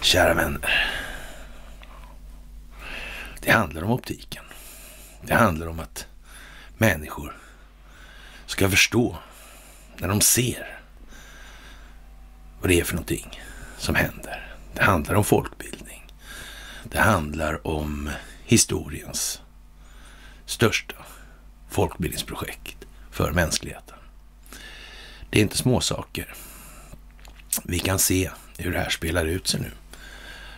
Kära vänner. Det handlar om optiken. Det handlar om att människor ska förstå när de ser vad det är för någonting som händer. Det handlar om folkbildning. Det handlar om historiens största folkbildningsprojekt för mänskligheten. Det är inte småsaker. Vi kan se hur det här spelar ut sig nu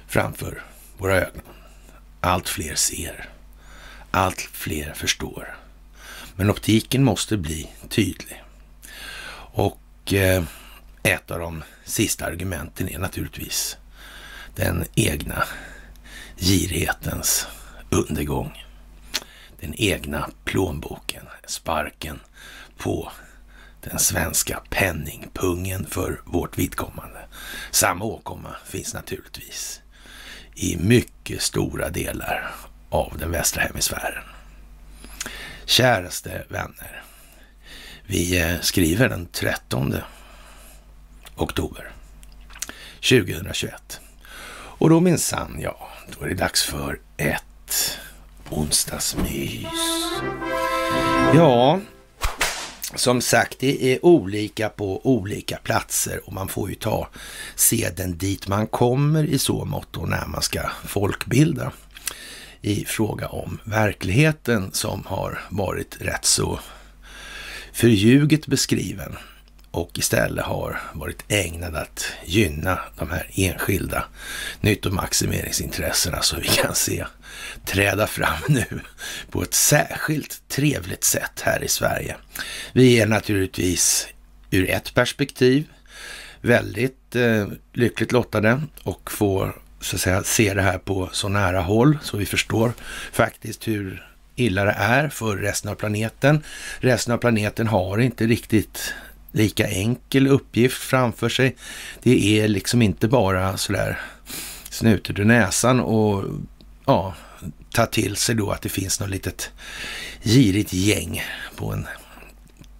framför våra ögon. Allt fler ser. Allt fler förstår. Men optiken måste bli tydlig. Och eh, ett av de sista argumenten är naturligtvis den egna girighetens undergång. Den egna plånboken, sparken på den svenska penningpungen för vårt vidkommande. Samma åkomma finns naturligtvis i mycket stora delar av den västra hemisfären. Käraste vänner, vi eh, skriver den 13 oktober 2021. Och då minsann, ja, då är det dags för ett onsdagsmys. Ja, som sagt, det är olika på olika platser och man får ju ta seden dit man kommer i så mått och när man ska folkbilda i fråga om verkligheten som har varit rätt så förljuget beskriven och istället har varit ägnad att gynna de här enskilda nyttomaximeringsintressena som vi kan se träda fram nu på ett särskilt trevligt sätt här i Sverige. Vi är naturligtvis ur ett perspektiv väldigt eh, lyckligt lottade och får så att säga se det här på så nära håll så vi förstår faktiskt hur illa det är för resten av planeten. Resten av planeten har inte riktigt lika enkel uppgift framför sig. Det är liksom inte bara sådär snutet ur näsan och ja, ta till sig då att det finns något litet girigt gäng på en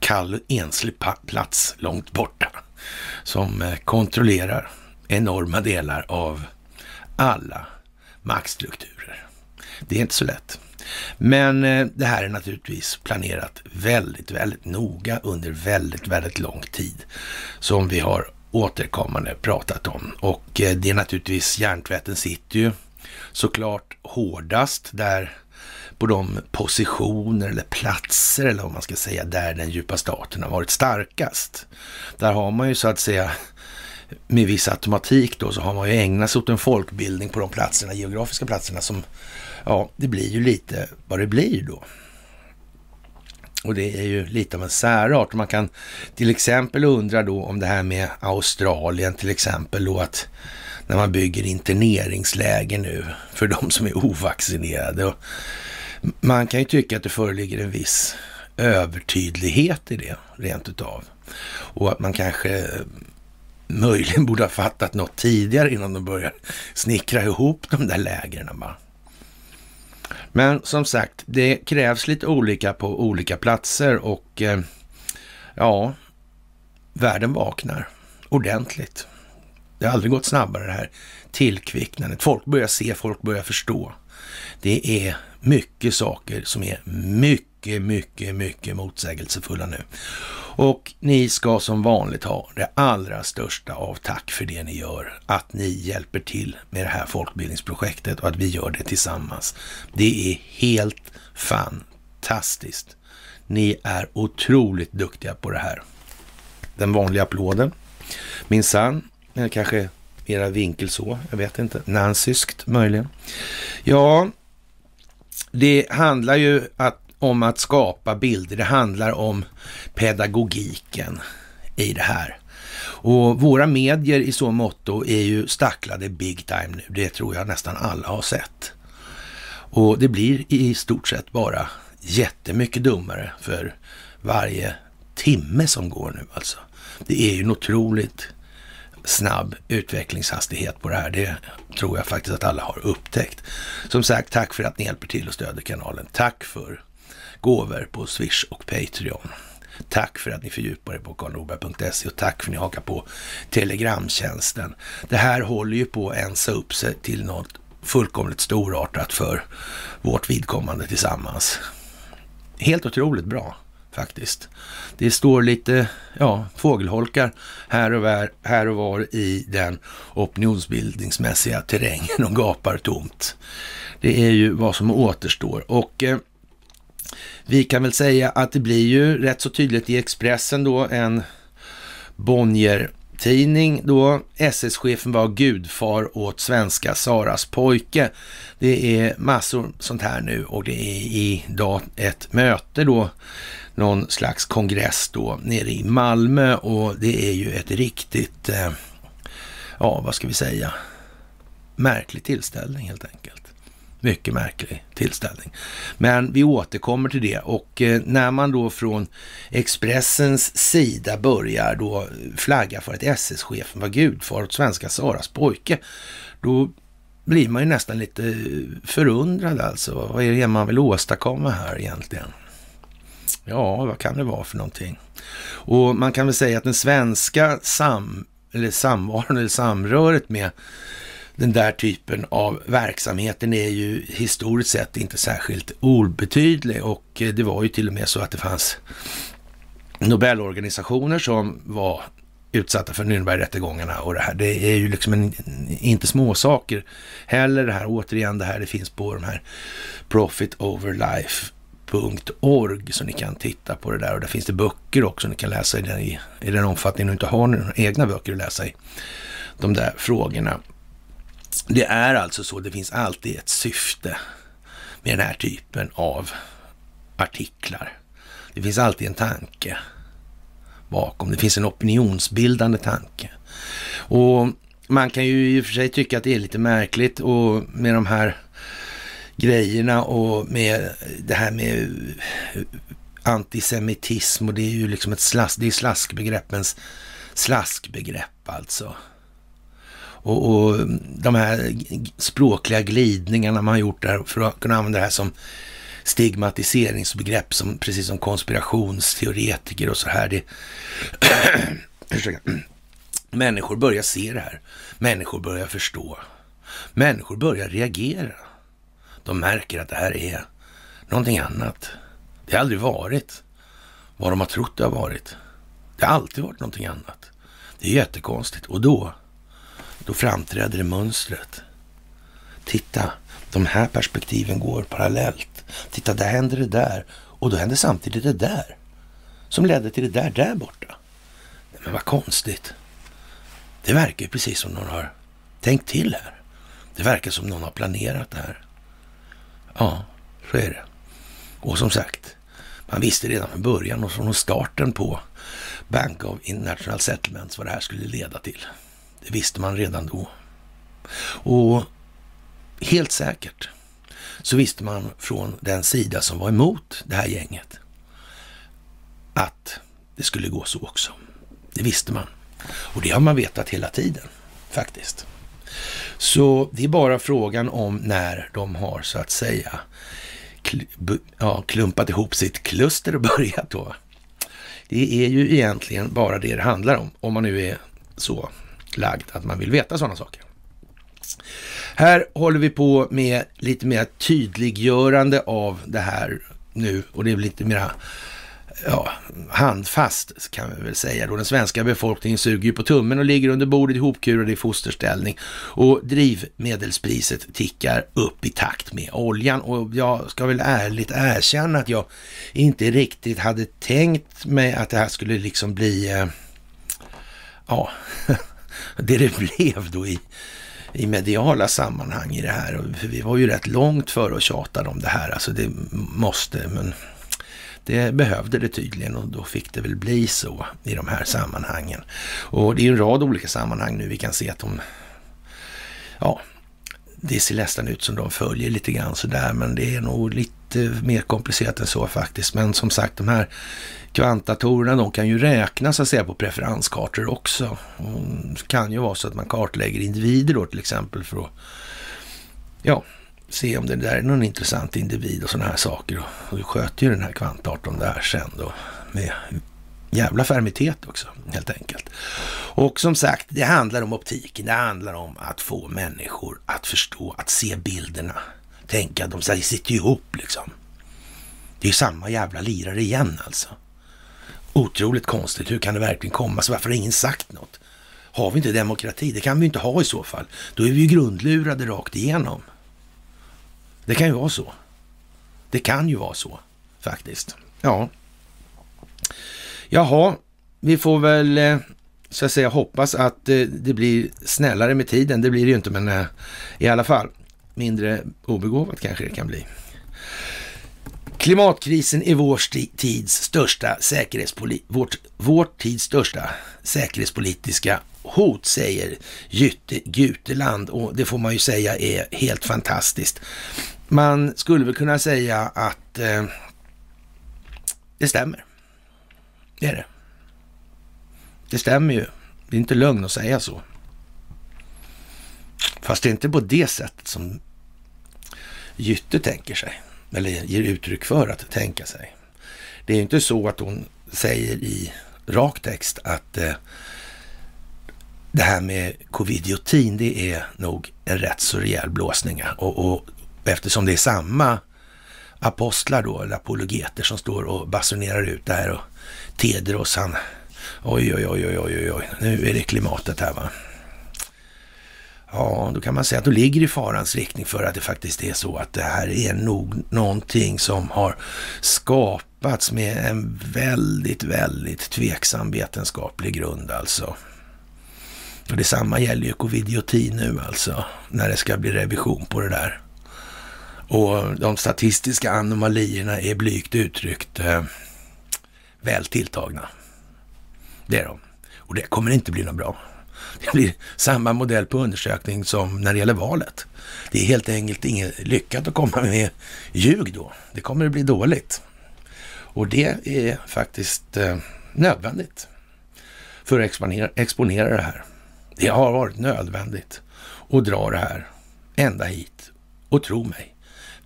kall och enslig plats långt borta som eh, kontrollerar enorma delar av alla maktstrukturer. Det är inte så lätt. Men eh, det här är naturligtvis planerat väldigt, väldigt noga under väldigt, väldigt lång tid som vi har återkommande pratat om. Och eh, det är naturligtvis, hjärntvätten sitter ju såklart hårdast där på de positioner eller platser eller vad man ska säga där den djupa staten har varit starkast. Där har man ju så att säga med viss automatik då så har man ju ägnat sig åt en folkbildning på de platserna, geografiska platserna som, ja, det blir ju lite vad det blir då. Och det är ju lite av en särart. Man kan till exempel undra då om det här med Australien till exempel då att när man bygger interneringsläger nu för de som är ovaccinerade. Och man kan ju tycka att det föreligger en viss övertydlighet i det, rent utav. Och att man kanske möjligen borde ha fattat något tidigare innan de börjar snickra ihop de där lägren. Men som sagt, det krävs lite olika på olika platser och eh, ja, världen vaknar ordentligt. Det har aldrig gått snabbare det här tillkvicknandet. Folk börjar se, folk börjar förstå. Det är mycket saker som är mycket, mycket, mycket motsägelsefulla nu. Och ni ska som vanligt ha det allra största av tack för det ni gör. Att ni hjälper till med det här folkbildningsprojektet och att vi gör det tillsammans. Det är helt fantastiskt. Ni är otroligt duktiga på det här. Den vanliga applåden. Minsann, eller kanske mera vinkel så, jag vet inte. Nansyskt möjligen. Ja, det handlar ju att, om att skapa bilder. Det handlar om pedagogiken i det här. Och våra medier i så motto är ju stacklade big time nu. Det tror jag nästan alla har sett. Och det blir i stort sett bara jättemycket dummare för varje timme som går nu alltså. Det är ju en otroligt snabb utvecklingshastighet på det här. Det tror jag faktiskt att alla har upptäckt. Som sagt, tack för att ni hjälper till och stöder kanalen. Tack för gåvor på Swish och Patreon. Tack för att ni fördjupar er på karlnorberg.se och tack för att ni hakar på Telegramtjänsten. Det här håller ju på att ensa upp sig till något fullkomligt storartat för vårt vidkommande tillsammans. Helt otroligt bra faktiskt. Det står lite ja, fågelholkar här och, var, här och var i den opinionsbildningsmässiga terrängen och gapar tomt. Det är ju vad som återstår. Och eh, vi kan väl säga att det blir ju rätt så tydligt i Expressen då en Bonnier tidning då SS-chefen var gudfar åt svenska Saras pojke. Det är massor sånt här nu och det är idag ett möte då, någon slags kongress då nere i Malmö och det är ju ett riktigt, eh, ja vad ska vi säga, märklig tillställning helt enkelt. Mycket märklig tillställning. Men vi återkommer till det och eh, när man då från Expressens sida börjar då flagga för att SS-chefen var gudfar åt svenska Saras pojke, då blir man ju nästan lite förundrad alltså. Vad är det man vill åstadkomma här egentligen? Ja, vad kan det vara för någonting? Och man kan väl säga att den svenska sam, eller samvaron eller samröret med den där typen av verksamheten är ju historiskt sett inte särskilt obetydlig och eh, det var ju till och med så att det fanns Nobelorganisationer som var utsatta för Nürnbergrättegångarna och det här. Det är ju liksom en, inte småsaker heller det här. Återigen det här, det finns på de här Profit Over Life. .org så ni kan titta på det där och där finns det böcker också ni kan läsa i den, i, i den omfattning ni inte har några egna böcker att läsa i de där frågorna. Det är alltså så, det finns alltid ett syfte med den här typen av artiklar. Det finns alltid en tanke bakom. Det finns en opinionsbildande tanke. Och man kan ju i och för sig tycka att det är lite märkligt och med de här grejerna och med det här med eh, antisemitism och det är ju liksom ett slask, det är slaskbegreppens slaskbegrepp alltså. Och, och, mm, de här språkliga glidningarna man har gjort där för att kunna använda det här som stigmatiseringsbegrepp, som, precis som konspirationsteoretiker och så här. Det, människor börjar se det här. Människor börjar förstå. Människor börjar reagera. De märker att det här är någonting annat. Det har aldrig varit vad de har trott det har varit. Det har alltid varit någonting annat. Det är jättekonstigt. Och då då framträder det mönstret. Titta, de här perspektiven går parallellt. Titta, där händer det där och då händer samtidigt det där som ledde till det där där borta. Men vad konstigt. Det verkar ju precis som någon har tänkt till här. Det verkar som någon har planerat det här. Ja, så är det. Och som sagt, man visste redan från början och från starten på Bank of International Settlements vad det här skulle leda till. Det visste man redan då. Och helt säkert så visste man från den sida som var emot det här gänget att det skulle gå så också. Det visste man. Och det har man vetat hela tiden faktiskt. Så det är bara frågan om när de har så att säga kl ja, klumpat ihop sitt kluster och börjat då. Det är ju egentligen bara det det handlar om, om man nu är så lagd att man vill veta sådana saker. Här håller vi på med lite mer tydliggörande av det här nu och det är lite mera ja, handfast kan vi väl säga. Då den svenska befolkningen suger ju på tummen och ligger under bordet ihopkurade i fosterställning och drivmedelspriset tickar upp i takt med oljan och jag ska väl ärligt erkänna att jag inte riktigt hade tänkt mig att det här skulle liksom bli eh, ja, det det blev då i, i mediala sammanhang i det här. För vi var ju rätt långt före och tjatade om det här. Alltså det måste, men det behövde det tydligen och då fick det väl bli så i de här sammanhangen. Och det är en rad olika sammanhang nu vi kan se att de, ja, det ser nästan ut som de följer lite grann sådär, men det är nog lite mer komplicerat än så faktiskt. Men som sagt, de här kvantdatorerna, de kan ju räkna så att säga på preferenskartor också. Och det kan ju vara så att man kartlägger individer då till exempel för att ja, se om det där är någon intressant individ och sådana här saker. Och vi sköter ju den här kvantdatorn där sen då med jävla fermitet också, helt enkelt. Och som sagt, det handlar om optiken. Det handlar om att få människor att förstå, att se bilderna. Tänka, de sitter ju ihop liksom. Det är ju samma jävla lirare igen alltså. Otroligt konstigt. Hur kan det verkligen komma så? Varför har ingen sagt något? Har vi inte demokrati? Det kan vi inte ha i så fall. Då är vi ju grundlurade rakt igenom. Det kan ju vara så. Det kan ju vara så faktiskt. Ja. Jaha, vi får väl eh, så att säga hoppas att eh, det blir snällare med tiden. Det blir det ju inte, men eh, i alla fall mindre obegåvat kanske det kan bli. Klimatkrisen är vår tids största säkerhetspoli vårt, vårt tids största säkerhetspolitiska hot, säger Jytte Guteland och det får man ju säga är helt fantastiskt. Man skulle väl kunna säga att eh, det stämmer. Det är det. Det stämmer ju. Det är inte lögn att säga så. Fast det är inte på det sättet som Jytte tänker sig, eller ger uttryck för att tänka sig. Det är inte så att hon säger i rak text att eh, det här med covidiotin, det är nog en rätt så rejäl blåsning. Och, och eftersom det är samma apostlar då, eller apologeter som står och basunerar ut det här och Tedros han, oj, oj, oj, oj, oj, oj, nu är det klimatet här va. Ja, då kan man säga att då ligger i farans riktning för att det faktiskt är så att det här är nog någonting som har skapats med en väldigt, väldigt tveksam vetenskaplig grund alltså. Och detsamma gäller ju covid nu alltså, när det ska bli revision på det där. Och de statistiska anomalierna är blygt uttryckt eh, väl tilltagna. Det är de. Och det kommer inte bli något bra. Det blir samma modell på undersökning som när det gäller valet. Det är helt enkelt inget lyckat att komma med ljug då. Det kommer att bli dåligt. Och det är faktiskt eh, nödvändigt för att exponera, exponera det här. Det har varit nödvändigt att dra det här ända hit. Och tro mig,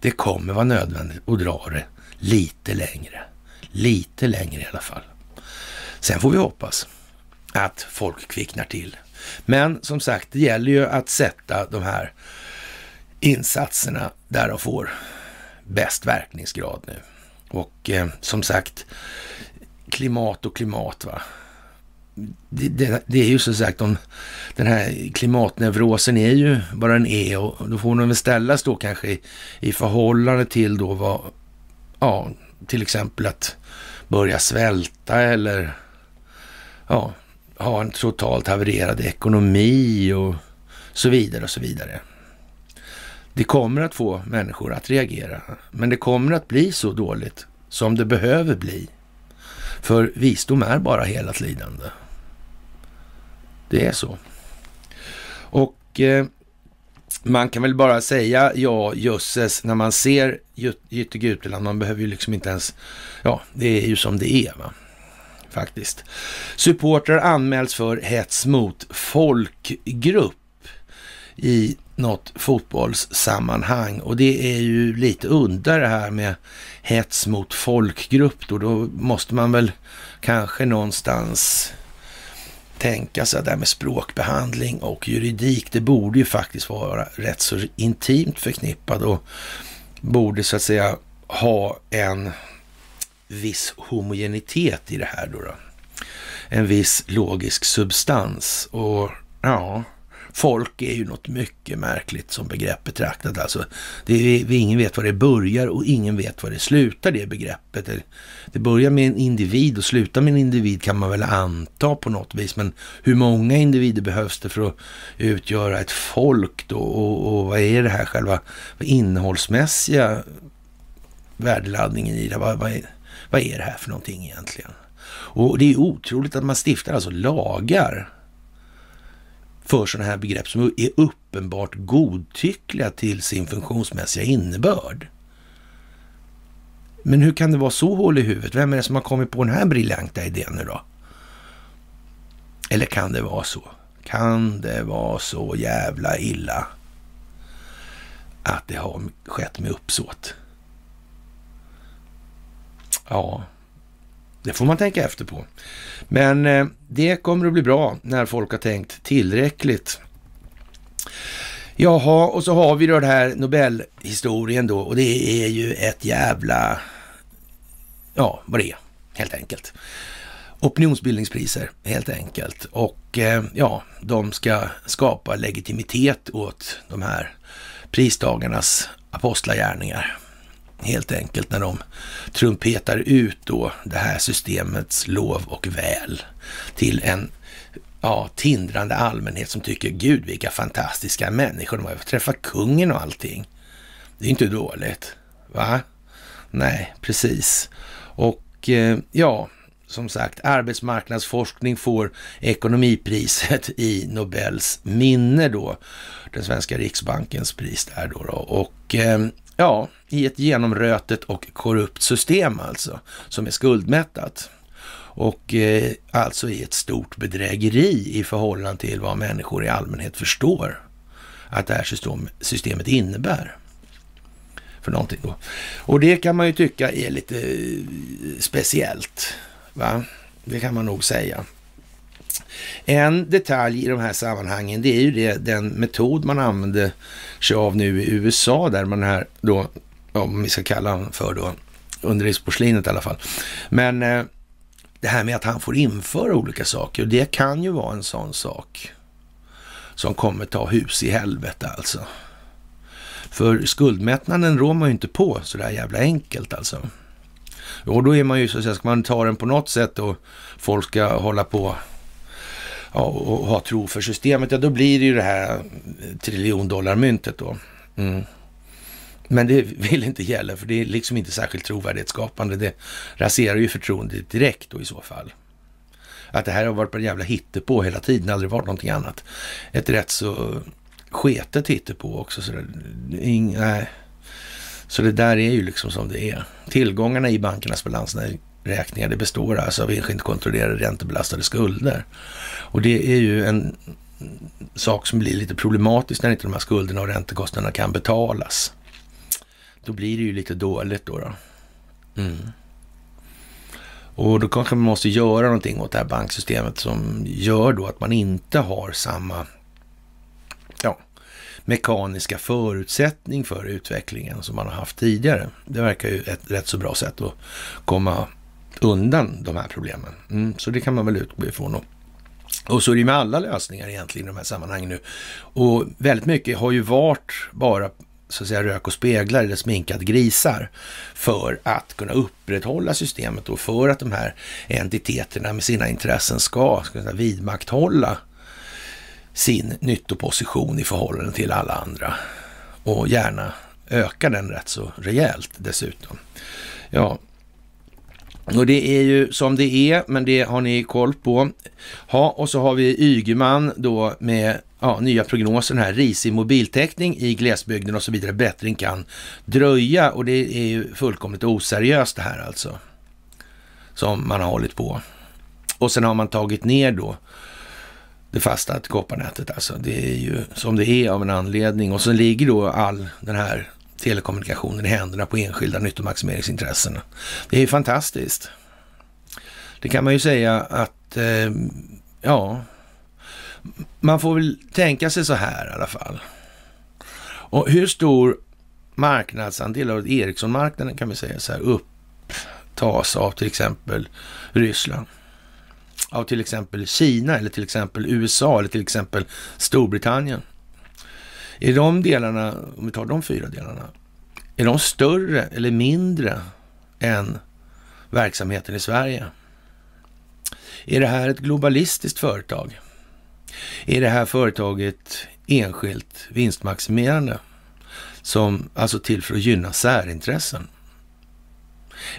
det kommer vara nödvändigt att dra det lite längre. Lite längre i alla fall. Sen får vi hoppas att folk kvicknar till. Men som sagt, det gäller ju att sätta de här insatserna där de får bäst verkningsgrad nu. Och eh, som sagt, klimat och klimat va. Det, det, det, är ju som sagt, om den här klimatneurosen är ju vad den är e och då får den väl ställas då kanske i, i förhållande till då vad, ja, till exempel att börja svälta eller ja, ha en totalt havererad ekonomi och så vidare och så vidare. Det kommer att få människor att reagera, men det kommer att bli så dåligt som det behöver bli. För visdom är bara helat lidande. Det är så. Och eh, man kan väl bara säga ja, jösses, när man ser Jytte Guteland, man behöver ju liksom inte ens, ja, det är ju som det är va. Faktiskt. Supportrar anmäls för hets mot folkgrupp i något fotbollssammanhang och det är ju lite udda det här med hets mot folkgrupp då. Då måste man väl kanske någonstans tänka sig att det här med språkbehandling och juridik, det borde ju faktiskt vara rätt så intimt förknippat och borde så att säga ha en viss homogenitet i det här då. då. En viss logisk substans och ja, Folk är ju något mycket märkligt som begrepp betraktat. Alltså, det är, ingen vet var det börjar och ingen vet var det slutar, det begreppet. Det börjar med en individ och slutar med en individ kan man väl anta på något vis. Men hur många individer behövs det för att utgöra ett folk då? Och, och vad är det här själva innehållsmässiga värdeladdningen i det? Vad, vad, är, vad är det här för någonting egentligen? Och det är otroligt att man stiftar alltså lagar för sådana här begrepp som är uppenbart godtyckliga till sin funktionsmässiga innebörd. Men hur kan det vara så hål i huvudet? Vem är det som har kommit på den här briljanta idén nu då? Eller kan det vara så? Kan det vara så jävla illa att det har skett med uppsåt? Ja, det får man tänka efter på. Men eh, det kommer att bli bra när folk har tänkt tillräckligt. Jaha, och så har vi då den här Nobelhistorien då och det är ju ett jävla, ja vad det är helt enkelt. Opinionsbildningspriser helt enkelt och eh, ja, de ska skapa legitimitet åt de här pristagarnas apostlagärningar helt enkelt när de trumpetar ut då det här systemets lov och väl till en ja, tindrande allmänhet som tycker gud vilka fantastiska människor de har fått träffa kungen och allting. Det är inte dåligt, va? Nej, precis. Och eh, ja, som sagt, arbetsmarknadsforskning får ekonomipriset i Nobels minne då, den svenska riksbankens pris där då. då. Och eh, ja, i ett genomrötet och korrupt system alltså, som är skuldmättat. Och eh, alltså i ett stort bedrägeri i förhållande till vad människor i allmänhet förstår att det här system, systemet innebär. För någonting då. Och det kan man ju tycka är lite eh, speciellt. Va? Det kan man nog säga. En detalj i de här sammanhangen, det är ju det, den metod man använder sig av nu i USA, där man här då, om vi ska kalla honom för då, underlivsporslinet i alla fall. Men eh, det här med att han får införa olika saker, det kan ju vara en sån sak som kommer ta hus i helvete alltså. För skuldmättnaden rår man ju inte på så där jävla enkelt alltså. Och då är man ju så att säga, ska man ta den på något sätt och folk ska hålla på ja, och ha tro för systemet, ja då blir det ju det här triljondollarmyntet då. Mm. Men det vill inte gälla, för det är liksom inte särskilt trovärdighetsskapande. Det raserar ju förtroendet direkt då i så fall. Att det här har varit på en jävla hittepå hela tiden, aldrig varit någonting annat. Ett rätt så sketet hittepå också. Så det, nej. så det där är ju liksom som det är. Tillgångarna i bankernas räkningar det består alltså av enskilt kontrollerade räntebelastade skulder. Och det är ju en sak som blir lite problematisk när inte de här skulderna och räntekostnaderna kan betalas. Då blir det ju lite dåligt då. då. Mm. Och då kanske man måste göra någonting åt det här banksystemet som gör då att man inte har samma ja, mekaniska förutsättning för utvecklingen som man har haft tidigare. Det verkar ju ett rätt så bra sätt att komma undan de här problemen. Mm, så det kan man väl utgå ifrån. Och, och så är det med alla lösningar egentligen i de här sammanhangen nu. Och väldigt mycket har ju varit bara så att säga rök och speglar eller sminkad grisar för att kunna upprätthålla systemet och för att de här entiteterna med sina intressen ska, ska kunna vidmakthålla sin nyttoposition i förhållande till alla andra och gärna öka den rätt så rejält dessutom. Ja, och det är ju som det är, men det har ni koll på. Ja, och så har vi Ygeman då med ja, nya prognosen här, risig mobiltäckning i glesbygden och så vidare. Bättring kan dröja och det är ju fullkomligt oseriöst det här alltså. Som man har hållit på. Och sen har man tagit ner då det fasta kopparnätet alltså. Det är ju som det är av en anledning. Och sen ligger då all den här telekommunikationen i händerna på enskilda nyttomaximeringsintressen. Det är ju fantastiskt. Det kan man ju säga att, eh, ja, man får väl tänka sig så här i alla fall. Och hur stor marknadsandel av Ericsson-marknaden kan vi säga så här upptas av till exempel Ryssland? Av till exempel Kina eller till exempel USA eller till exempel Storbritannien? Är de delarna, om vi tar de fyra delarna, är de större eller mindre än verksamheten i Sverige? Är det här ett globalistiskt företag? Är det här företaget enskilt vinstmaximerande? Som alltså till för att gynna särintressen?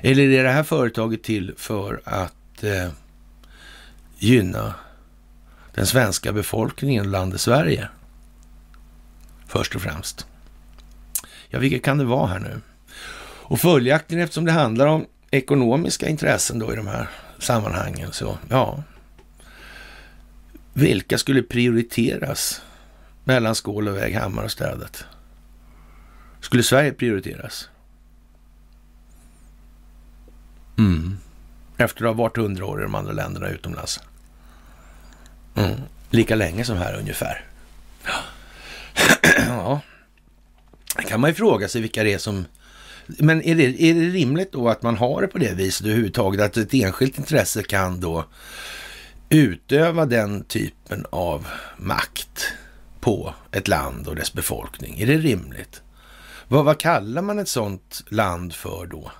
Eller är det här företaget till för att eh, gynna den svenska befolkningen och landet Sverige? Först och främst. Ja, vilket kan det vara här nu? Och följaktligen, eftersom det handlar om ekonomiska intressen då i de här sammanhangen, så ja, vilka skulle prioriteras mellan skål och Hammar och Städet? Skulle Sverige prioriteras? Mm. Efter att ha varit hundra år i de andra länderna utomlands. Mm. Lika länge som här ungefär. ja, Ja, det kan man ju fråga sig vilka det är som... Men är det, är det rimligt då att man har det på det viset överhuvudtaget? Att ett enskilt intresse kan då utöva den typen av makt på ett land och dess befolkning? Är det rimligt? Vad, vad kallar man ett sådant land för då?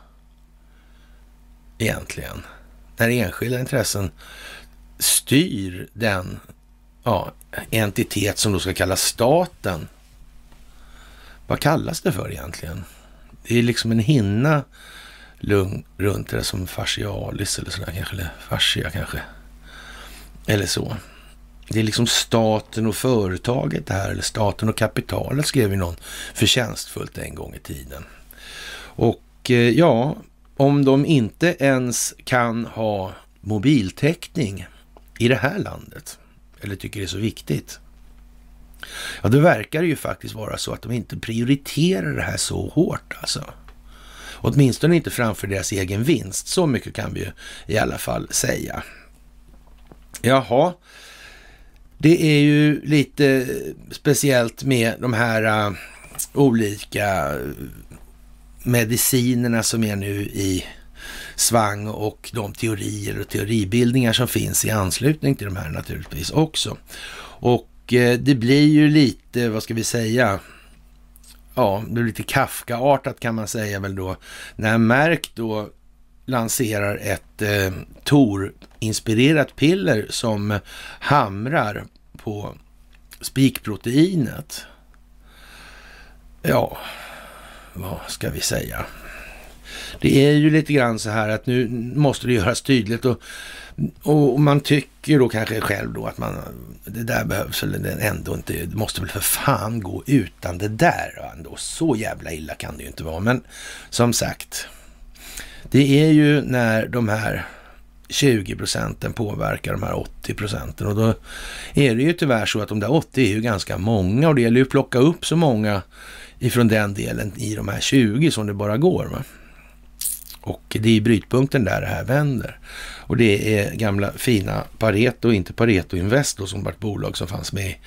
Egentligen. När enskilda intressen styr den ja, entitet som då ska kallas staten. Vad kallas det för egentligen? Det är liksom en hinna lugn runt det som fascialis eller sådär kanske, eller fascia kanske. Eller så. Det är liksom staten och företaget det här, eller staten och kapitalet skrev ju någon förtjänstfullt en gång i tiden. Och eh, ja, om de inte ens kan ha mobiltäckning i det här landet, eller tycker det är så viktigt, ja då verkar det ju faktiskt vara så att de inte prioriterar det här så hårt alltså. Åtminstone inte framför deras egen vinst. Så mycket kan vi ju i alla fall säga. Jaha, det är ju lite speciellt med de här uh, olika äh, medicinerna som är nu i svang och de teorier och teoribildningar som finns i anslutning till de här naturligtvis också. Och eh, det blir ju lite, vad ska vi säga, ja, det blir lite Kafka-artat kan man säga väl då, när Merck då lanserar ett eh, Tor-inspirerat piller som hamrar på spikproteinet. Ja, vad ska vi säga? Det är ju lite grann så här att nu måste det göras tydligt och, och man tycker då kanske själv då att man, det där behövs eller ändå inte, det måste väl för fan gå utan det där ändå. Så jävla illa kan det ju inte vara. Men som sagt, det är ju när de här 20 procenten påverkar de här 80 procenten. Och då är det ju tyvärr så att de där 80 är ju ganska många och det gäller ju att plocka upp så många ifrån den delen i de här 20 som det bara går. Va? Och det är i brytpunkten där det här vänder. Och det är gamla fina Pareto, inte Pareto Invest då, som var ett bolag som fanns med i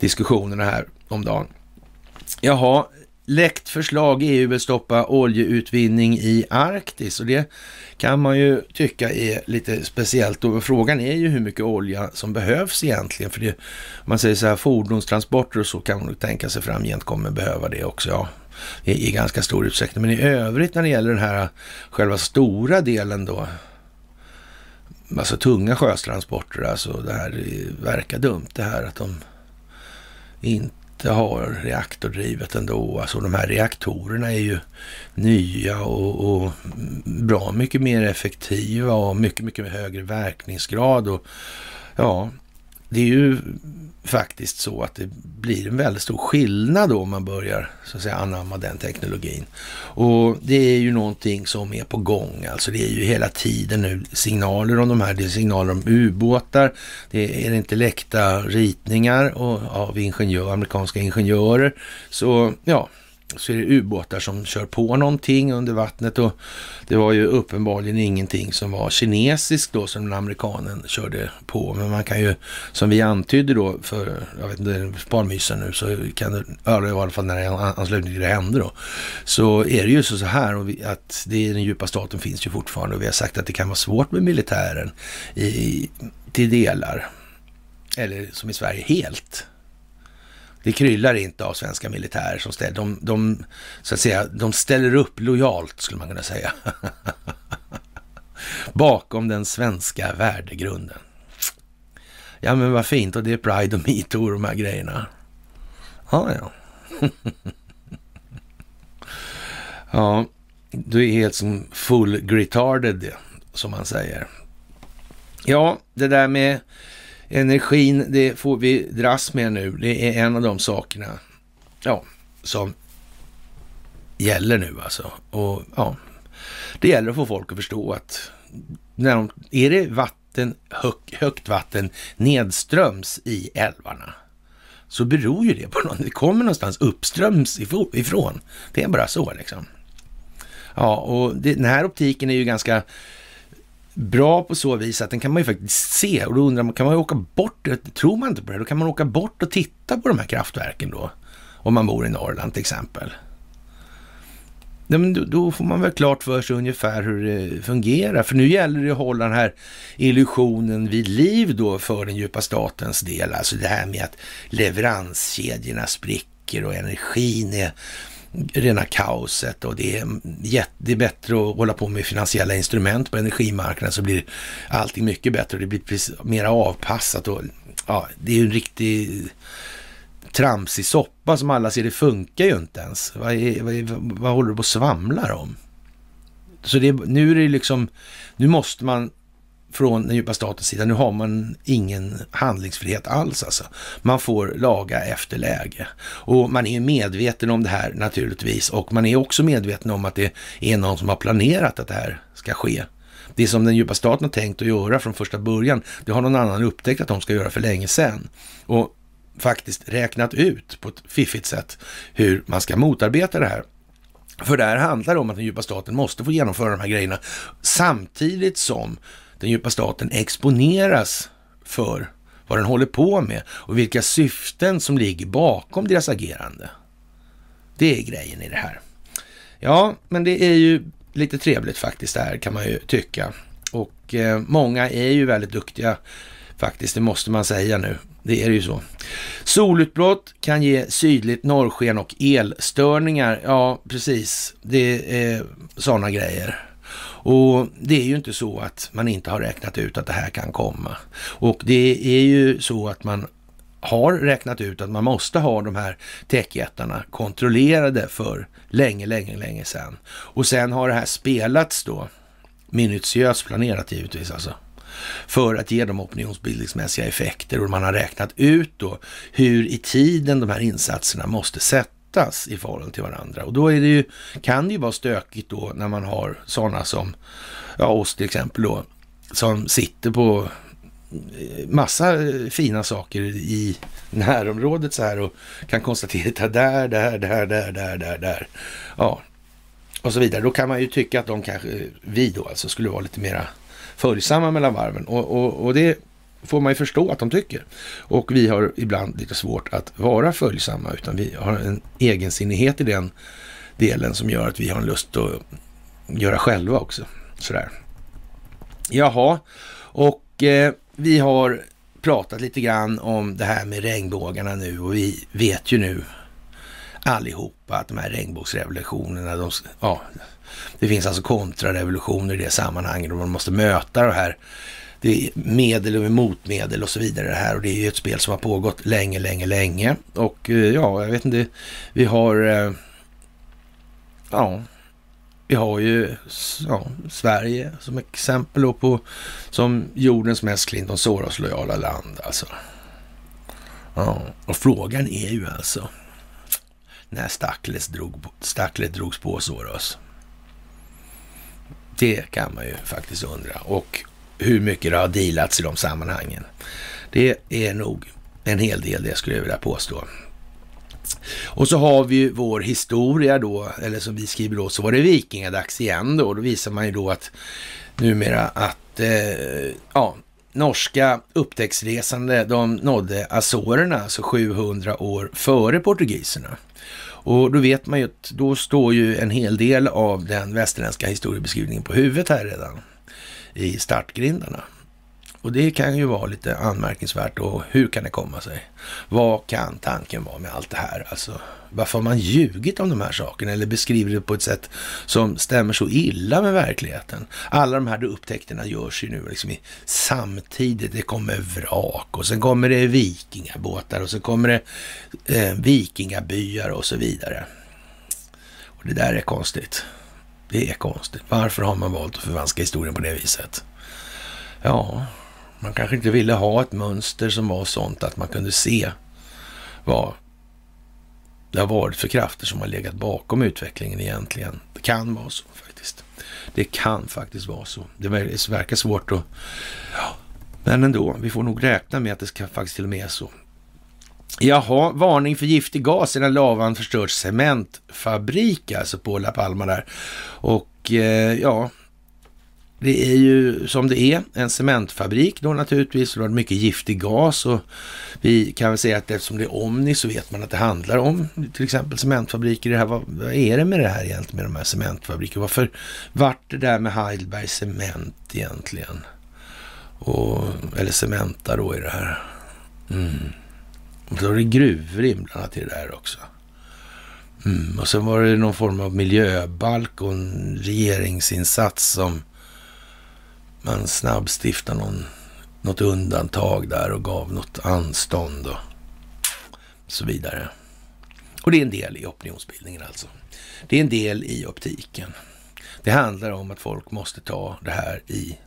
diskussionerna här om dagen. Jaha, läckt förslag EU vill stoppa oljeutvinning i Arktis och det kan man ju tycka är lite speciellt. Och frågan är ju hur mycket olja som behövs egentligen. För det, man säger så här fordonstransporter och så kan man tänka sig framgent kommer behöva det också. Ja, i, i ganska stor utsträckning. Men i övrigt när det gäller den här själva stora delen då, alltså tunga sjötransporter, alltså det här verkar dumt det här att de inte har reaktordrivet ändå. Alltså de här reaktorerna är ju nya och, och bra mycket mer effektiva och mycket, mycket högre verkningsgrad. Och ja, det är ju faktiskt så att det blir en väldigt stor skillnad då om man börjar så att säga anamma den teknologin. Och det är ju någonting som är på gång. Alltså det är ju hela tiden nu signaler om de här, det är signaler om ubåtar, det är inte läckta ritningar av ingenjör, amerikanska ingenjörer. Så ja, så är det ubåtar som kör på någonting under vattnet och det var ju uppenbarligen ingenting som var kinesiskt då som den amerikanen körde på. Men man kan ju, som vi antydde då för, jag vet inte, sparmysen nu, så kan det, eller i alla fall när det anslutning till det hände då, så är det ju så här och vi, att det, den djupa staten finns ju fortfarande och vi har sagt att det kan vara svårt med militären i, till delar. Eller som i Sverige helt det kryllar inte av svenska militärer som ställer, de, de, så att säga, de ställer upp lojalt skulle man kunna säga. Bakom den svenska värdegrunden. Ja men vad fint och det är Pride och metoo och de här grejerna. Ja, ja. ja, du är helt som full gritarded som man säger. Ja, det där med Energin, det får vi dras med nu. Det är en av de sakerna ja, som gäller nu alltså. Och ja, det gäller att få folk att förstå att när de, är det vatten, hög, högt vatten nedströms i älvarna så beror ju det på något. Det kommer någonstans uppströms ifrån. Det är bara så liksom. Ja, och det, den här optiken är ju ganska bra på så vis att den kan man ju faktiskt se och då undrar man, kan man åka bort, tror man inte på det, då kan man åka bort och titta på de här kraftverken då. Om man bor i Norrland till exempel. Ja, men då, då, får man väl klart för sig ungefär hur det fungerar. För nu gäller det att hålla den här illusionen vid liv då för den djupa statens del. Alltså det här med att leveranskedjorna spricker och energin är rena kaoset och det är, det är bättre att hålla på med finansiella instrument på energimarknaden så blir allting mycket bättre och det blir mer avpassat och ja, det är ju en riktig tramsig soppa som alla ser, det funkar ju inte ens. Vad, är, vad, är, vad håller du på och svamlar om? Så det, nu är det liksom, nu måste man från den djupa statens sida, nu har man ingen handlingsfrihet alls alltså. Man får laga efter läge. Och man är medveten om det här naturligtvis och man är också medveten om att det är någon som har planerat att det här ska ske. Det som den djupa staten har tänkt att göra från första början, det har någon annan upptäckt att de ska göra för länge sedan. Och faktiskt räknat ut på ett fiffigt sätt hur man ska motarbeta det här. För det här handlar om att den djupa staten måste få genomföra de här grejerna samtidigt som den djupa staten exponeras för vad den håller på med och vilka syften som ligger bakom deras agerande. Det är grejen i det här. Ja, men det är ju lite trevligt faktiskt det här kan man ju tycka. Och eh, många är ju väldigt duktiga faktiskt, det måste man säga nu. Det är ju så. Solutbrott kan ge sydligt norrsken och elstörningar. Ja, precis. Det är sådana grejer. Och det är ju inte så att man inte har räknat ut att det här kan komma. Och det är ju så att man har räknat ut att man måste ha de här techjättarna kontrollerade för länge, länge, länge sedan. Och sen har det här spelats då, minutiöst planerat givetvis alltså, för att ge dem opinionsbildningsmässiga effekter och man har räknat ut då hur i tiden de här insatserna måste sättas i förhållande till varandra. Och då är det ju, kan det ju vara stökigt då när man har sådana som, ja oss till exempel då, som sitter på eh, massa eh, fina saker i närområdet så här och kan konstatera att där, där, där, där, där, där, där. Ja, och så vidare. Då kan man ju tycka att de kanske, eh, vi då alltså, skulle vara lite mera följsamma mellan varven. Och, och, och det får man ju förstå att de tycker. Och vi har ibland lite svårt att vara följsamma, utan vi har en egensinnighet i den delen som gör att vi har en lust att göra själva också. Sådär. Jaha, och eh, vi har pratat lite grann om det här med regnbågarna nu och vi vet ju nu allihopa att de här regnbågsrevolutionerna, de, ja, det finns alltså kontrarevolutioner i det sammanhanget och man måste möta de här. Det är medel och motmedel och så vidare det här och det är ju ett spel som har pågått länge, länge, länge. Och eh, ja, jag vet inte, vi har, eh, ja, vi har ju ja, Sverige som exempel då på som jordens mest Clinton Soros-lojala land alltså. Ja, och frågan är ju alltså när Stackles drog, Stacklet drogs på Soros. Det kan man ju faktiskt undra. Och hur mycket det har dealats i de sammanhangen. Det är nog en hel del det skulle jag vilja påstå. Och så har vi ju vår historia då, eller som vi skriver då, så var det vikingadags igen då. Då visar man ju då att numera att, eh, ja, norska upptäcktsresande, de nådde Azorerna, alltså 700 år före portugiserna. Och då vet man ju att då står ju en hel del av den västerländska historiebeskrivningen på huvudet här redan i startgrindarna. Och det kan ju vara lite anmärkningsvärt och hur kan det komma sig? Vad kan tanken vara med allt det här? Alltså, varför har man ljugit om de här sakerna eller beskriver det på ett sätt som stämmer så illa med verkligheten? Alla de här upptäckterna görs ju nu liksom samtidigt. Det kommer vrak och sen kommer det vikingabåtar och sen kommer det eh, vikingabyar och så vidare. Och det där är konstigt. Det är konstigt. Varför har man valt att förvanska historien på det viset? Ja, man kanske inte ville ha ett mönster som var sånt att man kunde se vad det har varit för krafter som har legat bakom utvecklingen egentligen. Det kan vara så faktiskt. Det kan faktiskt vara så. Det verkar svårt att... Ja, men ändå, vi får nog räkna med att det ska faktiskt till och med är så. Jaha, varning för giftig gas sedan lavan förstört cementfabrik, alltså på La Palma där. Och eh, ja, det är ju som det är, en cementfabrik då naturligtvis. Det har mycket giftig gas och vi kan väl säga att eftersom det är Omni så vet man att det handlar om till exempel cementfabriker. Det här, vad, vad är det med det här egentligen med de här cementfabrikerna? Varför vart det där med Heidelberg Cement egentligen? Och, eller Cementa då i det här. Mm. Och så var det gruvor inblandat i det där också. Mm. Och sen var det någon form av miljöbalk och en regeringsinsats som man snabbstiftade någon, något undantag där och gav något anstånd och så vidare. Och det är en del i opinionsbildningen alltså. Det är en del i optiken. Det handlar om att folk måste ta det här i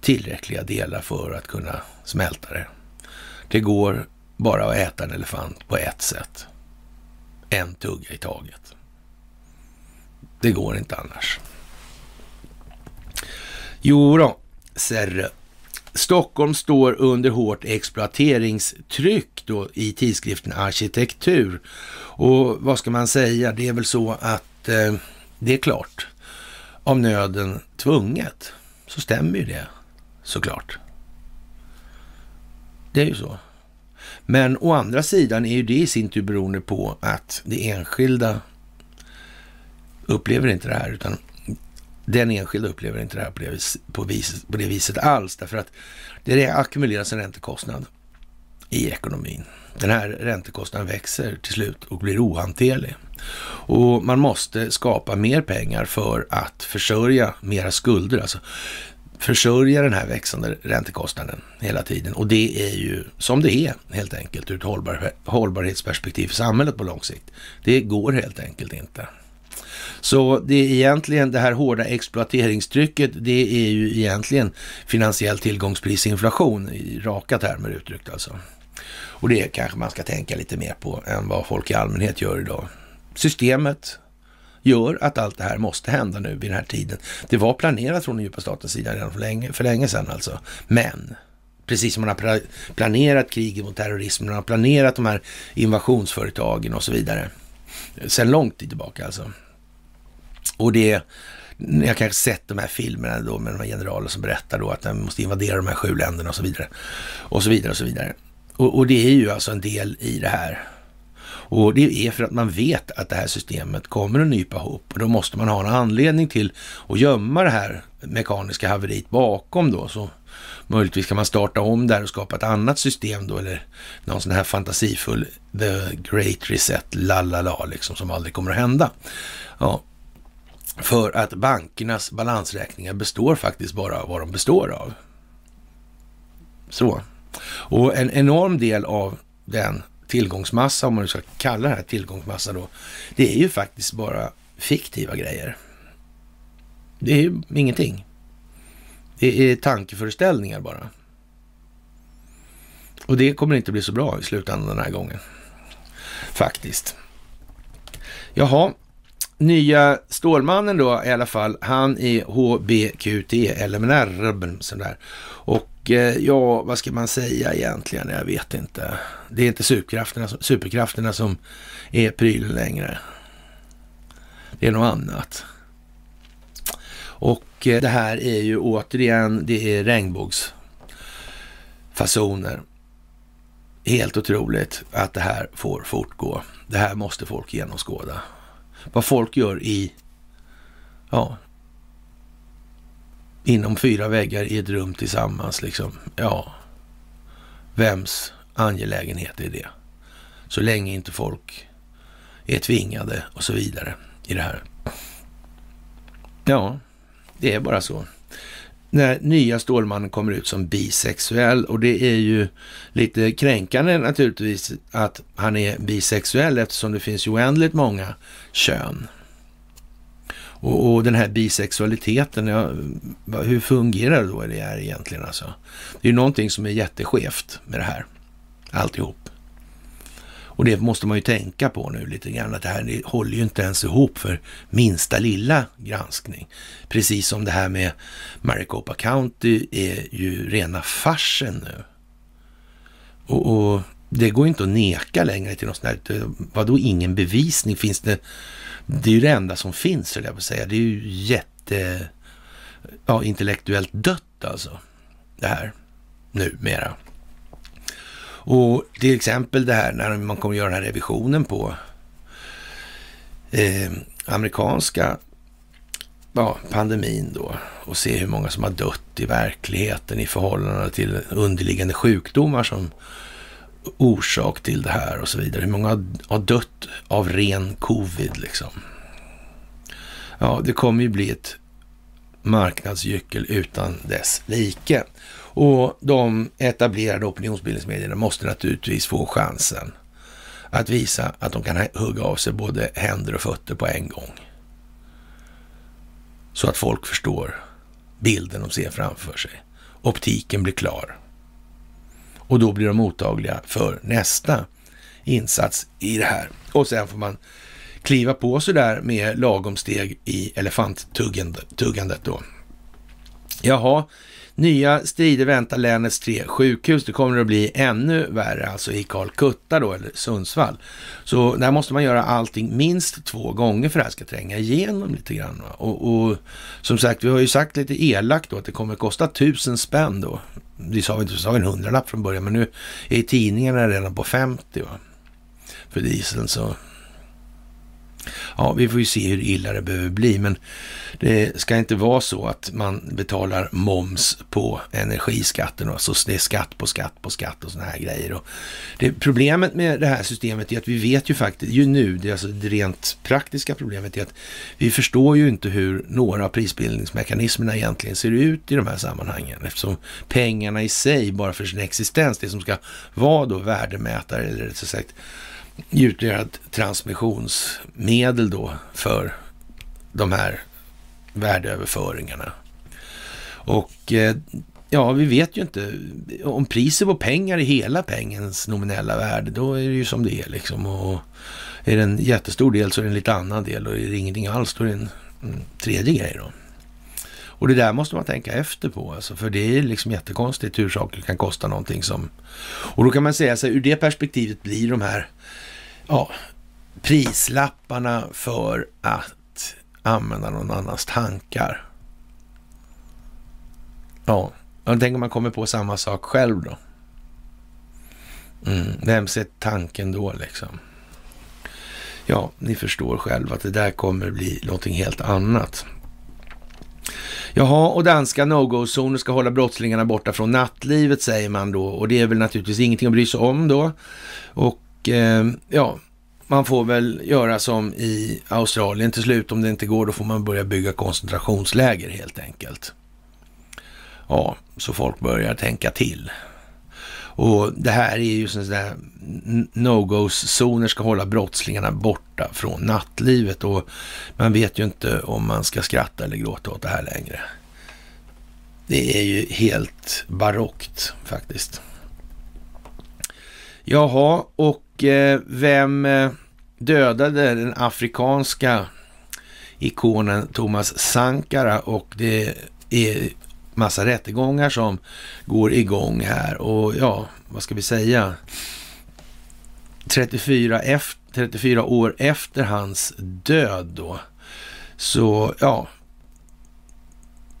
tillräckliga delar för att kunna smälta det. Det går bara att äta en elefant på ett sätt. En tugga i taget. Det går inte annars. Jo då, Serre. Stockholm står under hårt exploateringstryck då i tidskriften Arkitektur. Och vad ska man säga? Det är väl så att eh, det är klart, av nöden tvunget, så stämmer ju det såklart. Det är ju så. Men å andra sidan är ju det i sin tur beroende på att det enskilda upplever inte det här, utan den enskilda upplever inte det här på det, vis, på, vis, på det viset alls, därför att det ackumuleras en räntekostnad i ekonomin. Den här räntekostnaden växer till slut och blir ohanterlig. Och man måste skapa mer pengar för att försörja mera skulder. Alltså försörja den här växande räntekostnaden hela tiden. Och det är ju som det är helt enkelt ur ett hållbar, hållbarhetsperspektiv för samhället på lång sikt. Det går helt enkelt inte. Så det är egentligen det här hårda exploateringstrycket, det är ju egentligen finansiell tillgångsprisinflation i raka termer uttryckt alltså. Och det kanske man ska tänka lite mer på än vad folk i allmänhet gör idag. Systemet gör att allt det här måste hända nu vid den här tiden. Det var planerat från den djupa statens sida redan för länge, för länge sedan alltså. Men precis som man har planerat kriget mot terrorismen, man har planerat de här invasionsföretagen och så vidare. Sen lång tid tillbaka alltså. Och det, ni har kanske sett de här filmerna då med de här generalerna som berättar då att de måste invadera de här sju länderna och så vidare. Och så vidare och så vidare. Och, och det är ju alltså en del i det här. Och det är för att man vet att det här systemet kommer att nypa ihop. Och då måste man ha en anledning till att gömma det här mekaniska haveriet bakom då. Så möjligtvis kan man starta om där och skapa ett annat system då, eller någon sån här fantasifull the great reset, lalala, liksom, som aldrig kommer att hända. Ja, för att bankernas balansräkningar består faktiskt bara av vad de består av. Så. Och en enorm del av den tillgångsmassa, om man nu ska kalla det här tillgångsmassa då, det är ju faktiskt bara fiktiva grejer. Det är ju ingenting. Det är tankeföreställningar bara. Och det kommer inte bli så bra i slutändan den här gången. Faktiskt. Jaha, nya Stålmannen då i alla fall, han är HBQT, LMNR, sådär. Och Eh, ja, vad ska man säga egentligen? Jag vet inte. Det är inte superkrafterna, superkrafterna som är prylen längre. Det är något annat. Och eh, det här är ju återigen, det är regnbågsfasoner. Helt otroligt att det här får fortgå. Det här måste folk genomskåda. Vad folk gör i, ja, inom fyra väggar i ett rum tillsammans liksom. Ja, vems angelägenhet är det? Så länge inte folk är tvingade och så vidare i det här. Ja, det är bara så. När nya Stålmannen kommer ut som bisexuell och det är ju lite kränkande naturligtvis att han är bisexuell eftersom det finns oändligt många kön. Och, och den här bisexualiteten, ja, hur fungerar då det här egentligen alltså? Det är ju någonting som är jätteskevt med det här, alltihop. Och det måste man ju tänka på nu lite grann, att det här det håller ju inte ens ihop för minsta lilla granskning. Precis som det här med Maricopa County är ju rena farsen nu. Och, och det går inte att neka längre till något sånt här. Vadå ingen bevisning? Finns det? Det är ju det enda som finns, höll jag på att säga. Det är ju jätte ja, intellektuellt dött alltså. Det här numera. Och till exempel det här när man kommer göra den här revisionen på eh, amerikanska ja, pandemin då och se hur många som har dött i verkligheten i förhållande till underliggande sjukdomar som orsak till det här och så vidare. Hur många har dött av ren covid liksom? Ja, det kommer ju bli ett marknadsgyckel utan dess like. Och de etablerade opinionsbildningsmedierna måste naturligtvis få chansen att visa att de kan hugga av sig både händer och fötter på en gång. Så att folk förstår bilden de ser framför sig. Optiken blir klar. Och då blir de mottagliga för nästa insats i det här. Och sen får man kliva på sådär med lagom steg i elefanttuggandet då. Jaha, Nya strider väntar länets tre sjukhus. Det kommer att bli ännu värre, alltså i Karlkutta då, eller Sundsvall. Så där måste man göra allting minst två gånger för att det här ska tränga igenom lite grann. Och, och, som sagt, vi har ju sagt lite elakt då att det kommer att kosta tusen spänn då. Vi sa, vi sa en hundralapp från början, men nu är tidningarna redan på 50 va? för dieseln. Så Ja, vi får ju se hur illa det behöver bli, men det ska inte vara så att man betalar moms på energiskatten och så det är skatt på skatt på skatt och sådana här grejer. Och det, problemet med det här systemet är att vi vet ju faktiskt, ju nu, det, alltså det rent praktiska problemet är att vi förstår ju inte hur några av prisbildningsmekanismerna egentligen ser ut i de här sammanhangen, eftersom pengarna i sig, bara för sin existens, det som ska vara då värdemätare, eller så sagt utgöra ett transmissionsmedel då för de här värdeöverföringarna. Och eh, ja, vi vet ju inte. Om priset på pengar är hela pengens nominella värde, då är det ju som det är liksom. Och är det en jättestor del så är det en lite annan del och är det ingenting alls då är det en mm, tredje grej då. Och det där måste man tänka efter på, alltså, för det är liksom jättekonstigt hur saker kan kosta någonting som... Och då kan man säga så här, ur det perspektivet blir de här ja, prislapparna för att använda någon annans tankar. Ja, och tänk om man kommer på samma sak själv då. Mm, vem ser tanken då liksom? Ja, ni förstår själva att det där kommer bli någonting helt annat. Jaha, och danska no-go-zoner ska hålla brottslingarna borta från nattlivet säger man då och det är väl naturligtvis ingenting att bry sig om då. Och eh, ja, man får väl göra som i Australien till slut. Om det inte går, då får man börja bygga koncentrationsläger helt enkelt. Ja, så folk börjar tänka till. Och det här är ju sådana där no-go-zoner ska hålla brottslingarna borta från nattlivet och man vet ju inte om man ska skratta eller gråta åt det här längre. Det är ju helt barockt faktiskt. Jaha, och Eh, vem eh, dödade den afrikanska ikonen Thomas Sankara? Och det är massa rättegångar som går igång här. Och ja, vad ska vi säga? 34, efter, 34 år efter hans död då, så ja,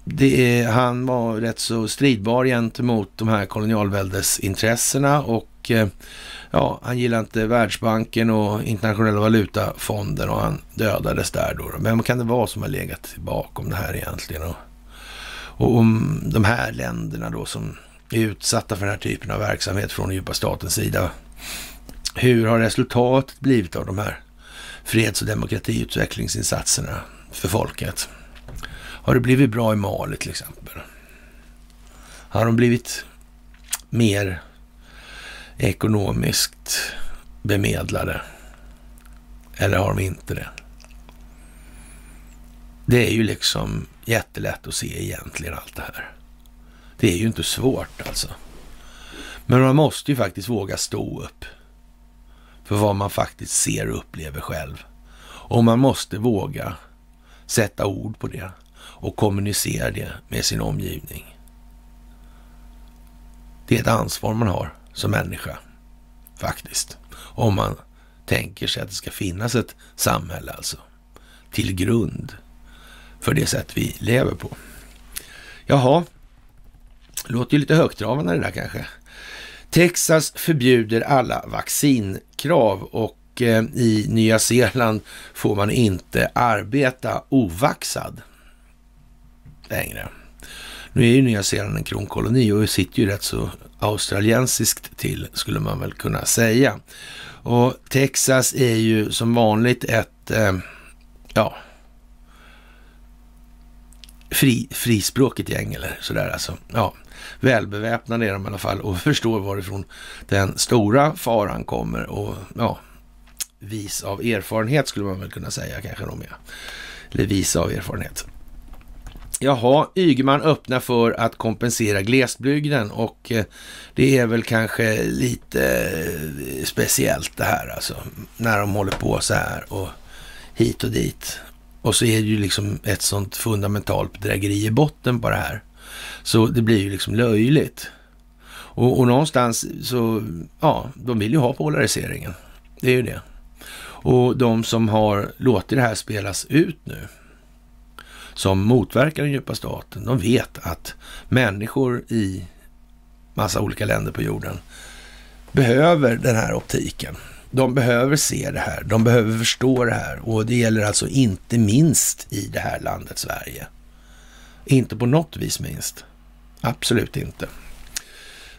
det är, han var rätt så stridbar gentemot de här kolonialväldesintressena och eh, ja, han gillar inte Världsbanken och internationella valutafonden och han dödades där då. Vem kan det vara som har legat bakom det här egentligen? Och, och om de här länderna då som är utsatta för den här typen av verksamhet från den djupa statens sida. Hur har resultatet blivit av de här freds och demokratiutvecklingsinsatserna för folket? Har det blivit bra i Mali till exempel? Har de blivit mer ekonomiskt bemedlade? Eller har de inte det? Det är ju liksom jättelätt att se egentligen allt det här. Det är ju inte svårt alltså. Men man måste ju faktiskt våga stå upp för vad man faktiskt ser och upplever själv. Och man måste våga sätta ord på det och kommunicera det med sin omgivning. Det är ett ansvar man har som människa, faktiskt. Om man tänker sig att det ska finnas ett samhälle alltså, till grund för det sätt vi lever på. Jaha, låter ju lite högtravande det där kanske. Texas förbjuder alla vaccinkrav och eh, i Nya Zeeland får man inte arbeta ovaxad längre. Nu är ju Nya Zeeland en kronkoloni och sitter ju rätt så australiensiskt till, skulle man väl kunna säga. Och Texas är ju som vanligt ett, eh, ja, fri, frispråkigt gäng eller sådär alltså. Ja, välbeväpnade är de i alla fall och förstår varifrån den stora faran kommer och ja, vis av erfarenhet skulle man väl kunna säga kanske de är. Eller vis av erfarenhet. Jaha, Ygeman öppnar för att kompensera glesbygden och eh, det är väl kanske lite eh, speciellt det här alltså. När de håller på så här och hit och dit. Och så är det ju liksom ett sånt fundamentalt bedrägeri i botten på det här. Så det blir ju liksom löjligt. Och, och någonstans så, ja, de vill ju ha polariseringen. Det är ju det. Och de som har låtit det här spelas ut nu, som motverkar den djupa staten, de vet att människor i massa olika länder på jorden behöver den här optiken. De behöver se det här, de behöver förstå det här och det gäller alltså inte minst i det här landet Sverige. Inte på något vis minst. Absolut inte.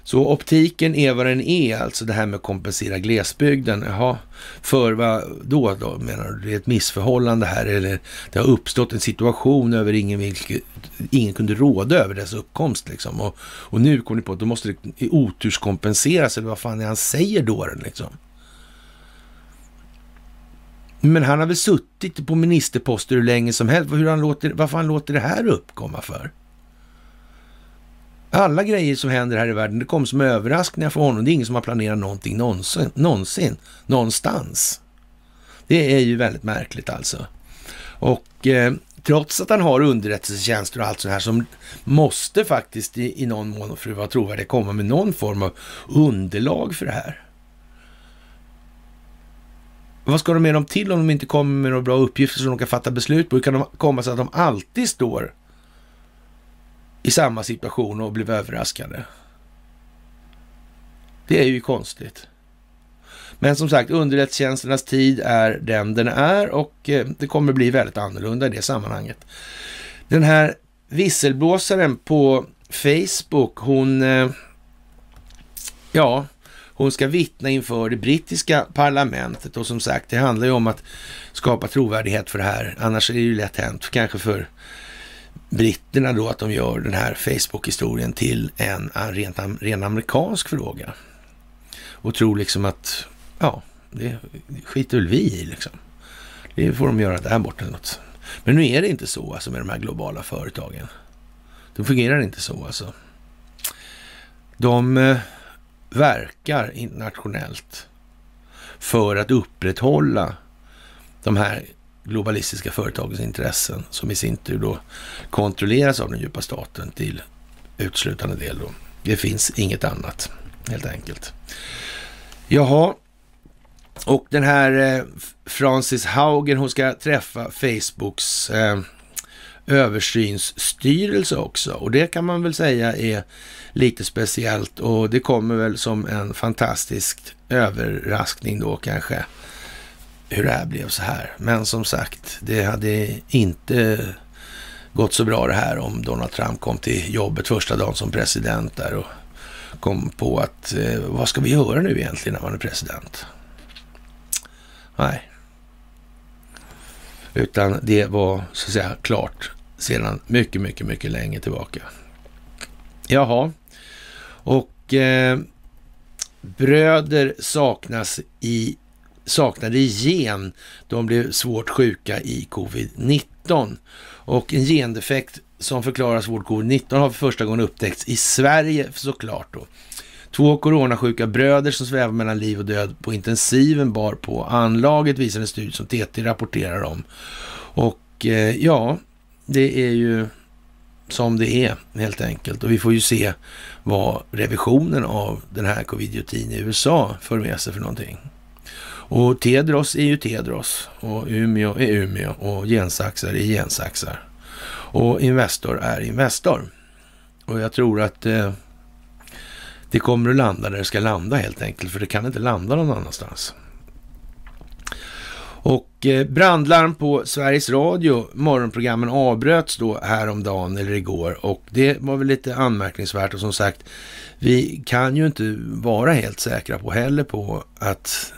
Så optiken är vad den är, alltså det här med att kompensera glesbygden. Jaha, för vad då, då menar du? Det är ett missförhållande här eller det har uppstått en situation över ingen, vilket, ingen kunde råda över dess uppkomst liksom. Och, och nu kommer ni på att då måste det oturskompenseras eller vad fan är han säger då liksom. Men han har väl suttit på ministerposter hur länge som helst. Hur han låter, varför han låter det här uppkomma för? Alla grejer som händer här i världen, det kommer som överraskningar för honom. Det är ingen som har planerat någonting någonsin, någonsin någonstans. Det är ju väldigt märkligt alltså. Och eh, trots att han har underrättelsetjänster och allt sånt här som måste faktiskt i, i någon mån, för att vara trovärdig, komma med någon form av underlag för det här. Vad ska de med dem till om de inte kommer med några bra uppgifter som de kan fatta beslut på? Hur kan de komma sig att de alltid står i samma situation och blev överraskade? Det är ju konstigt. Men som sagt, underrättelsetjänsternas tid är den den är och eh, det kommer bli väldigt annorlunda i det sammanhanget. Den här visselblåsaren på Facebook, hon... Eh, ja, hon ska vittna inför det brittiska parlamentet och som sagt, det handlar ju om att skapa trovärdighet för det här. Annars är det ju lätt hänt, kanske för britterna då, att de gör den här Facebook-historien till en eh, rent, ren amerikansk fråga. Och tror liksom att, ja, det skiter väl vi i liksom. Det får de göra där borta något. Men nu är det inte så alltså med de här globala företagen. Det fungerar inte så alltså. De eh, verkar internationellt för att upprätthålla de här globalistiska företagens intressen som i sin tur då kontrolleras av den djupa staten till utslutande del. Då. Det finns inget annat helt enkelt. Jaha, och den här eh, Francis Haugen, hon ska träffa Facebooks eh, översynsstyrelse också. Och det kan man väl säga är lite speciellt och det kommer väl som en fantastisk överraskning då kanske hur det här blev så här. Men som sagt, det hade inte gått så bra det här om Donald Trump kom till jobbet första dagen som president där och kom på att eh, vad ska vi göra nu egentligen när man är president? Nej. Utan det var så att säga klart sedan mycket, mycket, mycket länge tillbaka. Jaha, och eh, bröder saknas i, saknade i gen. De blev svårt sjuka i covid-19. Och en gendefekt som förklarar svårt covid-19 har för första gången upptäckts i Sverige såklart då. Två coronasjuka bröder som svävar mellan liv och död på intensiven bar på anlaget visar en studie som TT rapporterar om. Och eh, ja, det är ju som det är helt enkelt. Och vi får ju se vad revisionen av den här covidiotin i USA för med sig för någonting. Och Tedros är ju Tedros och Umeå är Umeå och gensaxar är gensaxar. Och Investor är Investor Och jag tror att eh, det kommer att landa där det ska landa helt enkelt, för det kan inte landa någon annanstans. Och eh, brandlarm på Sveriges Radio, morgonprogrammen avbröts då häromdagen eller igår och det var väl lite anmärkningsvärt och som sagt, vi kan ju inte vara helt säkra på heller på att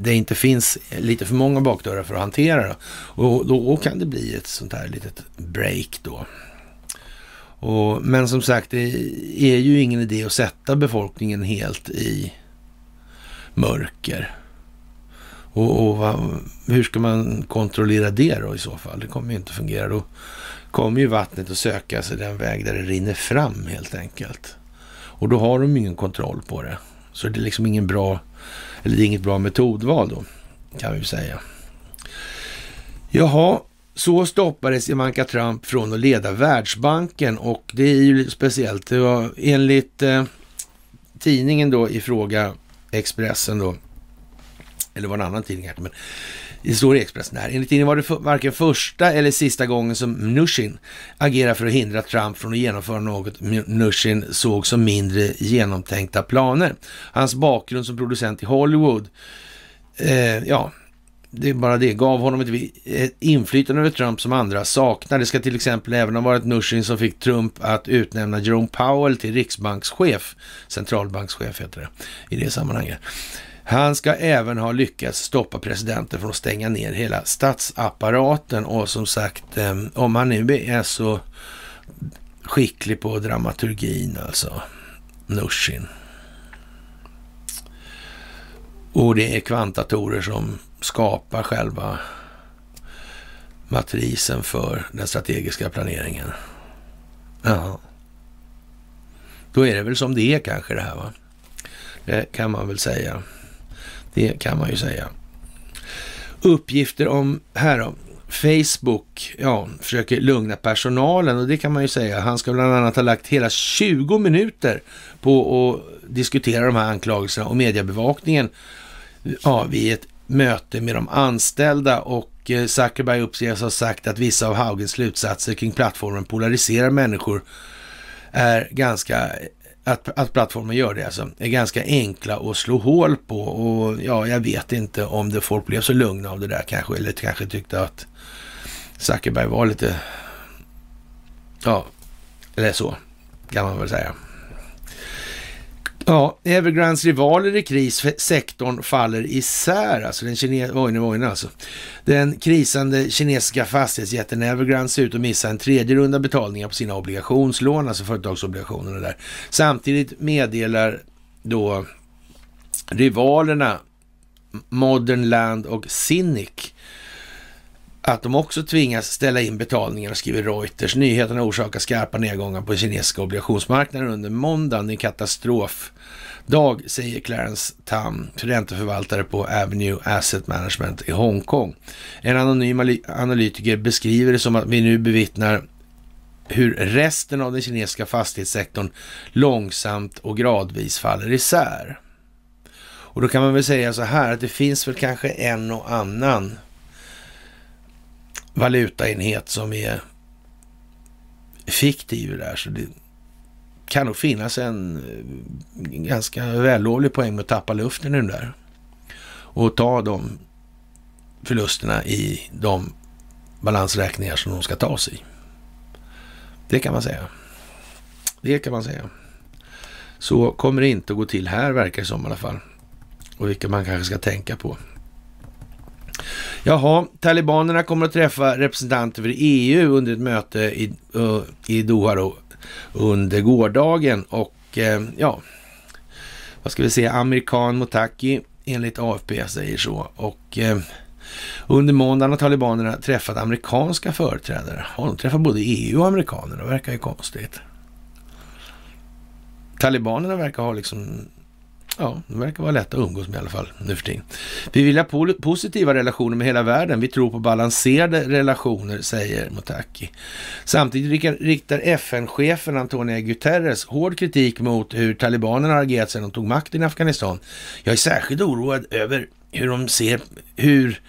det inte finns lite för många bakdörrar för att hantera. Och då kan det bli ett sånt här litet break då. Och, men som sagt, det är ju ingen idé att sätta befolkningen helt i mörker. Och, och vad, hur ska man kontrollera det då i så fall? Det kommer ju inte fungera. Då kommer ju vattnet att söka sig den väg där det rinner fram helt enkelt. Och då har de ingen kontroll på det. Så det är liksom ingen bra, eller det är inget bra metodval då, kan vi säga. Jaha, så stoppades Ivanka Trump från att leda Världsbanken och det är ju lite speciellt. Det var enligt eh, tidningen då i fråga, Expressen då, eller var en annan tidning men det står i Expressen här. Enligt tidningen var det varken första eller sista gången som Mnuchin agerar för att hindra Trump från att genomföra något Mnuchin såg som mindre genomtänkta planer. Hans bakgrund som producent i Hollywood, eh, ja, det är bara det, gav honom ett, ett inflytande över Trump som andra saknar. Det ska till exempel även ha varit Nushin som fick Trump att utnämna Jerome Powell till riksbankschef, centralbankschef heter det i det sammanhanget. Han ska även ha lyckats stoppa presidenten från att stänga ner hela statsapparaten och som sagt, ehm, om han nu är så skicklig på dramaturgin alltså, Nushin. Och det är kvantatorer som skapar själva matrisen för den strategiska planeringen. Ja. Då är det väl som det är kanske det här va? Det kan man väl säga. Det kan man ju säga. Uppgifter om, här då, Facebook, ja, försöker lugna personalen och det kan man ju säga. Han ska bland annat ha lagt hela 20 minuter på att diskutera de här anklagelserna och mediebevakningen ja, vid ett möte med de anställda och eh, Zuckerberg uppges ha sagt att vissa av Haugens slutsatser kring plattformen polariserar människor är ganska att, att plattformen gör det alltså, är ganska enkla att slå hål på och ja, jag vet inte om det folk blev så lugna av det där kanske, eller kanske tyckte att Zuckerberg var lite, ja, eller så kan man väl säga. Ja, Evergrandes rivaler i kris, sektorn faller isär. Alltså den, kine oj, oj, alltså. den krisande kinesiska fastighetsjätten Evergrande ser ut att missa en tredje runda betalningar på sina obligationslån, alltså företagsobligationerna där. Samtidigt meddelar då rivalerna Modern Land och Cynic att de också tvingas ställa in betalningar, skriver Reuters. Nyheterna orsakar skarpa nedgångar på kinesiska obligationsmarknaden under måndagen. En katastrofdag, säger Clarence Tam, ränteförvaltare på Avenue Asset Management i Hongkong. En anonym analytiker beskriver det som att vi nu bevittnar hur resten av den kinesiska fastighetssektorn långsamt och gradvis faller isär. Och då kan man väl säga så här att det finns väl kanske en och annan valutaenhet som är fiktiv där. Så det kan nog finnas en eh, ganska vällovlig poäng med att tappa luften i den där. Och ta de förlusterna i de balansräkningar som de ska tas i. Det kan man säga. Det kan man säga. Så kommer det inte att gå till här verkar det som i alla fall. Och vilka man kanske ska tänka på. Jaha, talibanerna kommer att träffa representanter för EU under ett möte i, uh, i Doha då, under gårdagen och uh, ja, vad ska vi säga, amerikan Motaki enligt AFP säger så. Och uh, under måndagen har talibanerna träffat amerikanska företrädare. Ja, de träffar både EU och amerikaner, det verkar ju konstigt. Talibanerna verkar ha liksom Ja, de verkar vara lätta att umgås med i alla fall nu för tiden. Vi vill ha positiva relationer med hela världen. Vi tror på balanserade relationer, säger Motaki. Samtidigt riktar FN-chefen Antonio Guterres hård kritik mot hur talibanerna har agerat sedan de tog makten i Afghanistan. Jag är särskilt oroad över hur de ser, hur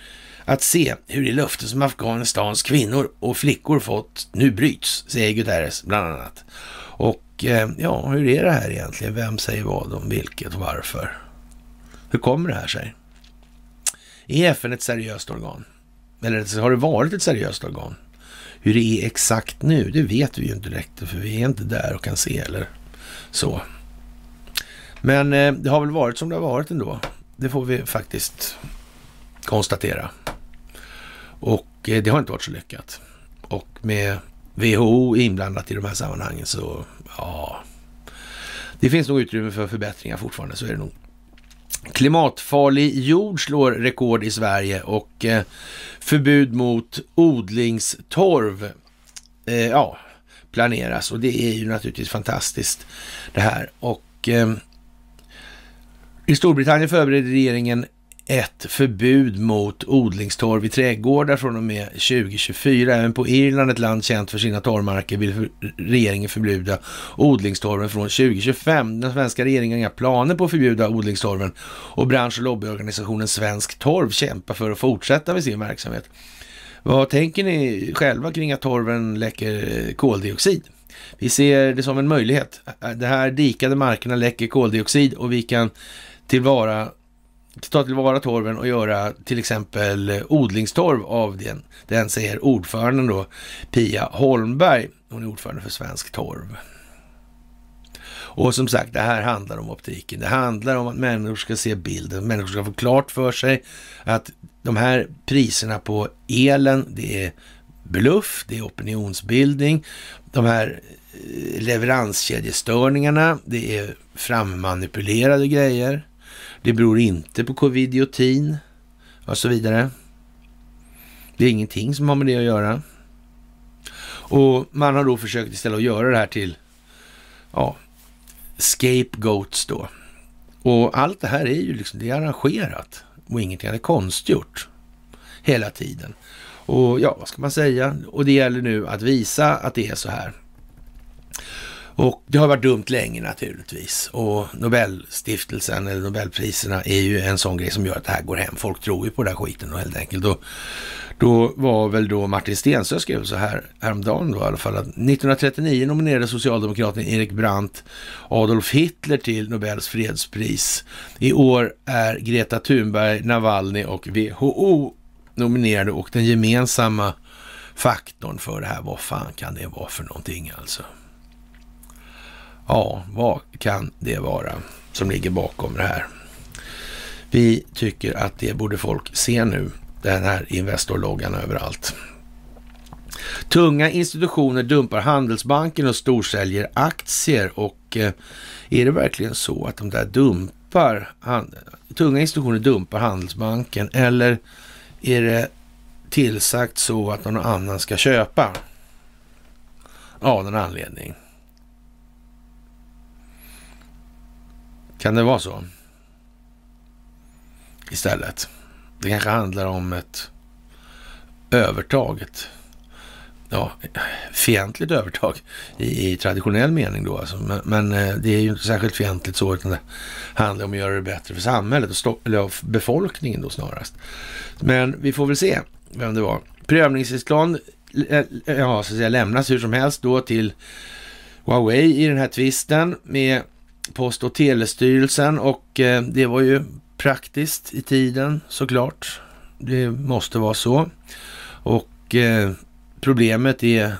att se hur det löfte som Afghanistans kvinnor och flickor fått nu bryts, säger Guterres bland annat. Och Eh, ja, hur är det här egentligen? Vem säger vad om vilket och varför? Hur kommer det här sig? Är FN ett seriöst organ? Eller har det varit ett seriöst organ? Hur det är exakt nu, det vet vi ju inte direkt, för vi är inte där och kan se eller så. Men eh, det har väl varit som det har varit ändå. Det får vi faktiskt konstatera. Och eh, det har inte varit så lyckat. Och med WHO inblandat i de här sammanhangen så, ja. Det finns nog utrymme för förbättringar fortfarande, så är det nog. Klimatfarlig jord slår rekord i Sverige och eh, förbud mot odlingstorv eh, ja, planeras och det är ju naturligtvis fantastiskt det här. Och eh, i Storbritannien förbereder regeringen ett förbud mot odlingstorv i trädgårdar från och med 2024. Även på Irland, ett land känt för sina torvmarker, vill regeringen förbjuda odlingstorven från 2025. Den svenska regeringen har inga planer på att förbjuda odlingstorven och bransch och lobbyorganisationen Svensk Torv kämpar för att fortsätta med sin verksamhet. Vad tänker ni själva kring att torven läcker koldioxid? Vi ser det som en möjlighet. De här dikade markerna läcker koldioxid och vi kan tillvara ta tillvara torven och göra till exempel odlingstorv av den. Den säger ordföranden då, Pia Holmberg. Hon är ordförande för Svensk Torv. Och som sagt, det här handlar om optiken. Det handlar om att människor ska se bilden. Människor ska få klart för sig att de här priserna på elen, det är bluff, det är opinionsbildning. De här eh, leveranskedjestörningarna, det är frammanipulerade grejer. Det beror inte på covidiotin och så vidare. Det är ingenting som har med det att göra. Och man har då försökt istället att göra det här till ja, scapegoats då. Och allt det här är ju liksom, det är arrangerat och ingenting är konstgjort hela tiden. Och ja, vad ska man säga? Och det gäller nu att visa att det är så här. Och det har varit dumt länge naturligtvis. Och Nobelstiftelsen eller Nobelpriserna är ju en sån grej som gör att det här går hem. Folk tror ju på den här skiten och helt enkelt. Och då var väl då Martin Stensö skrev så här häromdagen då i alla fall att 1939 nominerade socialdemokraten Erik Brandt Adolf Hitler till Nobels fredspris. I år är Greta Thunberg, Navalny och WHO nominerade och den gemensamma faktorn för det här, vad fan kan det vara för någonting alltså? Ja, vad kan det vara som ligger bakom det här? Vi tycker att det borde folk se nu, den här Investor-loggan överallt. Tunga institutioner dumpar Handelsbanken och storsäljer aktier och eh, är det verkligen så att de där dumpar, tunga institutioner dumpar Handelsbanken eller är det tillsagt så att någon annan ska köpa av någon anledning? Kan det vara så? Istället. Det kanske handlar om ett övertag, ett ja, fientligt övertag i, i, traditionell mening då. Alltså. Men, men, eh, det är ju inte särskilt fientligt så, utan det handlar om att göra det bättre för samhället och eller befolkningen då snarast. Men vi får väl se vem det var. Prövningstillstånd ja, så att säga, lämnas hur som helst då till Huawei i den här tvisten med Post och telestyrelsen och eh, det var ju praktiskt i tiden såklart. Det måste vara så. Och eh, problemet är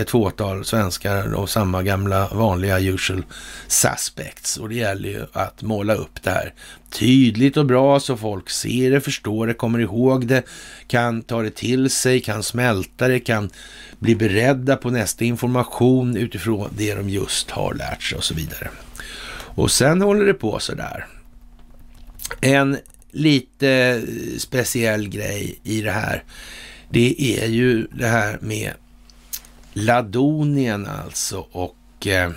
ett fåtal svenskar och samma gamla vanliga usual suspects. Och det gäller ju att måla upp det här tydligt och bra så folk ser det, förstår det, kommer ihåg det, kan ta det till sig, kan smälta det, kan bli beredda på nästa information utifrån det de just har lärt sig och så vidare. Och sen håller det på så där. En lite speciell grej i det här, det är ju det här med Ladonien alltså och eh,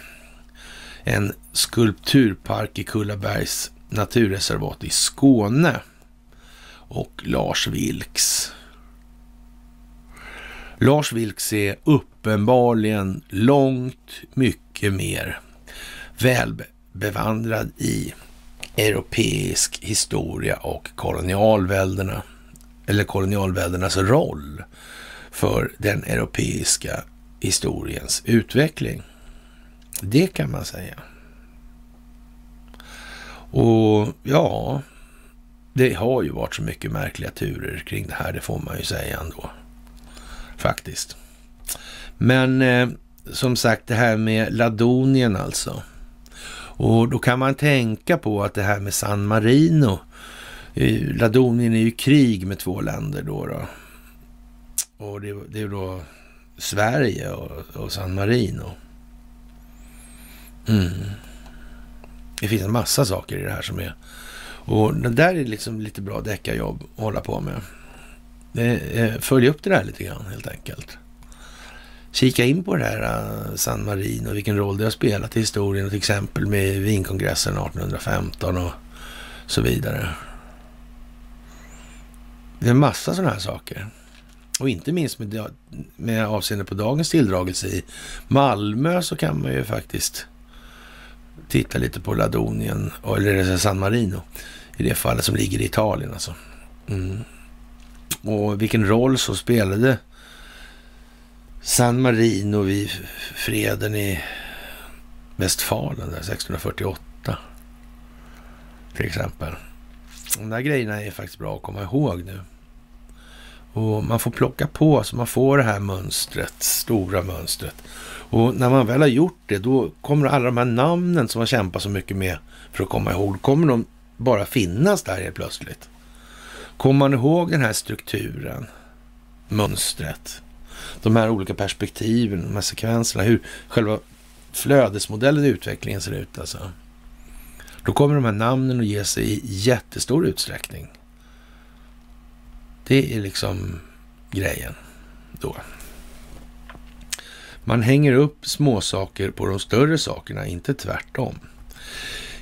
en skulpturpark i Kullabergs naturreservat i Skåne och Lars Vilks. Lars Vilks är uppenbarligen långt mycket mer välbe bevandrad i europeisk historia och kolonialväldena, eller kolonialväldenas roll för den europeiska historiens utveckling. Det kan man säga. Och ja, det har ju varit så mycket märkliga turer kring det här, det får man ju säga ändå. Faktiskt. Men eh, som sagt, det här med Ladonien alltså. Och då kan man tänka på att det här med San Marino, Ladonien är ju krig med två länder då. då. Och det, det är då Sverige och, och San Marino. Mm. Det finns en massa saker i det här som är... Och det där är liksom lite bra deckarjobb att hålla på med. Eh, eh, följ upp det där lite grann helt enkelt. Kika in på det här eh, San Marino vilken roll det har spelat i historien. Till exempel med vinkongressen 1815 och så vidare. Det är en massa sådana här saker. Och inte minst med, med avseende på dagens tilldragelse i Malmö så kan man ju faktiskt titta lite på Ladonien, eller San Marino i det fallet som ligger i Italien alltså. Mm. Och vilken roll så spelade San Marino vid freden i Westfalen där 1648 till exempel. De där grejerna är faktiskt bra att komma ihåg nu. Och man får plocka på så man får det här mönstret, stora mönstret. Och när man väl har gjort det, då kommer alla de här namnen som man kämpar så mycket med för att komma ihåg, kommer de bara finnas där helt plötsligt. Kommer man ihåg den här strukturen, mönstret, de här olika perspektiven, de här sekvenserna, hur själva flödesmodellen i utvecklingen ser ut alltså. Då kommer de här namnen att ge sig i jättestor utsträckning. Det är liksom grejen då. Man hänger upp småsaker på de större sakerna, inte tvärtom.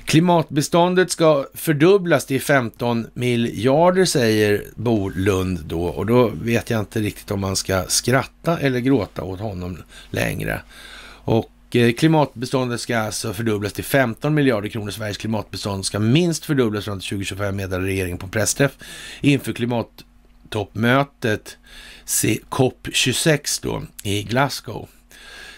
Klimatbeståndet ska fördubblas till 15 miljarder, säger Bolund då. Och då vet jag inte riktigt om man ska skratta eller gråta åt honom längre. Och eh, klimatbeståndet ska alltså fördubblas till 15 miljarder kronor. Sveriges klimatbestånd ska minst fördubblas fram till 2025, meddelade regeringen på pressträff inför klimattoppmötet COP26 då i Glasgow.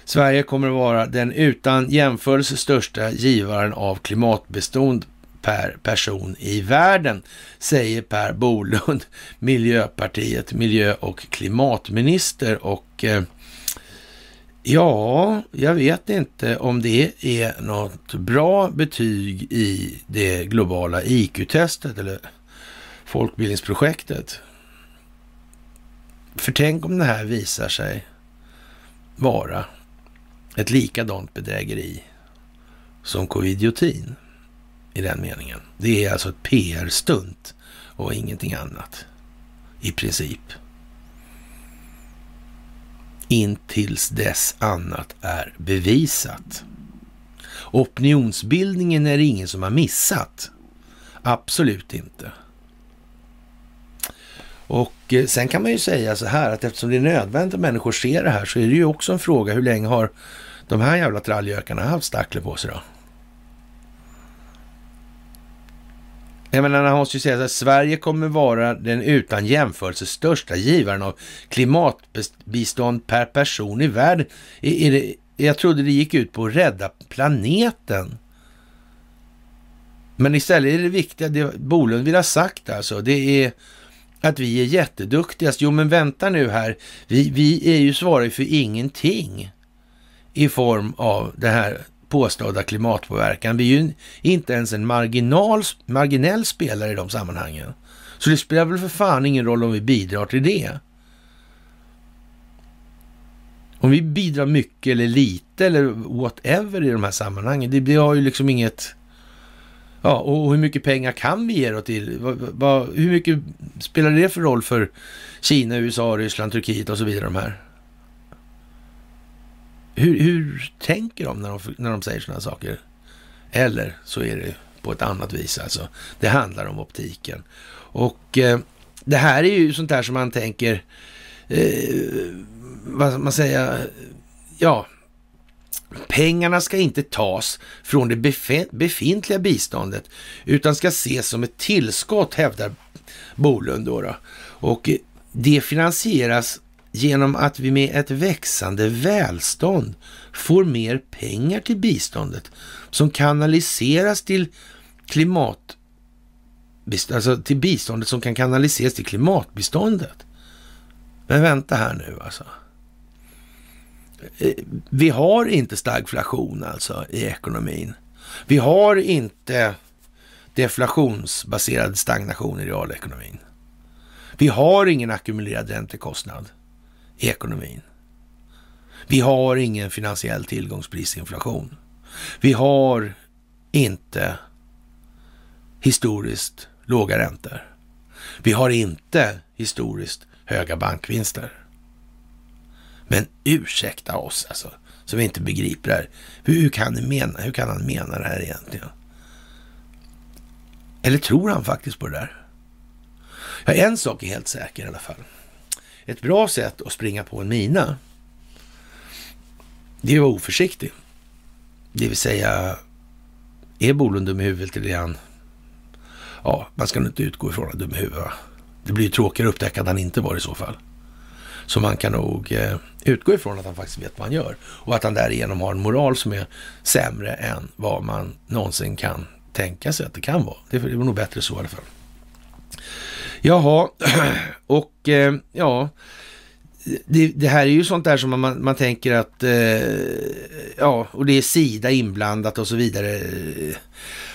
Sverige kommer att vara den utan jämförelse största givaren av klimatbestånd per person i världen, säger Per Bolund, Miljöpartiet, miljö och klimatminister. Och eh, ja, jag vet inte om det är något bra betyg i det globala IQ-testet eller folkbildningsprojektet. För tänk om det här visar sig vara ett likadant bedrägeri som covidiotin i den meningen. Det är alltså ett PR-stunt och ingenting annat i princip. Intills dess annat är bevisat. Opinionsbildningen är det ingen som har missat. Absolut inte. Och eh, sen kan man ju säga så här att eftersom det är nödvändigt att människor ser det här så är det ju också en fråga hur länge har de här jävla trallgökarna har haft stackler på sig då? Jag menar, han måste ju säga att Sverige kommer vara den utan jämförelse största givaren av klimatbistånd per person i världen. Är det, jag trodde det gick ut på att rädda planeten. Men istället är det viktiga, det Bolund vill ha sagt alltså, det är att vi är jätteduktigast. Jo, men vänta nu här, vi, vi är ju svariga för ingenting i form av det här påstådda klimatpåverkan. Vi är ju inte ens en marginal, marginell spelare i de sammanhangen. Så det spelar väl för fan ingen roll om vi bidrar till det. Om vi bidrar mycket eller lite eller whatever i de här sammanhangen, det, det har ju liksom inget... Ja, och hur mycket pengar kan vi ge då till? Va, va, hur mycket spelar det för roll för Kina, USA, Ryssland, Turkiet och så vidare de här? Hur, hur tänker de när, de när de säger sådana saker? Eller så är det på ett annat vis alltså. Det handlar om optiken. Och eh, det här är ju sånt där som man tänker, eh, vad ska man säga, ja, pengarna ska inte tas från det befintliga biståndet utan ska ses som ett tillskott, hävdar Bolund. Då, då. Och eh, det finansieras genom att vi med ett växande välstånd får mer pengar till biståndet som kanaliseras till klimat alltså till biståndet som kan kanaliseras till klimatbiståndet. Men vänta här nu alltså. Eh, vi har inte stagflation alltså i ekonomin. Vi har inte deflationsbaserad stagnation i realekonomin. Vi har ingen ackumulerad räntekostnad i ekonomin. Vi har ingen finansiell tillgångsprisinflation. Vi har inte historiskt låga räntor. Vi har inte historiskt höga bankvinster. Men ursäkta oss alltså, som inte begriper det här. Hur kan, mena, hur kan han mena det här egentligen? Eller tror han faktiskt på det där? Ja, en sak är helt säker i alla fall. Ett bra sätt att springa på en mina, det är att vara oförsiktig. Det vill säga, är Bolund dum i huvudet eller är han... Ja, man ska nog inte utgå ifrån att dum i huvudet. Va? Det blir ju tråkigare att upptäcka att han inte var i så fall. Så man kan nog eh, utgå ifrån att han faktiskt vet vad han gör och att han därigenom har en moral som är sämre än vad man någonsin kan tänka sig att det kan vara. Det är nog bättre så i alla fall. Jaha, och eh, ja, det, det, här är ju sånt där som man, man tänker att, eh, ja, och det är Sida inblandat och så vidare, eh,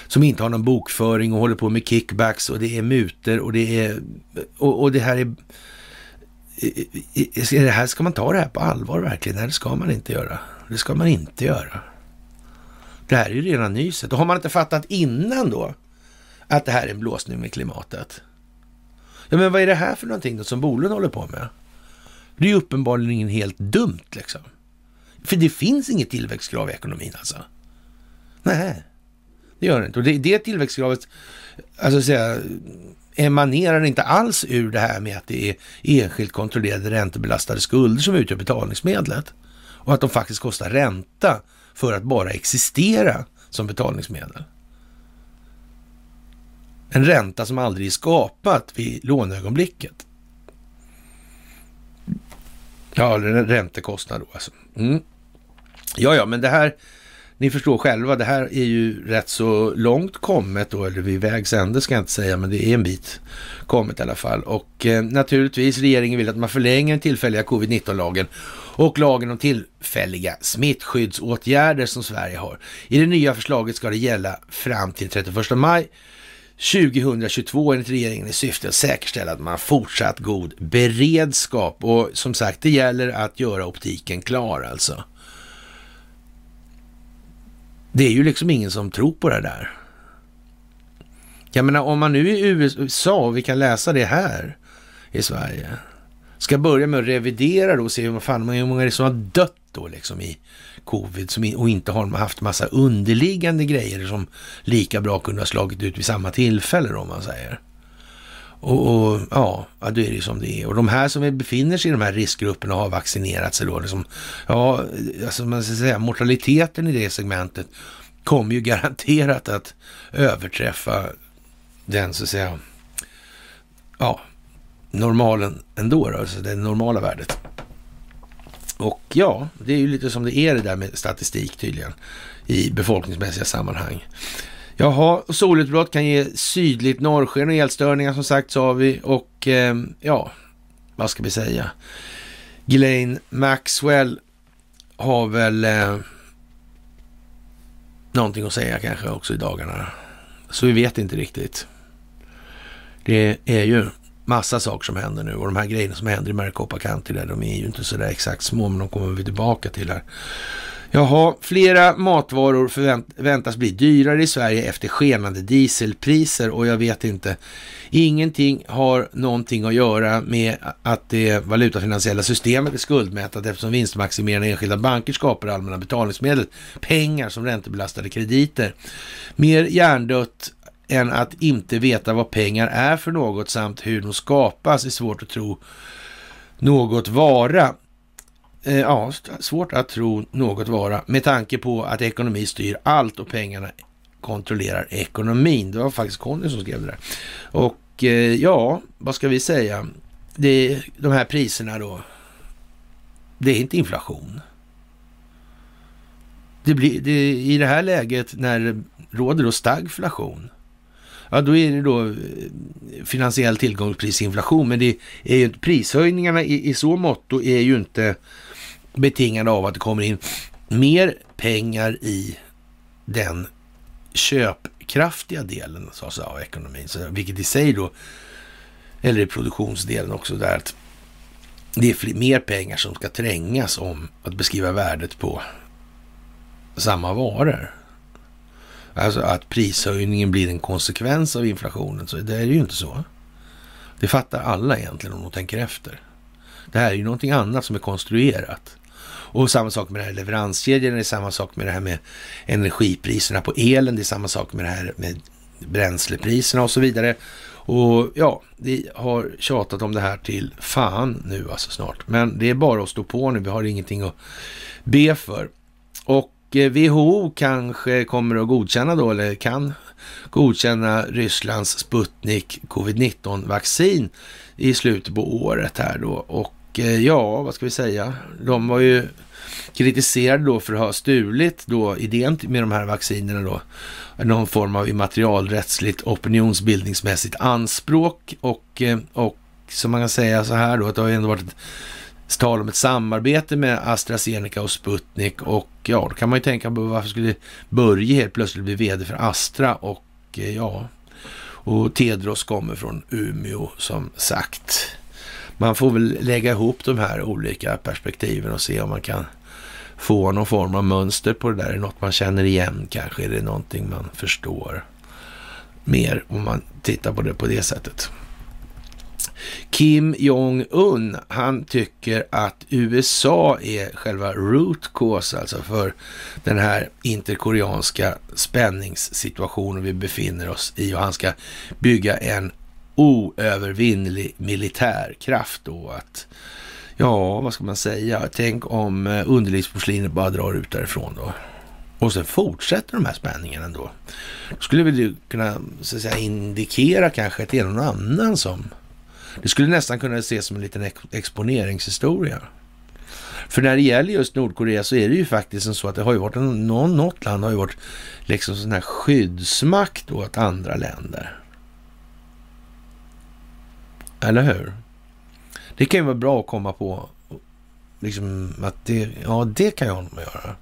som inte har någon bokföring och håller på med kickbacks och det är muter och det är, och, och det här är, är det här, ska man ta det här på allvar verkligen? Nej, det ska man inte göra. Det ska man inte göra. Det här är ju rena nyset. Och har man inte fattat innan då att det här är en blåsning med klimatet? Ja, men vad är det här för någonting då som Bolund håller på med? Det är ju uppenbarligen helt dumt liksom. För det finns inget tillväxtkrav i ekonomin alltså. Nej, det gör det inte. Och det, det tillväxtkravet, alltså säga, emanerar inte alls ur det här med att det är enskilt kontrollerade räntebelastade skulder som utgör betalningsmedlet. Och att de faktiskt kostar ränta för att bara existera som betalningsmedel. En ränta som aldrig är skapat vid låneögonblicket. Ja, eller en räntekostnad då alltså. Mm. Ja, ja, men det här, ni förstår själva, det här är ju rätt så långt kommet då, eller vid vägs ände ska jag inte säga, men det är en bit kommet i alla fall. Och eh, naturligtvis, regeringen vill att man förlänger den tillfälliga covid-19-lagen och lagen om tillfälliga smittskyddsåtgärder som Sverige har. I det nya förslaget ska det gälla fram till 31 maj 2022 enligt regeringen i syfte att säkerställa att man har fortsatt god beredskap. Och som sagt, det gäller att göra optiken klar alltså. Det är ju liksom ingen som tror på det där. Jag menar, om man nu i USA, och vi kan läsa det här i Sverige, ska börja med att revidera då och se hur, fan, hur många är som har dött då liksom i covid som, och inte har haft massa underliggande grejer som lika bra kunde ha slagit ut vid samma tillfälle om man säger. Och, och, ja, ja, då är det ju som det är. Och de här som befinner sig i de här riskgrupperna har vaccinerat sig då, liksom, ja, alltså man ska säga mortaliteten i det segmentet kommer ju garanterat att överträffa den så att säga, ja, normalen ändå, då, alltså det normala värdet. Och ja, det är ju lite som det är det där med statistik tydligen i befolkningsmässiga sammanhang. Jaha, solutbrott kan ge sydligt norrsken och elstörningar som sagt sa vi och eh, ja, vad ska vi säga? Ghislaine Maxwell har väl eh, någonting att säga kanske också i dagarna. Så vi vet inte riktigt. Det är ju massa saker som händer nu och de här grejerna som händer i Maricopa County där, de är ju inte sådär exakt små, men de kommer vi tillbaka till här. Jaha, flera matvaror förväntas bli dyrare i Sverige efter skenande dieselpriser och jag vet inte. Ingenting har någonting att göra med att det valutafinansiella systemet är skuldmättat eftersom vinstmaximerande enskilda banker skapar allmänna betalningsmedel, pengar som räntebelastade krediter. Mer hjärndött än att inte veta vad pengar är för något samt hur de skapas är svårt att tro något vara. Eh, ja, svårt att tro något vara med tanke på att ekonomi styr allt och pengarna kontrollerar ekonomin. Det var faktiskt Conny som skrev det där. Och eh, ja, vad ska vi säga? Det, de här priserna då det är inte inflation. Det blir, det, I det här läget när det råder då stagflation, ja då är det då eh, finansiell tillgångsprisinflation. Men det är ju prishöjningarna i, i så mått är ju inte betingade av att det kommer in mer pengar i den köpkraftiga delen så alltså, av ekonomin. Så, vilket i sig då, eller i produktionsdelen också, där att det är mer pengar som ska trängas om att beskriva värdet på samma varor. Alltså att prishöjningen blir en konsekvens av inflationen. Så det är ju inte så. Det fattar alla egentligen om de tänker efter. Det här är ju någonting annat som är konstruerat. Och samma sak med det här leveranskedjan, det är samma sak med det här med energipriserna på elen, det är samma sak med det här med bränslepriserna och så vidare. Och ja, vi har tjatat om det här till fan nu alltså snart. Men det är bara att stå på nu, vi har ingenting att be för. Och Eh, WHO kanske kommer att godkänna då, eller kan godkänna Rysslands Sputnik covid-19 vaccin i slutet på året här då. Och eh, ja, vad ska vi säga? De var ju kritiserade då för att ha stulit då idén med de här vaccinerna då. Någon form av immaterialrättsligt opinionsbildningsmässigt anspråk och, eh, och som man kan säga så här då att det har ändå varit ett tal om ett samarbete med AstraZeneca och Sputnik och ja, då kan man ju tänka på varför skulle Börje helt plötsligt bli vd för Astra och eh, ja, och Tedros kommer från Umeå som sagt. Man får väl lägga ihop de här olika perspektiven och se om man kan få någon form av mönster på det där. Är det något man känner igen kanske? Är det någonting man förstår mer om man tittar på det på det sättet? Kim Jong-Un, han tycker att USA är själva root cause, alltså för den här interkoreanska spänningssituationen vi befinner oss i och han ska bygga en oövervinnlig militärkraft då. Att Ja, vad ska man säga? Tänk om eh, underlivsporslinet bara drar ut därifrån då. Och sen fortsätter de här spänningarna ändå. Då skulle vi kunna så att säga, indikera kanske att det är någon annan som... Det skulle nästan kunna ses som en liten exponeringshistoria. För när det gäller just Nordkorea så är det ju faktiskt så att det har ju varit någon, något land har ju varit liksom sån här skyddsmakt åt andra länder. Eller hur? Det kan ju vara bra att komma på liksom att det, ja, det kan jag honom göra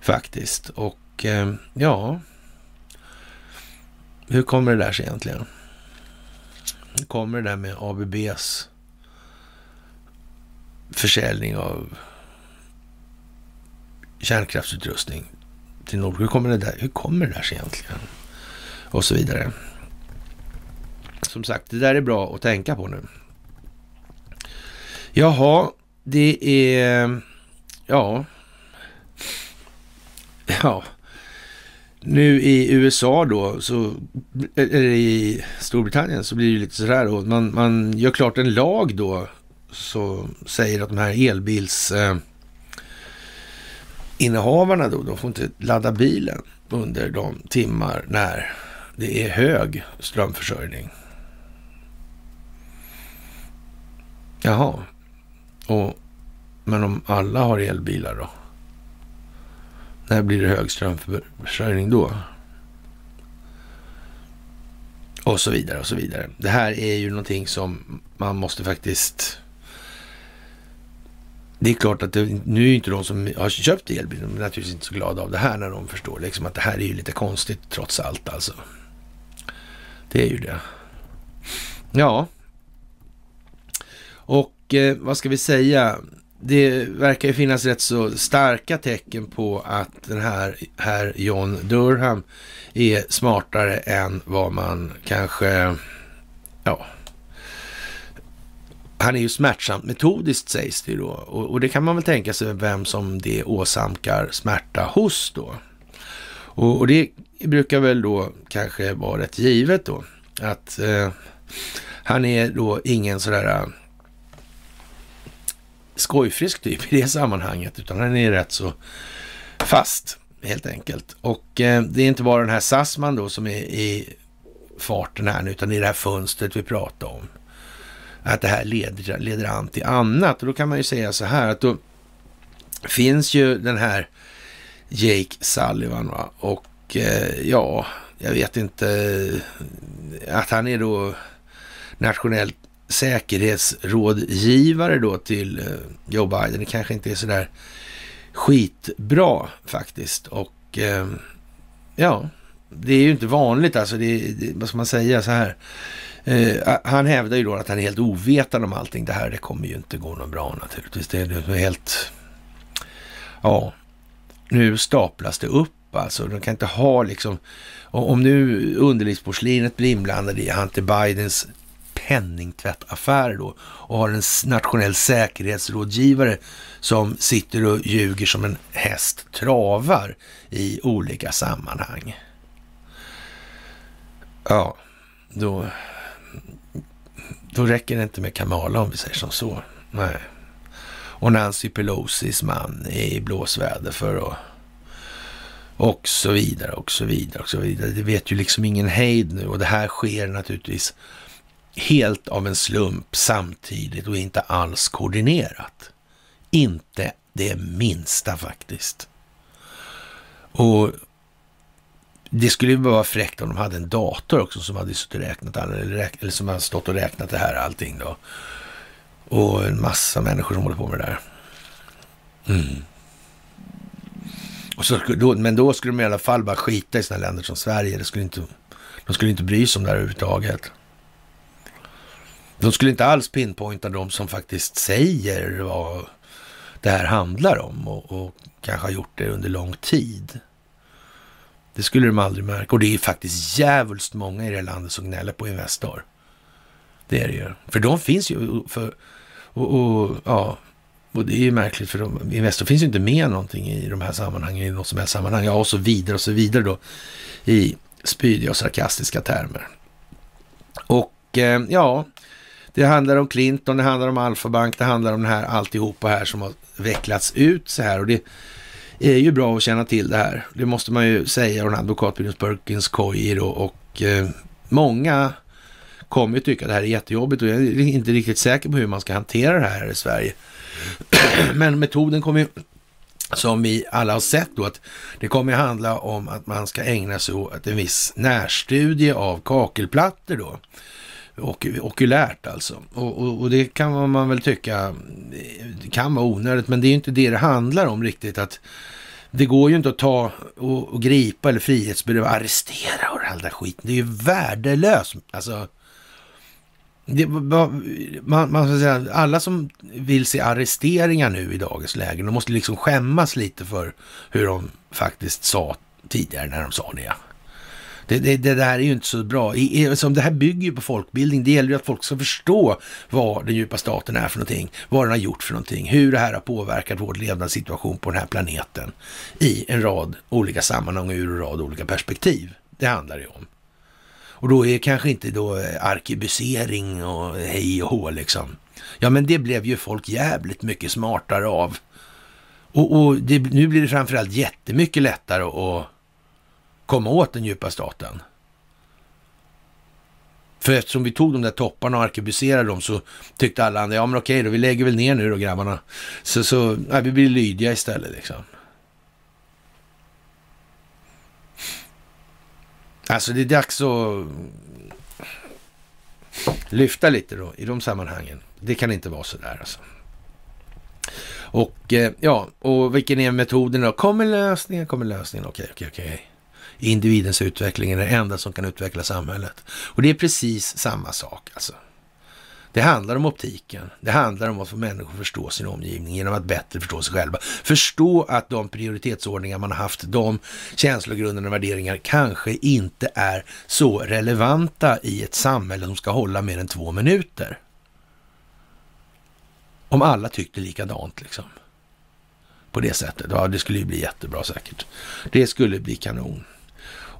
faktiskt. Och eh, ja, hur kommer det där sig egentligen? Kommer det där med ABBs försäljning av kärnkraftsutrustning till Nord. Hur kommer det där, hur kommer det där sig egentligen? Och så vidare. Som sagt, det där är bra att tänka på nu. Jaha, det är... Ja. Ja. Nu i USA då, så, eller i Storbritannien, så blir det lite sådär då. Man, man gör klart en lag då, som säger att de här elbilsinnehavarna, Eh, då, de får inte ladda bilen under de timmar när det är hög strömförsörjning. Jaha, och, men om alla har elbilar då? När blir det hög strömförsörjning då? Och så vidare och så vidare. Det här är ju någonting som man måste faktiskt... Det är klart att det, nu är inte de som har köpt elbil, de är naturligtvis inte så glada av det här när de förstår liksom att det här är ju lite konstigt trots allt alltså. Det är ju det. Ja. Och eh, vad ska vi säga? Det verkar ju finnas rätt så starka tecken på att den här, här John Durham är smartare än vad man kanske, ja, han är ju smärtsamt metodiskt sägs det ju då. Och, och, det kan man väl tänka sig vem som det åsamkar smärta hos då. Och, och det brukar väl då kanske vara rätt givet då. Att eh, han är då ingen sådär skojfrisk typ i det sammanhanget, utan han är rätt så fast helt enkelt. Och eh, det är inte bara den här Sassman då som är i farten här nu, utan det är det här fönstret vi pratar om. Att det här leder, leder an till annat. Och då kan man ju säga så här att då finns ju den här Jake Sullivan va? och eh, ja, jag vet inte att han är då nationellt säkerhetsrådgivare då till eh, Joe Biden. Det kanske inte är sådär skitbra faktiskt. Och eh, ja, det är ju inte vanligt alltså. Det, det, vad ska man säga så här. Eh, han hävdar ju då att han är helt ovetande om allting. Det här det kommer ju inte gå något bra naturligtvis. Det, det är helt... Ja, nu staplas det upp alltså. De kan inte ha liksom... Om nu underlivsporslinet blir inblandad i Hunter Bidens penningtvättaffärer då och har en nationell säkerhetsrådgivare som sitter och ljuger som en häst travar i olika sammanhang. Ja, då, då räcker det inte med Kamala om vi säger som så. Nej. Och Nancy Pelosis man är i blåsväder för att och så vidare och så vidare och så vidare. Det vet ju liksom ingen hejd nu och det här sker naturligtvis helt av en slump samtidigt och inte alls koordinerat. Inte det minsta faktiskt. Och det skulle ju vara fräckt om de hade en dator också som hade suttit och räknat, eller, eller som hade stått och räknat det här allting då. Och en massa människor som håller på med det där. Mm. Och så, då, men då skulle de i alla fall bara skita i sådana länder som Sverige. Det skulle inte, de skulle inte bry sig om det här överhuvudtaget. De skulle inte alls pinpointa de som faktiskt säger vad det här handlar om och, och kanske har gjort det under lång tid. Det skulle de aldrig märka. Och det är faktiskt jävligt många i det här landet som gnäller på Investor. Det är det ju. För de finns ju. För, och, och, ja, och det är ju märkligt för de, Investor finns ju inte med någonting i de här sammanhangen, i något som helst sammanhang. Ja, och så vidare och så vidare då i spydiga och sarkastiska termer. Och eh, ja, det handlar om Clinton, det handlar om Alfa-Bank, det handlar om det här alltihopa här som har vecklats ut så här. Och det är ju bra att känna till det här. Det måste man ju säga. Och advokatbyrån Perkins Coyer och, och eh, många kommer ju tycka att det här är jättejobbigt och jag är inte riktigt säker på hur man ska hantera det här i Sverige. Men metoden kommer ju, som vi alla har sett då, att det kommer att handla om att man ska ägna sig åt en viss närstudie av kakelplattor då. Och, okulärt alltså. Och, och, och, det kan man väl tycka det kan vara onödigt, men det är ju inte det det handlar om riktigt. att Det går ju inte att ta och, och gripa eller frihetsberöva, arrestera och all den skiten. Det är ju värdelöst. Alltså, det, man, man ska säga, alla som vill se arresteringar nu i dagens läge, de måste liksom skämmas lite för hur de faktiskt sa tidigare när de sa det. Det, det, det, där är ju inte så bra. I, som det här bygger ju på folkbildning. Det gäller ju att folk ska förstå vad den djupa staten är för någonting, vad den har gjort för någonting, hur det här har påverkat vår levnadssituation på den här planeten i en rad olika sammanhang och ur en rad olika perspektiv. Det handlar det ju om. Och då är kanske inte då eh, arkebusering och hej och hå liksom. Ja, men det blev ju folk jävligt mycket smartare av. Och, och det, nu blir det framförallt jättemycket lättare att komma åt den djupa staten. För eftersom vi tog de där topparna och arkebuserade dem så tyckte alla andra, ja men okej då, vi lägger väl ner nu då grabbarna. Så, så ja, vi blir lydiga istället liksom. Alltså det är dags att lyfta lite då i de sammanhangen. Det kan inte vara så där alltså. Och eh, ja, och vilken är metoden då? Kommer lösningen? Kommer lösningen? Okej, okej, okej. Individens utveckling är det enda som kan utveckla samhället. Och det är precis samma sak alltså. Det handlar om optiken. Det handlar om att få människor att förstå sin omgivning genom att bättre förstå sig själva. Förstå att de prioritetsordningar man har haft, de känslogrunder och värderingar kanske inte är så relevanta i ett samhälle som ska hålla mer än två minuter. Om alla tyckte likadant liksom. På det sättet. Ja, det skulle ju bli jättebra säkert. Det skulle bli kanon.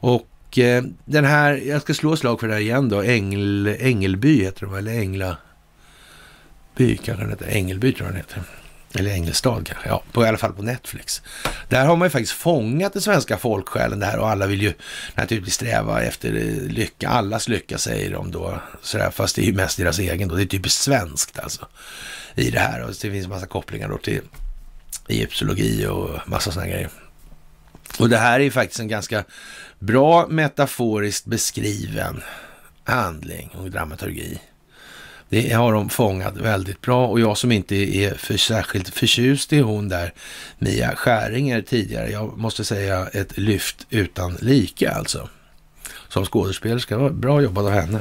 Och eh, den här, jag ska slå slag för det här igen då, Ängel, Ängelby heter de, eller Änglaby, kanske den heter, Ängelby tror jag den heter. Eller Ängelstad kanske, ja, på, i alla fall på Netflix. Där har man ju faktiskt fångat den svenska folksjälen där och alla vill ju naturligtvis sträva efter lycka, allas lycka säger de då. Sådär, fast det är ju mest deras egen då, det är typiskt svenskt alltså i det här och det finns en massa kopplingar då till egyptologi och massa sådana grejer. Och det här är ju faktiskt en ganska bra metaforiskt beskriven handling och dramaturgi. Det har de fångat väldigt bra och jag som inte är för särskilt förtjust i hon där, Mia Skäringer tidigare, jag måste säga ett lyft utan like alltså. Som skådespelerska, bra jobbat av henne.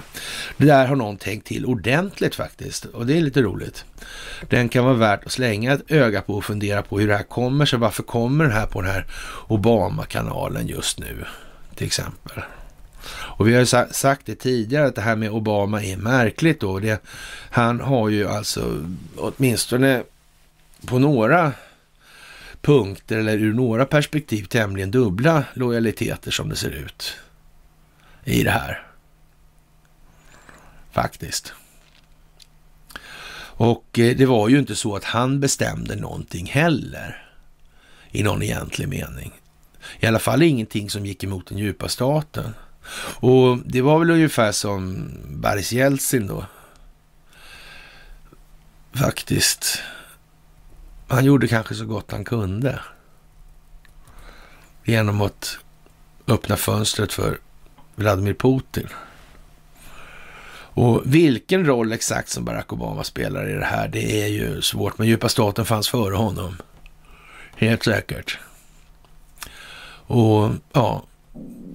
Det där har någon tänkt till ordentligt faktiskt och det är lite roligt. Den kan vara värt att slänga ett öga på och fundera på hur det här kommer sig. Varför kommer det här på den här Obama-kanalen just nu till exempel? Och vi har ju sagt det tidigare att det här med Obama är märkligt då. Det, han har ju alltså åtminstone på några punkter eller ur några perspektiv tämligen dubbla lojaliteter som det ser ut i det här. Faktiskt. Och eh, det var ju inte så att han bestämde någonting heller i någon egentlig mening. I alla fall ingenting som gick emot den djupa staten. Och det var väl ungefär som Boris Jeltsin då. Faktiskt. Han gjorde kanske så gott han kunde. Genom att öppna fönstret för Vladimir Putin. Och vilken roll exakt som Barack Obama spelar i det här, det är ju svårt. Men djupa staten fanns före honom. Helt säkert. Och ja,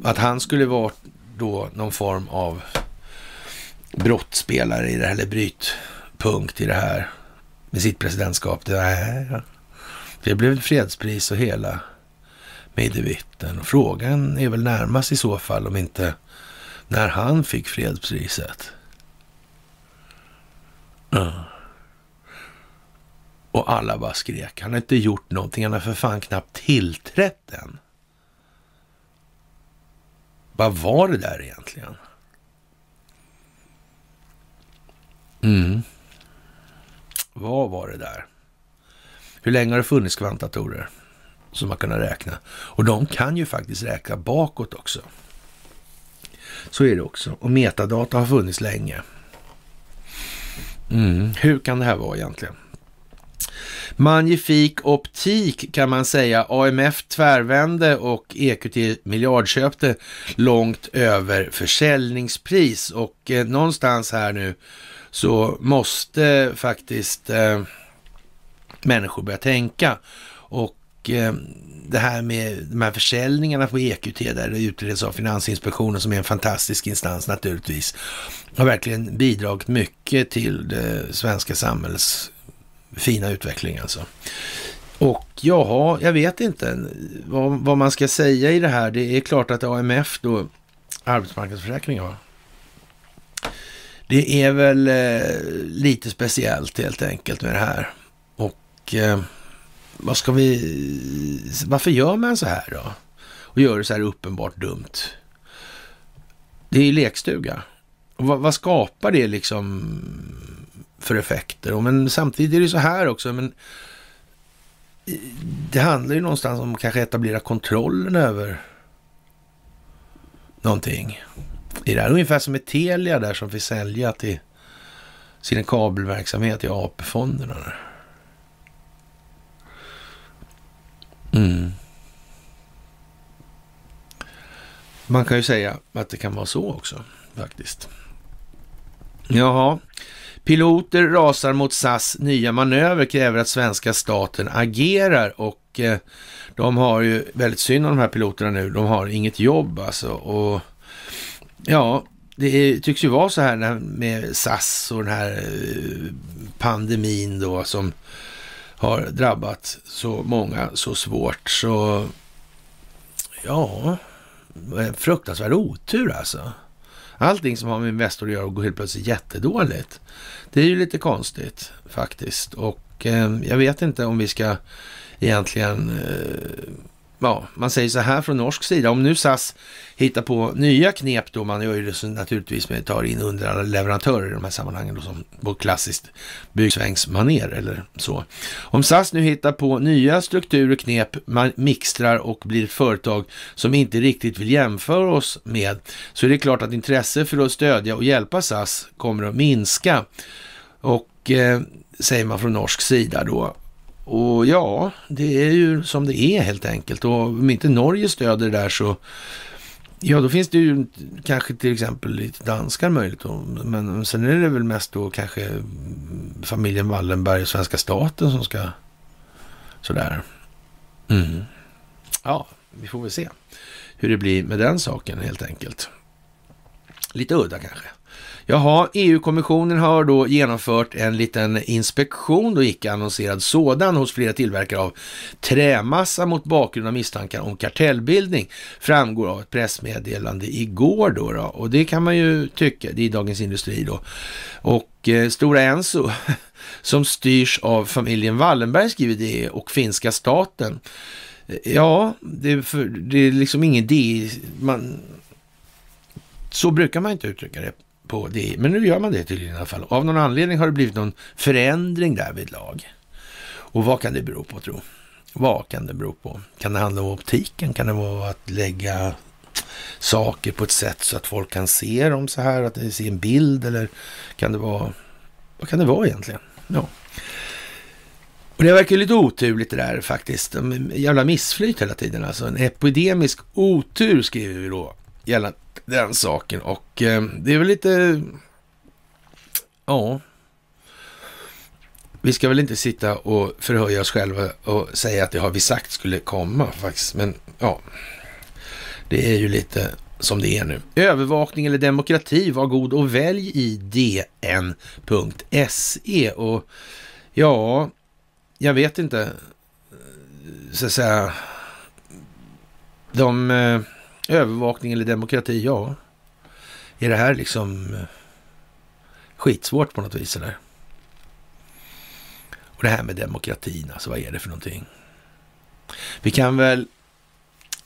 att han skulle vara då någon form av brottspelare i det här, eller brytpunkt i det här med sitt presidentskap. Det, här, det blev fredspris och hela middevitten. Och frågan är väl närmast i så fall om inte när han fick fredspriset. Mm. Och alla bara skrek. Han har inte gjort någonting. Han har för fan knappt tillträtt än. Vad var det där egentligen? Mm. Vad var det där? Hur länge har det funnits kvantdatorer som man kunnat räkna? Och de kan ju faktiskt räkna bakåt också. Så är det också. Och metadata har funnits länge. Mm. Hur kan det här vara egentligen? Magnifik optik kan man säga. AMF tvärvände och EQT miljardköpte långt över försäljningspris och eh, någonstans här nu så måste faktiskt eh, människor börja tänka. Och eh, det här med de här försäljningarna på EQT där det utreds av Finansinspektionen som är en fantastisk instans naturligtvis har verkligen bidragit mycket till det svenska samhälls fina utveckling alltså. Och jaha, jag vet inte vad, vad, man ska säga i det här. Det är klart att AMF då, arbetsmarknadsförsäkringen? Det är väl eh, lite speciellt helt enkelt med det här. Och eh, vad ska vi, varför gör man så här då? Och gör det så här uppenbart dumt? Det är ju lekstuga. Och vad, vad skapar det liksom för effekter. Men samtidigt är det så här också, men det handlar ju någonstans om att kanske etablera kontrollen över någonting. Det är ungefär som med Telia där som fick sälja till sin kabelverksamhet i AP-fonderna. Mm. Man kan ju säga att det kan vara så också faktiskt. Jaha, Piloter rasar mot SAS nya manöver kräver att svenska staten agerar och eh, de har ju väldigt synd om de här piloterna nu. De har inget jobb alltså och ja, det är, tycks ju vara så här med SAS och den här eh, pandemin då som har drabbat så många så svårt. Så ja, fruktansvärd otur alltså. Allting som har med Investor att göra går helt plötsligt jättedåligt. Det är ju lite konstigt faktiskt. Och eh, jag vet inte om vi ska egentligen eh, ja, man säger så här från norsk sida, om nu SAS hittar på nya knep då, man gör ju det naturligtvis med att ta in underleverantörer i de här sammanhangen då, som på klassiskt byggsvängsmaner eller så. Om SAS nu hittar på nya strukturer, knep, man mixtrar och blir ett företag som inte riktigt vill jämföra oss med, så är det klart att intresse för att stödja och hjälpa SAS kommer att minska. Och eh, säger man från norsk sida då, och ja, det är ju som det är helt enkelt. Och om inte Norge stöder det där så Ja, då finns det ju kanske till exempel lite danskar möjligt. Men sen är det väl mest då kanske familjen Wallenberg och svenska staten som ska sådär. Mm. Ja, vi får väl se hur det blir med den saken helt enkelt. Lite udda kanske. Jaha, EU-kommissionen har då genomfört en liten inspektion, då icke annonserad sådan, hos flera tillverkare av trämassa mot bakgrund av misstankar om kartellbildning, framgår av ett pressmeddelande igår då. då. Och det kan man ju tycka, det är Dagens Industri då. Och eh, Stora Enso, som styrs av familjen Wallenberg, skriver det, och finska staten. Eh, ja, det är, för, det är liksom ingen idé. Man, så brukar man inte uttrycka det på det. Men nu gör man det tydligen i alla fall. Av någon anledning har det blivit någon förändring där vid lag. Och vad kan det bero på tro? Vad kan det bero på? Kan det handla om optiken? Kan det vara att lägga saker på ett sätt så att folk kan se dem så här, att de ser en bild eller kan det vara, vad kan det vara egentligen? Ja. Och det verkar lite oturligt det där faktiskt. Jävla missflyt hela tiden alltså. En epidemisk otur skriver vi då gällande den saken. Och eh, det är väl lite... Ja. Vi ska väl inte sitta och förhöja oss själva och säga att det har vi sagt skulle komma faktiskt. Men ja, det är ju lite som det är nu. Övervakning eller demokrati, var god och välj i dn.se. Och ja, jag vet inte, så att säga, de eh, Övervakning eller demokrati, ja. Är det här liksom eh, skitsvårt på något vis eller? Och det här med demokratin, alltså vad är det för någonting? Vi kan väl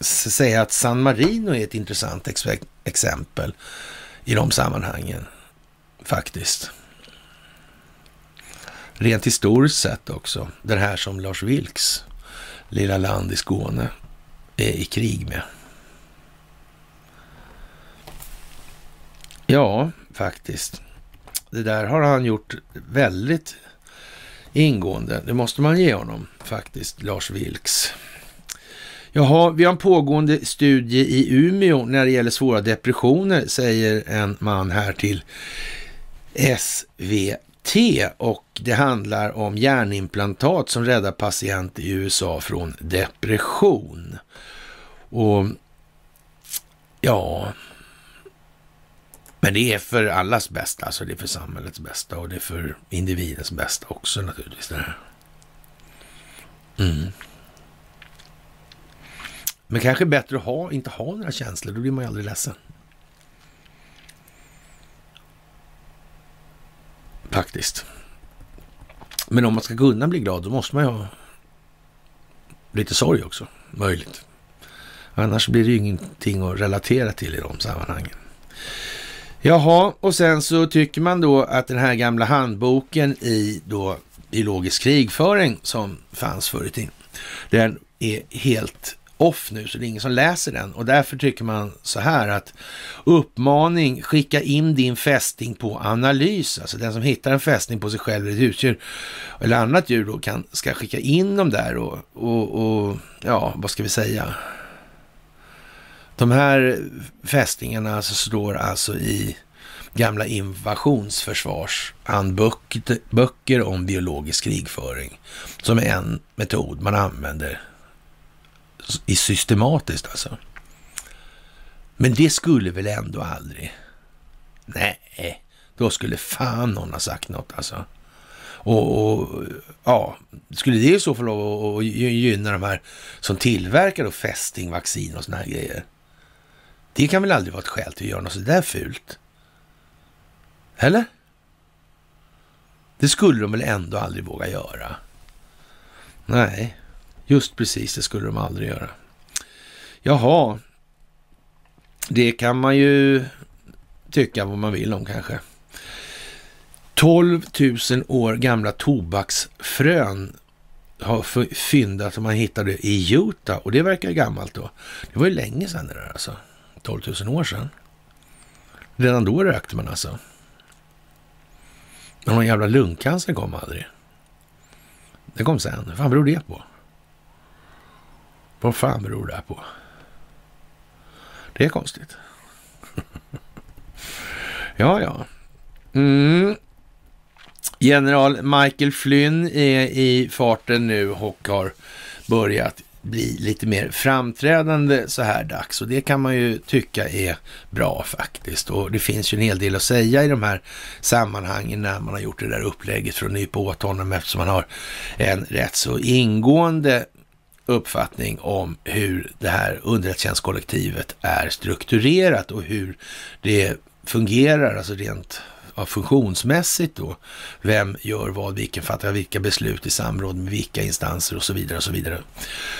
säga att San Marino är ett intressant ex exempel i de sammanhangen, faktiskt. Rent historiskt sett också. det här som Lars Vilks lilla land i Skåne är i krig med. Ja, faktiskt. Det där har han gjort väldigt ingående. Det måste man ge honom faktiskt, Lars Vilks. Jaha, vi har en pågående studie i Umeå när det gäller svåra depressioner, säger en man här till SVT. Och det handlar om hjärnimplantat som räddar patienter i USA från depression. Och ja, men det är för allas bästa, alltså det är för samhällets bästa och det är för individens bästa också naturligtvis. Det här. Mm. Men kanske bättre att ha, inte ha några känslor, då blir man ju aldrig ledsen. Faktiskt. Men om man ska kunna bli glad, då måste man ju ha lite sorg också, möjligt. Annars blir det ju ingenting att relatera till i de sammanhangen. Jaha, och sen så tycker man då att den här gamla handboken i då biologisk krigföring som fanns förr i tiden, den är helt off nu, så det är ingen som läser den. Och därför tycker man så här att uppmaning, skicka in din fästing på analys. Alltså den som hittar en fästing på sig själv eller ett husdjur eller annat djur då kan, ska skicka in dem där och, och, och ja, vad ska vi säga? De här fästingarna alltså står alltså i gamla invasionsförsvarshandböcker om biologisk krigföring som är en metod man använder i systematiskt alltså. Men det skulle väl ändå aldrig... Nej, då skulle fan någon ha sagt något alltså. Och, och, ja, skulle det i så fall att gynna de här som tillverkar då fästingvaccin och såna här grejer? Det kan väl aldrig vara ett skäl till att göra något sådär fult? Eller? Det skulle de väl ändå aldrig våga göra? Nej, just precis, det skulle de aldrig göra. Jaha, det kan man ju tycka vad man vill om kanske. 12 000 år gamla tobaksfrön har fyndat och man hittade i Utah och det verkar gammalt då. Det var ju länge sedan det där alltså. 12 000 år sedan. Redan då rökte man alltså. Men någon jävla lungcancer kom aldrig. Det kom sen. Vad fan beror det på? Vad fan beror det på? Det är konstigt. ja, ja. Mm. General Michael Flynn är i farten nu och har börjat bli lite mer framträdande så här dags och det kan man ju tycka är bra faktiskt. Och det finns ju en hel del att säga i de här sammanhangen när man har gjort det där upplägget för att nypa åt honom eftersom man har en rätt så ingående uppfattning om hur det här underrättelsetjänstkollektivet är strukturerat och hur det fungerar, alltså rent ja, funktionsmässigt då. Vem gör vad, vilken fattar vilka beslut i samråd med vilka instanser och så vidare och så vidare.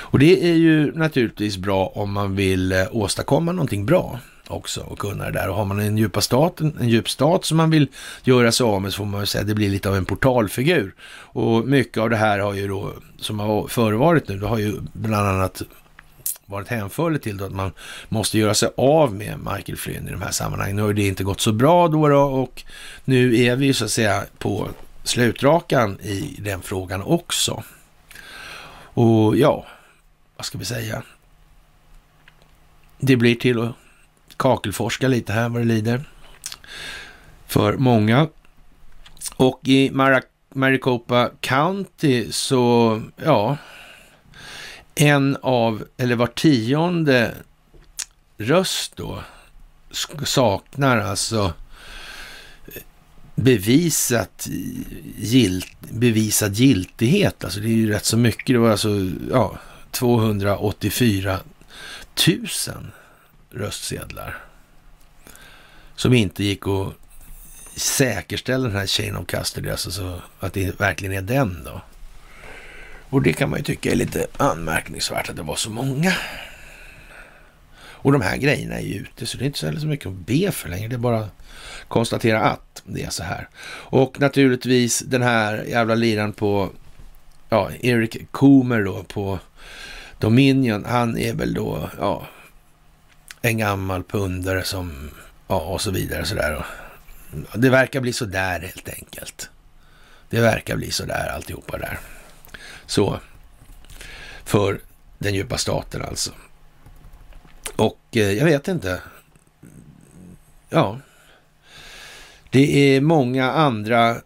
Och det är ju naturligtvis bra om man vill eh, åstadkomma någonting bra också och kunna det där. Och har man en, djupa stat, en djup stat som man vill göra sig av med så får man ju säga att det blir lite av en portalfigur. Och mycket av det här har ju då, som har förevarit nu, det har ju bland annat varit hänförlig till då att man måste göra sig av med Michael Flynn i de här sammanhangen. Nu har det inte gått så bra då, då och nu är vi så att säga på slutrakan i den frågan också. Och ja, vad ska vi säga? Det blir till att kakelforska lite här vad det lider. För många. Och i Maricopa County så, ja, en av, eller var tionde röst då saknar alltså eh, bevisat gilt, bevisad giltighet. Alltså det är ju rätt så mycket. Det var alltså ja, 284 000 röstsedlar som inte gick att säkerställa den här chain of custody, alltså så att det verkligen är den då. Och det kan man ju tycka är lite anmärkningsvärt att det var så många. Och de här grejerna är ju ute, så det är inte så, mycket att be för längre. Det är bara att konstatera att det är så här. Och naturligtvis den här jävla liran på, ja, Eric Coomer då på Dominion. Han är väl då, ja, en gammal pundare som, ja, och så vidare så där. Det verkar bli så där helt enkelt. Det verkar bli så där alltihopa där. Så, för den djupa staten alltså. Och eh, jag vet inte. Ja, det är många andra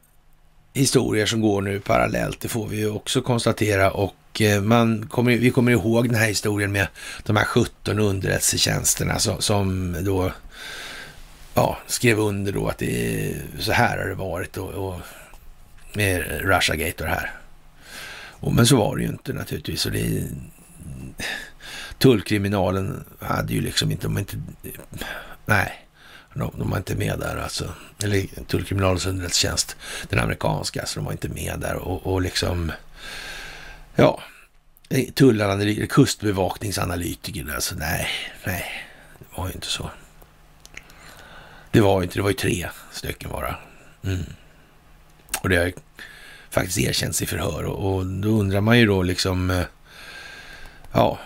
historier som går nu parallellt. Det får vi ju också konstatera och eh, man kommer, vi kommer ihåg den här historien med de här 17 underrättelsetjänsterna som, som då ja, skrev under då att det är, så här har det varit och, och med Russiagate och det här. Och, men så var det ju inte naturligtvis. Och det, tullkriminalen hade ju liksom inte, de inte, nej, de, de var inte med där alltså. Eller tullkriminalens underrättelsetjänst, den amerikanska, så de var inte med där och, och liksom, ja, tullanalytiker, kustbevakningsanalytiker, alltså nej, nej, det var ju inte så. Det var ju inte, det var ju tre stycken bara. Mm. Och det har faktiskt erkänts i förhör och, och då undrar man ju då liksom, eh, ja,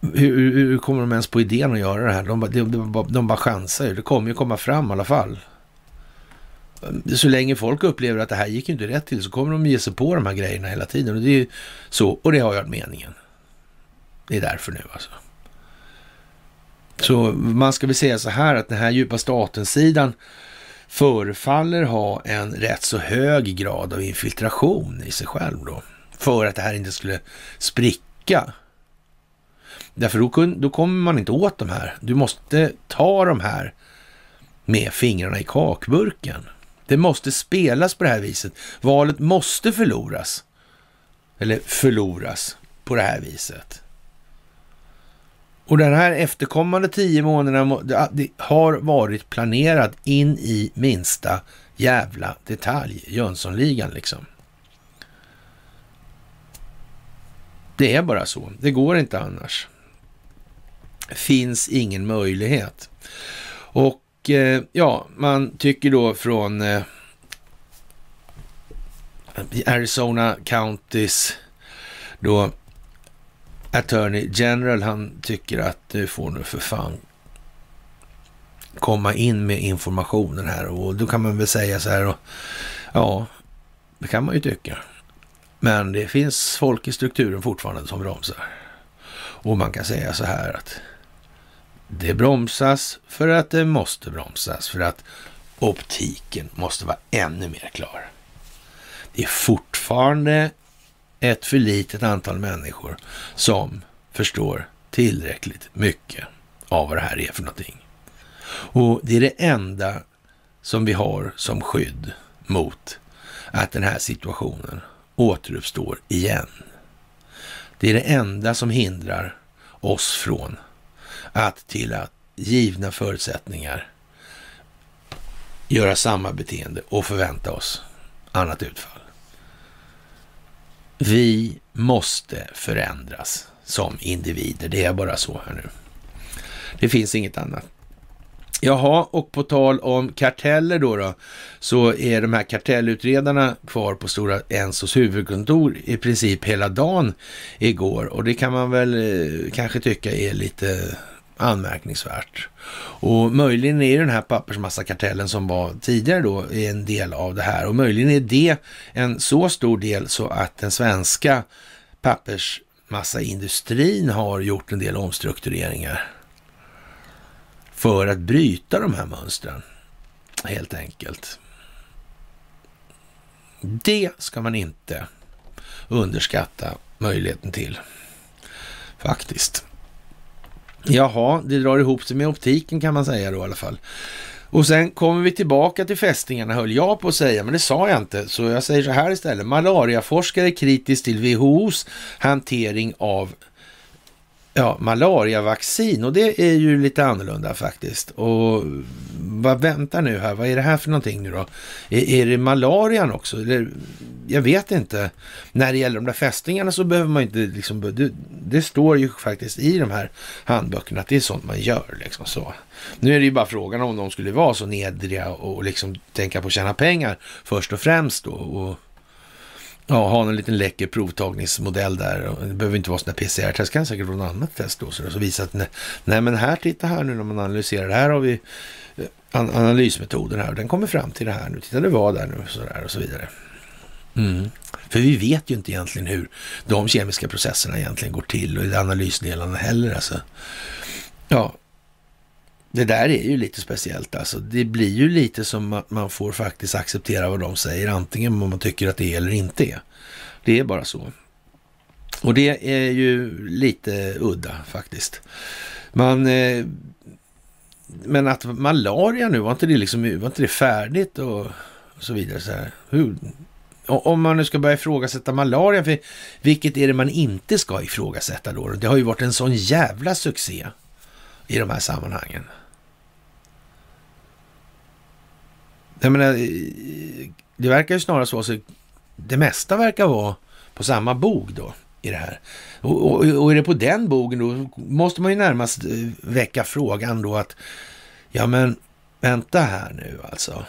hur, hur, kommer de ens på idén att göra det här? De, de, de, de bara chansar ju. Det kommer ju komma fram i alla fall. Eh, så länge folk upplever att det här gick inte rätt till så kommer de ge sig på de här grejerna hela tiden. Och det är ju så, och det har ju varit meningen. Det är därför nu alltså. Så man ska väl säga så här att den här djupa staten-sidan förefaller ha en rätt så hög grad av infiltration i sig själv då. För att det här inte skulle spricka. Därför då, då kommer man inte åt de här. Du måste ta de här med fingrarna i kakburken. Det måste spelas på det här viset. Valet måste förloras. Eller förloras på det här viset. Och den här efterkommande tio månaderna det har varit planerat in i minsta jävla detalj. Jönssonligan liksom. Det är bara så. Det går inte annars. Finns ingen möjlighet. Och eh, ja, man tycker då från eh, Arizona Counties då Attorney General, han tycker att du får nu för fan komma in med informationen här och då kan man väl säga så här och ja, det kan man ju tycka. Men det finns folk i strukturen fortfarande som bromsar. Och man kan säga så här att det bromsas för att det måste bromsas, för att optiken måste vara ännu mer klar. Det är fortfarande ett för litet antal människor som förstår tillräckligt mycket av vad det här är för någonting. Och det är det enda som vi har som skydd mot att den här situationen återuppstår igen. Det är det enda som hindrar oss från att till att givna förutsättningar göra samma beteende och förvänta oss annat utfall. Vi måste förändras som individer. Det är bara så här nu. Det finns inget annat. Jaha, och på tal om karteller då, då så är de här kartellutredarna kvar på Stora Ensos huvudkontor i princip hela dagen igår och det kan man väl eh, kanske tycka är lite anmärkningsvärt. Och möjligen är den här pappersmassakartellen som var tidigare då en del av det här och möjligen är det en så stor del så att den svenska pappersmassaindustrin har gjort en del omstruktureringar för att bryta de här mönstren, helt enkelt. Det ska man inte underskatta möjligheten till, faktiskt. Jaha, det drar ihop sig med optiken kan man säga då i alla fall. Och sen kommer vi tillbaka till fästingarna höll jag på att säga, men det sa jag inte. Så jag säger så här istället. Malariaforskare är kritisk till WHOs hantering av ja, malariavaccin och det är ju lite annorlunda faktiskt. Och vad väntar nu här? Vad är det här för någonting nu då? Är, är det malarian också? Eller, jag vet inte. När det gäller de där fästingarna så behöver man inte liksom, det, det, står ju faktiskt i de här handböckerna att det är sånt man gör liksom så. Nu är det ju bara frågan om de skulle vara så nedriga och liksom tänka på att tjäna pengar först och främst då. Och, ja, ha en liten läcker provtagningsmodell där. Det behöver inte vara sådana PCR-test, kan säkert vara något annat test då. Så, så visa att nej, nej, men här, titta här nu när man analyserar, här har vi eh, analysmetoden här och den kommer fram till det här nu. Titta det var där nu så där och så vidare. Mm. För vi vet ju inte egentligen hur de kemiska processerna egentligen går till och analysdelarna heller alltså. Ja, det där är ju lite speciellt alltså. Det blir ju lite som att man får faktiskt acceptera vad de säger, antingen om man tycker att det är eller inte är. Det är bara så. Och det är ju lite udda faktiskt. Man... Eh, men att malaria nu, var inte det, liksom, var inte det färdigt och, och så vidare? Så här. Hur, om man nu ska börja ifrågasätta malaria, för vilket är det man inte ska ifrågasätta då? Det har ju varit en sån jävla succé i de här sammanhangen. Jag menar, eh, det verkar ju snarare så, så det mesta verkar vara på samma bog då i det här. Och, och, och är det på den bogen då måste man ju närmast eh, väcka frågan då att, ja men vänta här nu alltså.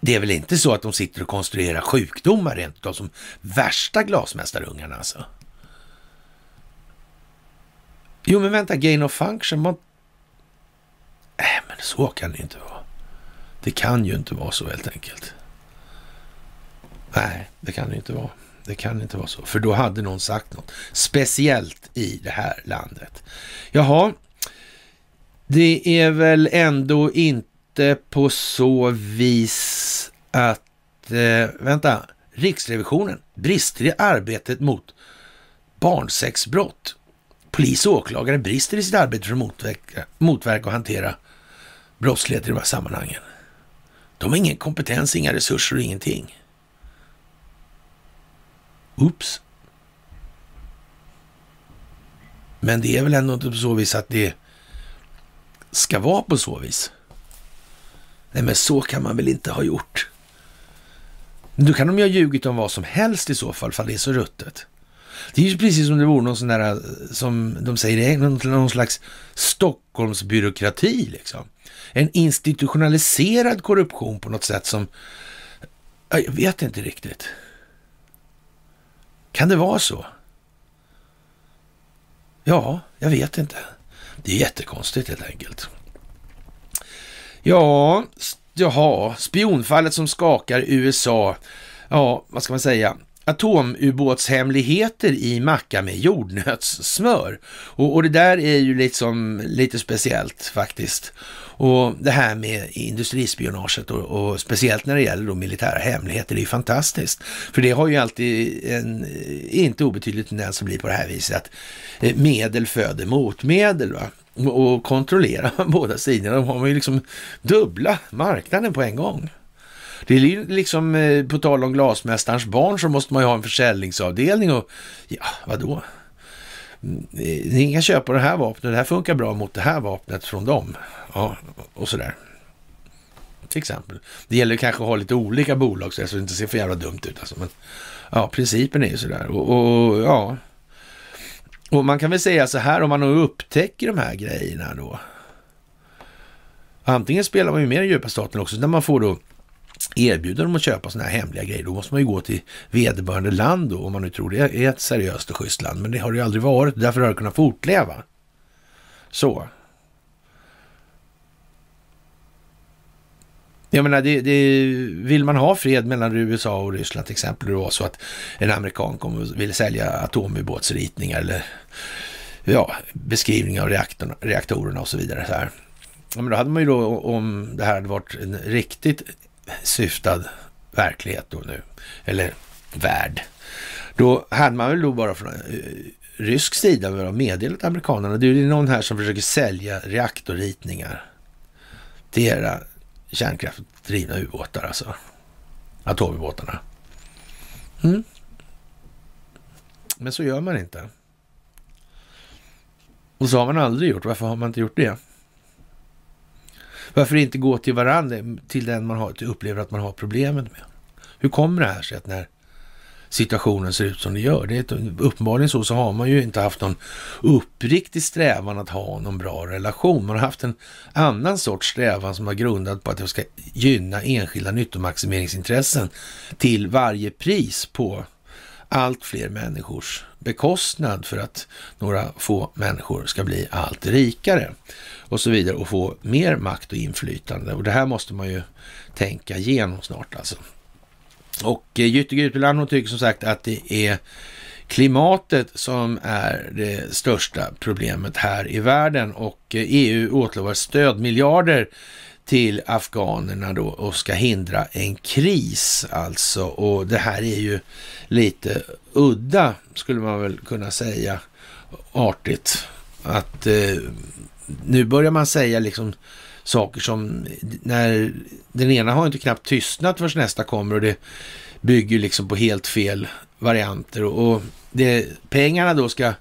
Det är väl inte så att de sitter och konstruerar sjukdomar rent utav, som värsta glasmästarungarna alltså? Jo, men vänta, gain of function. Man... Äh, men så kan det inte vara. Det kan ju inte vara så helt enkelt. Nej, det kan det inte vara. Det kan inte vara så, för då hade någon sagt något speciellt i det här landet. Jaha, det är väl ändå inte på så vis att, eh, vänta, Riksrevisionen brister i arbetet mot barnsexbrott. Polis och åklagare brister i sitt arbete för att motverka, motverka och hantera brottslighet i de här sammanhangen. De har ingen kompetens, inga resurser och ingenting. Oops. Men det är väl ändå inte på så vis att det ska vara på så vis. Nej, men så kan man väl inte ha gjort. Då kan de ju ha ljugit om vad som helst i så fall, för det är så ruttet. Det är ju precis som det vore någon sån där, eh, som de säger, eh, någon slags Stockholmsbyråkrati liksom. En institutionaliserad korruption på något sätt som, eh, jag vet inte riktigt. Kan det vara så? Ja, jag vet inte. Det är jättekonstigt helt enkelt. Ja, Jaha, spionfallet som skakar USA. Ja, vad ska man säga? Atomubåtshemligheter i macka med jordnötssmör. Och, och det där är ju liksom lite speciellt faktiskt. Och det här med industrispionaget och, och, speciellt när det gäller då militära hemligheter, det är ju fantastiskt. För det har ju alltid en eh, inte obetydlig tendens att bli på det här viset att eh, medel föder motmedel. Va? Och kontrollera båda sidorna, då har man ju liksom dubbla marknaden på en gång. Det är liksom, eh, på tal om glasmästarens barn så måste man ju ha en försäljningsavdelning och ja, vadå? Mm, eh, ni kan köpa det här vapnet, det här funkar bra mot det här vapnet från dem. Ja, och sådär. Till exempel. Det gäller kanske att ha lite olika bolag så det inte ser för jävla dumt ut. Alltså. Men ja, principen är ju sådär. Och, och ja, och man kan väl säga så här om man upptäcker de här grejerna då. Antingen spelar man ju med den djupa staten också, när man får då erbjuder dem att köpa sådana här hemliga grejer, då måste man ju gå till vederbörande land då, om man nu tror det är ett seriöst och schysst land. Men det har det ju aldrig varit, därför har det kunnat fortleva. Så. Jag menar, det, det, vill man ha fred mellan USA och Ryssland till exempel, det var så att en amerikan kom och ville sälja atomubåtsritningar eller ja, beskrivningar av reaktorn, reaktorerna och så vidare. Så här. Ja, men då hade man ju då, om det här hade varit en riktigt syftad verklighet då nu, eller värld, då hade man väl då bara från eh, rysk sida meddelat amerikanerna, det är någon här som försöker sälja reaktorritningar till era kärnkraftdrivna ubåtar, alltså atomubåtarna. Mm. Men så gör man inte. Och så har man aldrig gjort. Varför har man inte gjort det? Varför inte gå till varandra, till den man har, upplever att man har problemet med? Hur kommer det här sig att när situationen ser ut som det gör. Det är uppenbarligen så, så har man ju inte haft någon uppriktig strävan att ha någon bra relation. Man har haft en annan sorts strävan som har grundat på att det ska gynna enskilda nyttomaximeringsintressen till varje pris på allt fler människors bekostnad för att några få människor ska bli allt rikare och så vidare och få mer makt och inflytande. Och det här måste man ju tänka igenom snart alltså. Och eh, Jytte Guteland tycker som sagt att det är klimatet som är det största problemet här i världen och eh, EU åtlovar stödmiljarder till afghanerna då och ska hindra en kris alltså. Och det här är ju lite udda skulle man väl kunna säga artigt. Att eh, nu börjar man säga liksom saker som när den ena har inte knappt tystnat förrän nästa kommer och det bygger liksom på helt fel varianter och, och det, pengarna då ska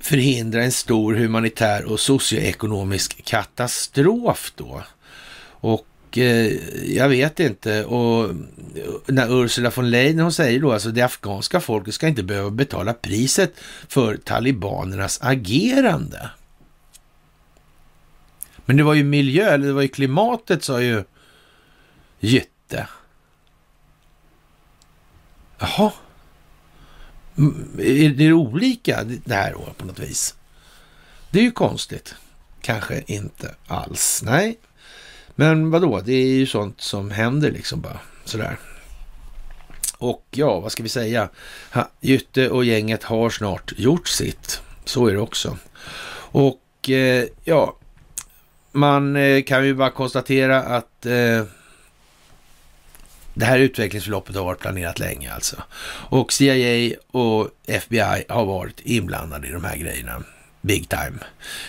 förhindra en stor humanitär och socioekonomisk katastrof då. Och eh, jag vet inte, och när Ursula von Leyen hon säger då alltså det afghanska folket ska inte behöva betala priset för talibanernas agerande. Men det var ju miljö, eller det var ju klimatet sa ju Jytte. Jaha. Är det olika det här året på något vis? Det är ju konstigt. Kanske inte alls. Nej. Men vadå, det är ju sånt som händer liksom bara sådär. Och ja, vad ska vi säga? Jytte och gänget har snart gjort sitt. Så är det också. Och eh, ja, man eh, kan ju bara konstatera att eh, det här utvecklingsförloppet har varit planerat länge alltså. Och CIA och FBI har varit inblandade i de här grejerna. Big time.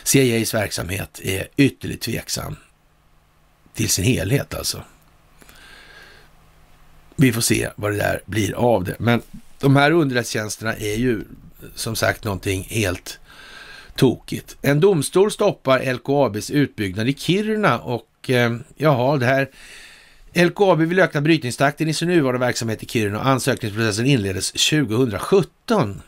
CIAs verksamhet är ytterligt tveksam till sin helhet alltså. Vi får se vad det där blir av det. Men de här underrättelsetjänsterna är ju som sagt någonting helt tokigt. En domstol stoppar LKABs utbyggnad i Kiruna och eh, jaha, det här LKAB vill öka brytningstakten i sin nuvarande verksamhet i Kiruna och ansökningsprocessen inleddes 2017.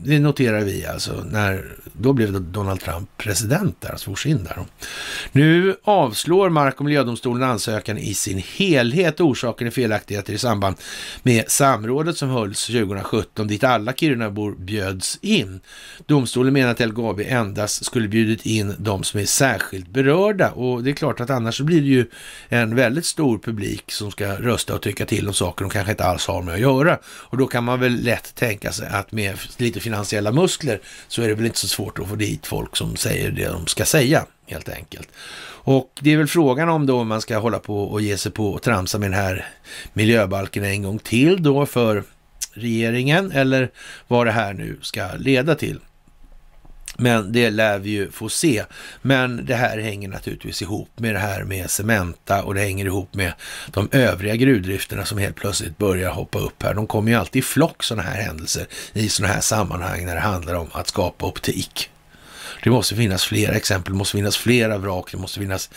Det noterar vi alltså. När, då blev Donald Trump president där, alltså svors in där. Nu avslår Mark och miljödomstolen ansökan i sin helhet. Orsaken är felaktigheter i samband med samrådet som hölls 2017 dit alla Kirunabor bjöds in. Domstolen menar att LKAB endast skulle bjudit in de som är särskilt berörda och det är klart att annars blir det ju en väldigt stor publik som ska rösta och tycka till om saker de kanske inte alls har med att göra. Och då kan man väl lätt tänka sig att med lite finansiella muskler så är det väl inte så svårt att få dit folk som säger det de ska säga helt enkelt. Och det är väl frågan om då man ska hålla på och ge sig på och tramsa med den här miljöbalken en gång till då för regeringen eller vad det här nu ska leda till. Men det lär vi ju få se. Men det här hänger naturligtvis ihop med det här med Cementa och det hänger ihop med de övriga gruvdrifterna som helt plötsligt börjar hoppa upp här. De kommer ju alltid i flock sådana här händelser i sådana här sammanhang när det handlar om att skapa optik. Det måste finnas flera exempel, det måste finnas flera vrak, det måste finnas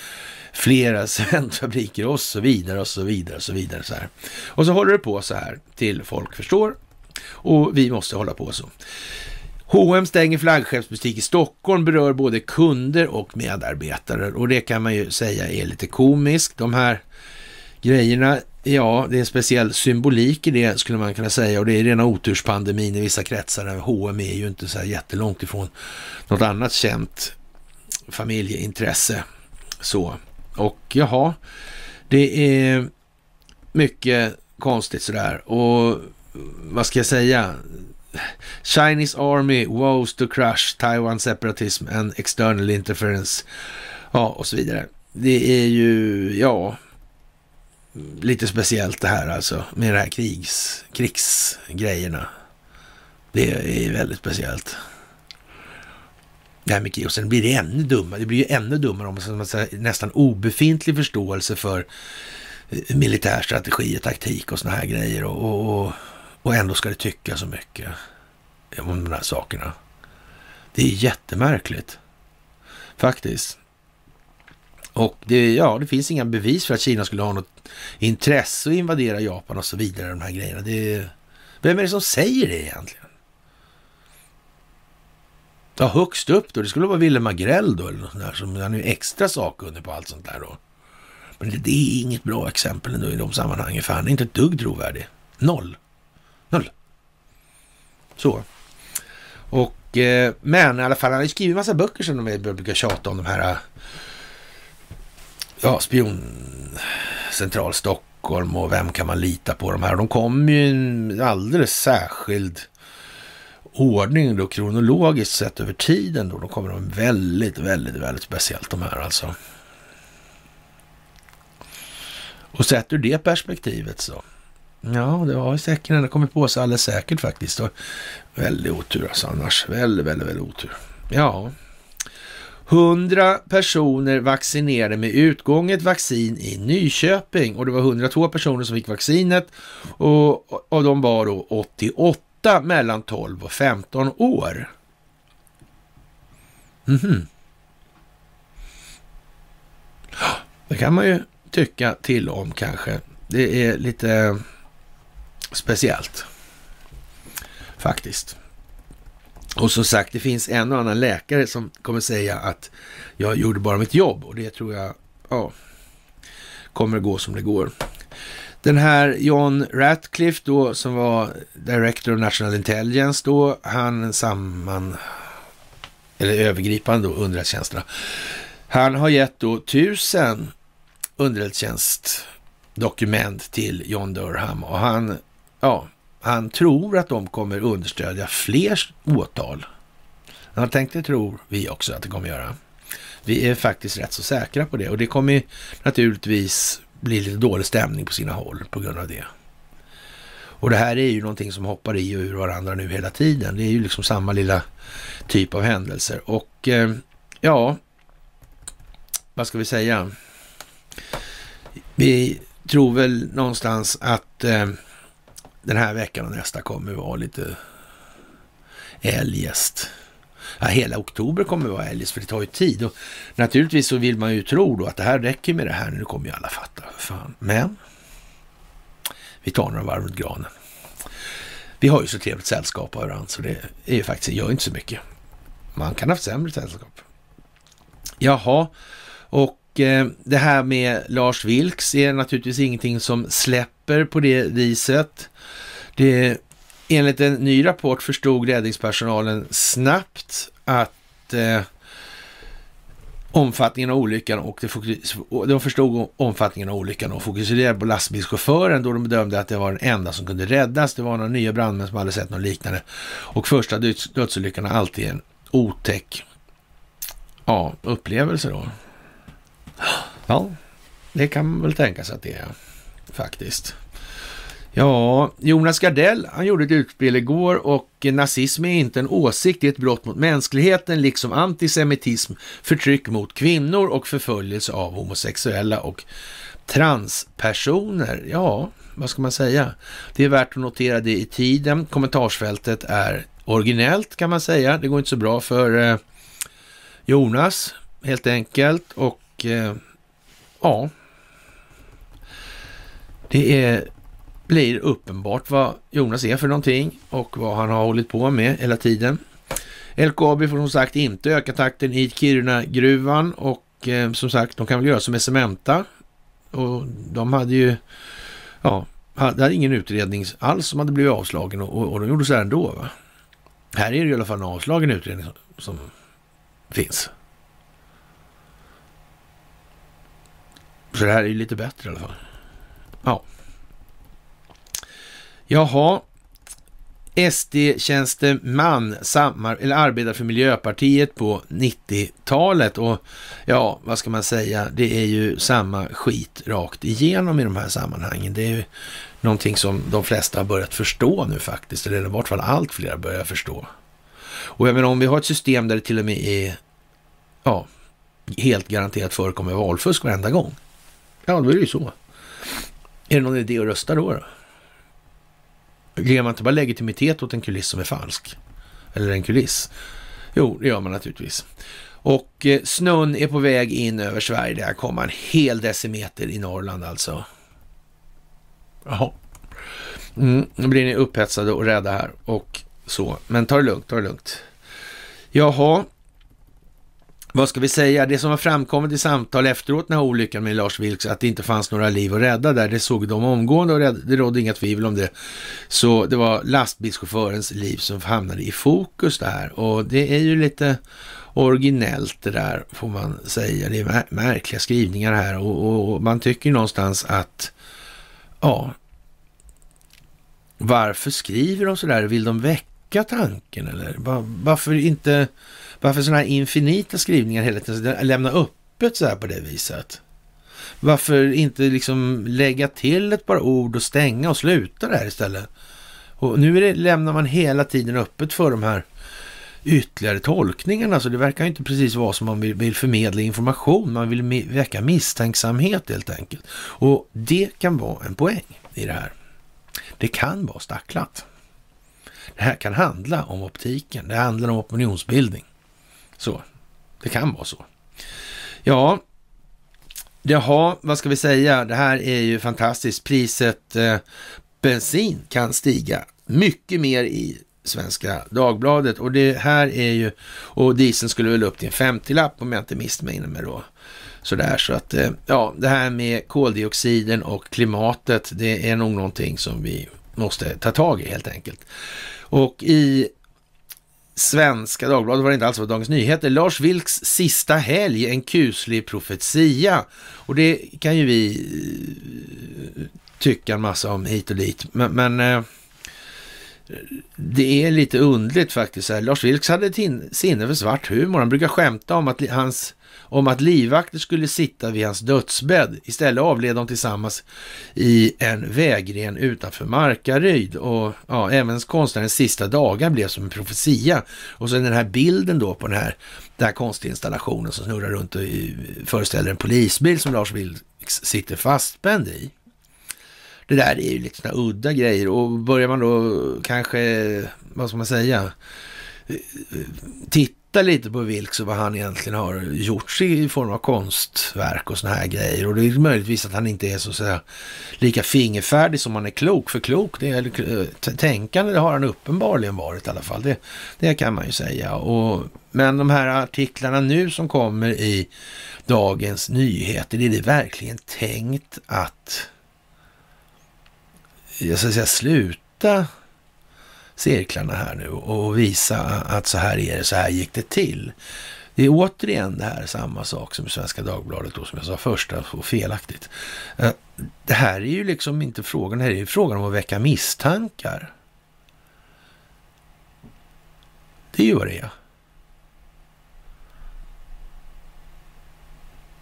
flera cementfabriker och så vidare och så vidare och så vidare. Så här. Och så håller det på så här till folk förstår och vi måste hålla på så. H&M stänger flaggskeppsbutik i Stockholm, berör både kunder och medarbetare och det kan man ju säga är lite komiskt. De här grejerna, ja, det är en speciell symbolik i det skulle man kunna säga och det är rena oturspandemin i vissa kretsar. H&M är ju inte så här jättelångt ifrån något annat känt familjeintresse. Så, och jaha, det är mycket konstigt sådär och vad ska jag säga? Chinese Army woes to crush Taiwan separatism and external interference. Ja, och så vidare. Det är ju, ja, lite speciellt det här alltså med de här krigs, krigsgrejerna. Det är väldigt speciellt. Det här med krig. Och sen blir det ännu dummare. Det blir ju ännu dummare om man säger nästan obefintlig förståelse för eh, militär strategi och taktik och såna här grejer. och, och och och ändå ska det tycka så mycket om de här sakerna. Det är jättemärkligt. Faktiskt. Och det, ja, det finns inga bevis för att Kina skulle ha något intresse att invadera Japan och så vidare. De här grejerna. Det, vem är det som säger det egentligen? Ja, högst upp då, det skulle vara Wilhelm Agrell då, eller något där, som han är ju extra sakkunnig på allt sånt där då. Men det, det är inget bra exempel ändå i de sammanhangen, för han är inte ett dugg trovärdig. Noll. Noll. Så. Och, eh, men i alla fall, han har ju skrivit massa böcker som de brukar tjata om de här eh, ja, spioncentral Stockholm och vem kan man lita på de här. De kommer ju i en alldeles särskild ordning då kronologiskt sett över tiden då. De kommer de väldigt, väldigt, väldigt speciellt de här alltså. Och sett ur det perspektivet så Ja, det har säkert ändå kommit på sig alldeles säkert faktiskt. Och väldigt otur alltså annars. Väldigt, väldigt, väldigt otur. Ja. 100 personer vaccinerade med utgånget vaccin i Nyköping och det var 102 personer som fick vaccinet och av dem var då 88 mellan 12 och 15 år. Mm -hmm. Det kan man ju tycka till om kanske. Det är lite speciellt. Faktiskt. Och som sagt, det finns en och annan läkare som kommer säga att jag gjorde bara mitt jobb och det tror jag, ja, kommer att gå som det går. Den här John Ratcliffe då, som var Director of National Intelligence då, han samman, eller övergripande då, underrättelsetjänsterna. Han har gett då tusen underrättelsetjänstdokument till John Durham och han ja, han tror att de kommer understödja fler åtal. Han tänkte tror vi också att det kommer göra. Vi är faktiskt rätt så säkra på det och det kommer naturligtvis bli lite dålig stämning på sina håll på grund av det. Och det här är ju någonting som hoppar i och ur varandra nu hela tiden. Det är ju liksom samma lilla typ av händelser. Och eh, ja, vad ska vi säga? Vi tror väl någonstans att eh, den här veckan och nästa kommer vara lite eljest. Ja, hela oktober kommer vara eljest, för det tar ju tid. Och naturligtvis så vill man ju tro då att det här räcker med det här. Nu kommer ju alla fatta. Fan. Men vi tar några varv runt granen. Vi har ju så trevligt sällskap av varandra så det är ju faktiskt, gör inte så mycket. Man kan ha haft sämre sällskap. Jaha, och eh, det här med Lars Vilks är naturligtvis ingenting som släpper på det viset. Det, enligt en ny rapport förstod räddningspersonalen snabbt att eh, omfattningen av olyckan och det de förstod omfattningen av olyckan och fokuserade på lastbilschauffören då de bedömde att det var den enda som kunde räddas. Det var några nya brandmän som hade sett något liknande. Och första dödsolyckan är alltid en otäck ja, upplevelse då. Ja, det kan man väl tänka sig att det är faktiskt. Ja, Jonas Gardell, han gjorde ett utspel igår och nazism är inte en åsikt, det är ett brott mot mänskligheten, liksom antisemitism, förtryck mot kvinnor och förföljelse av homosexuella och transpersoner. Ja, vad ska man säga? Det är värt att notera det i tiden. Kommentarsfältet är originellt kan man säga. Det går inte så bra för eh, Jonas helt enkelt och eh, ja, det är blir uppenbart vad Jonas är för någonting och vad han har hållit på med hela tiden. LKAB får som sagt inte öka takten i Kiruna-gruvan och eh, som sagt, de kan väl göra som med Cementa. Och de hade ju, ja, det hade ingen utredning alls som hade blivit avslagen och, och de gjorde så här ändå. Va? Här är det i alla fall en avslagen utredning som, som finns. Så det här är ju lite bättre i alla fall. Ja. Jaha, SD-tjänsteman eller arbetar för Miljöpartiet på 90-talet och ja, vad ska man säga, det är ju samma skit rakt igenom i de här sammanhangen. Det är ju någonting som de flesta har börjat förstå nu faktiskt, eller i vart fall allt fler börjar förstå. Och jag menar om vi har ett system där det till och med är, ja, helt garanterat förekommer valfusk varenda gång. Ja, då är det ju så. Är det någon idé att rösta då? då? Ger man inte bara legitimitet åt en kuliss som är falsk? Eller en kuliss? Jo, det gör man naturligtvis. Och eh, snön är på väg in över Sverige. Det kommer en hel decimeter i Norrland alltså. Jaha. Mm, nu blir ni upphetsade och rädda här och så. Men ta det lugnt, ta det lugnt. Jaha, vad ska vi säga, det som har framkommit i samtal efteråt den här olyckan med Lars Vilks, att det inte fanns några liv att rädda där, det såg de omgående och det rådde inga tvivel om det. Så det var lastbilschaufförens liv som hamnade i fokus där och det är ju lite originellt det där får man säga. Det är märkliga skrivningar här och, och, och man tycker någonstans att ja, varför skriver de sådär? Vill de väcka tanken eller varför inte varför sådana här infinita skrivningar hela tiden? Lämna öppet så här på det viset? Varför inte liksom lägga till ett par ord och stänga och sluta där istället? Och nu det, lämnar man hela tiden öppet för de här ytterligare tolkningarna. Så det verkar inte precis vara som man vill, vill förmedla information. Man vill väcka misstänksamhet helt enkelt. Och det kan vara en poäng i det här. Det kan vara stacklat. Det här kan handla om optiken. Det handlar om opinionsbildning. Så, det kan vara så. Ja, jaha, vad ska vi säga? Det här är ju fantastiskt. Priset eh, bensin kan stiga mycket mer i Svenska Dagbladet och det här är ju, och dieseln skulle väl upp till en 50-lapp om jag inte missminner mig då. Sådär, så att eh, ja, det här med koldioxiden och klimatet, det är nog någonting som vi måste ta tag i helt enkelt. Och i Svenska Dagbladet var det inte alls, var Dagens Nyheter. Lars Vilks sista helg, en kuslig profetia. Och det kan ju vi eh, tycka en massa om hit och dit. Men, men eh, det är lite undligt faktiskt. Lars Vilks hade sinne för svart humor. Han brukar skämta om att hans om att livvakter skulle sitta vid hans dödsbädd. Istället avled de tillsammans i en vägren utanför Markaryd. Och ja, även konstnärens sista dagar blev som en profetia. Och så den här bilden då på den här, den här konstinstallationen som snurrar runt och eh, föreställer en polisbil som Lars Vilks sitter fastspänd i. Det där är ju lite sådana udda grejer och börjar man då kanske, vad ska man säga, eh, titta titta lite på Vilks och vad han egentligen har gjort i form av konstverk och såna här grejer. Och det är möjligtvis att han inte är så att säga lika fingerfärdig som han är klok. För klok, det är, eh, tänkande det har han uppenbarligen varit i alla fall. Det, det kan man ju säga. Och, men de här artiklarna nu som kommer i Dagens Nyheter, är det verkligen tänkt att jag ska säga sluta cirklarna här nu och visa att så här är det, så här gick det till. Det är återigen det här samma sak som i Svenska Dagbladet då, som jag sa först, och felaktigt. Eh, det här är ju liksom inte frågan, det här är ju frågan om att väcka misstankar. Det är ju vad det är.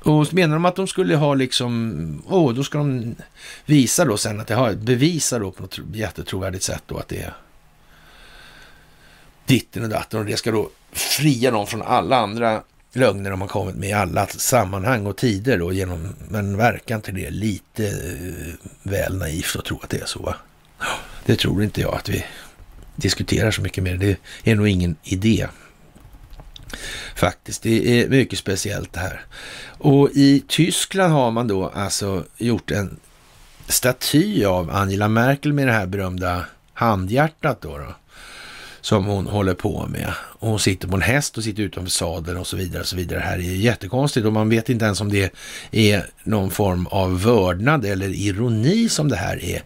Och menar de att de skulle ha liksom, åh, oh, då ska de visa då sen att det har, bevisa då på något jättetrovärdigt sätt då att det är ditten och datten och det ska då fria dem från alla andra lögner de har kommit med i alla sammanhang och tider då genom, men verkar inte det lite eh, väl naivt att tro att det är så? Va? Det tror inte jag att vi diskuterar så mycket mer. Det är nog ingen idé. Faktiskt, det är mycket speciellt det här. Och i Tyskland har man då alltså gjort en staty av Angela Merkel med det här berömda handhjärtat då. då som hon håller på med. Och hon sitter på en häst och sitter utanför sadeln och så vidare. och så vidare. Det här är jättekonstigt och man vet inte ens om det är någon form av vördnad eller ironi som det här är,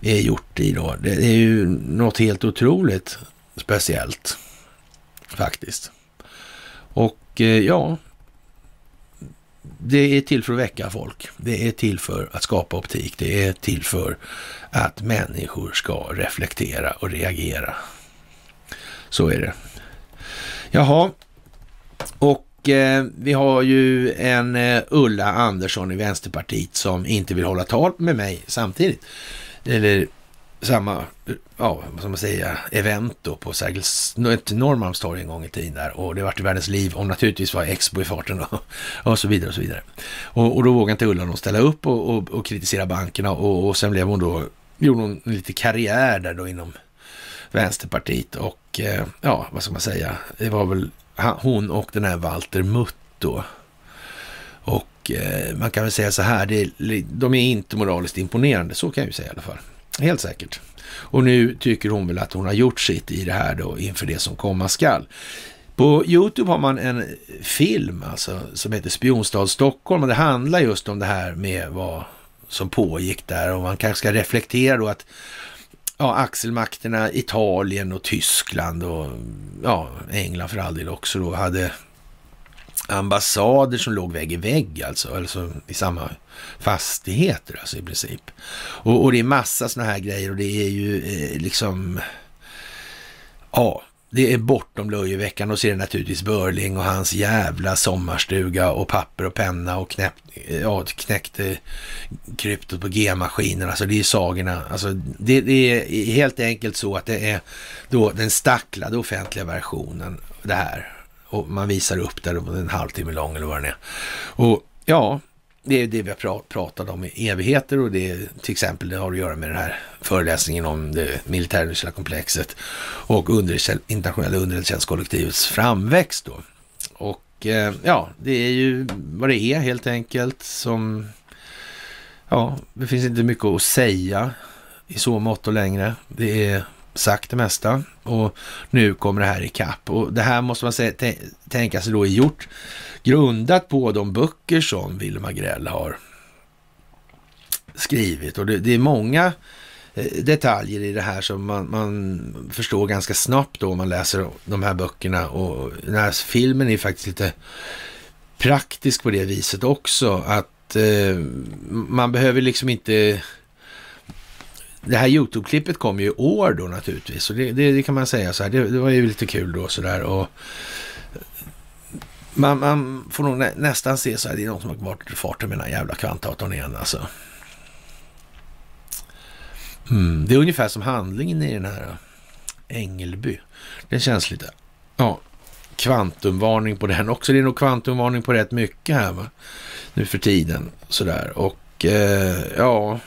är gjort i. Då. Det är ju något helt otroligt speciellt faktiskt. Och eh, ja, det är till för att väcka folk. Det är till för att skapa optik. Det är till för att människor ska reflektera och reagera. Så är det. Jaha, och eh, vi har ju en eh, Ulla Andersson i Vänsterpartiet som inte vill hålla tal med mig samtidigt. Eller samma, ja, vad ska man säga, event då på Sergels, Norrmalmstorg en gång i tiden där. Och det vart världens liv och naturligtvis var Expo i farten och, och så vidare och så vidare. Och, och då vågade inte Ulla någon ställa upp och, och, och kritisera bankerna och, och sen blev hon då, gjorde hon lite karriär där då inom Vänsterpartiet och Eh, ja, vad ska man säga, det var väl hon och den här Walter Mutt då. Och eh, man kan väl säga så här, det, de är inte moraliskt imponerande, så kan jag ju säga i alla fall. Helt säkert. Och nu tycker hon väl att hon har gjort sitt i det här då inför det som komma skall. På Youtube har man en film alltså, som heter Spionstad Stockholm och det handlar just om det här med vad som pågick där och man kanske ska reflektera då att ja, axelmakterna Italien och Tyskland och ja, England för all del också då hade ambassader som låg vägg i vägg alltså, alltså i samma fastigheter alltså i princip. Och, och det är massa sådana här grejer och det är ju eh, liksom, ja, det är bortom löjeveckan och så är det naturligtvis Börling och hans jävla sommarstuga och papper och penna och knäpp, eh, ja, knäckte eh, kryptot på G-maskinen. Alltså det är sagorna. Alltså det, det, är helt enkelt så att det är då den stacklade offentliga versionen det här. Och man visar upp det en halvtimme lång eller vad det är. Och ja, det är det vi har pratat om i evigheter och det är till exempel det har att göra med den här föreläsningen om det militärindustriella komplexet och under, internationella underrättelsetjänstkollektivets framväxt då. Och eh, ja, det är ju vad det är helt enkelt som ja, det finns inte mycket att säga i så mått och längre. Det är sagt det mesta och nu kommer det här i kapp och det här måste man säga, tänka sig då är gjort grundat på de böcker som Wilhelm Agrell har skrivit. Och det, det, är många eh, detaljer i det här som man, man förstår ganska snabbt då om man läser de här böckerna. Och den här filmen är faktiskt lite praktisk på det viset också. Att eh, man behöver liksom inte... Det här YouTube-klippet kom ju i år då naturligtvis. Och det, det, det kan man säga så här. Det, det, var ju lite kul då sådär. Och man, man får nog nä, nästan se så här, det är någon som har varit i farten med den här jävla kvantdatorn igen alltså. Mm, det är ungefär som handlingen i den här äh, Ängelby. Det känns lite, ja, kvantumvarning på den också. Det är nog kvantumvarning på rätt mycket här va? nu för tiden. Sådär och eh, ja,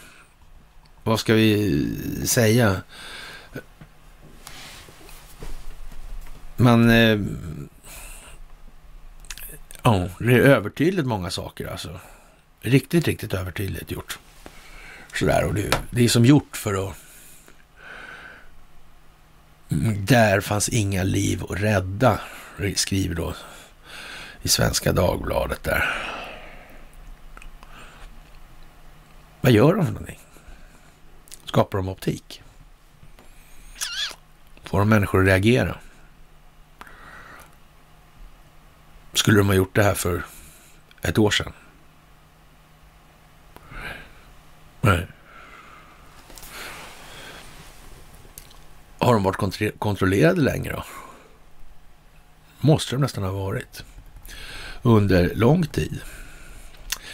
vad ska vi säga? Man eh, Ja, det är övertydligt många saker alltså. Riktigt, riktigt övertydligt gjort. Sådär, och det, det är som gjort för att... Där fanns inga liv att rädda, skriver då i Svenska Dagbladet där. Vad gör de för någonting? Skapar de optik? Får de människor att reagera? Skulle de ha gjort det här för ett år sedan? Nej. Har de varit kontrollerade längre då? Måste de nästan ha varit. Under lång tid.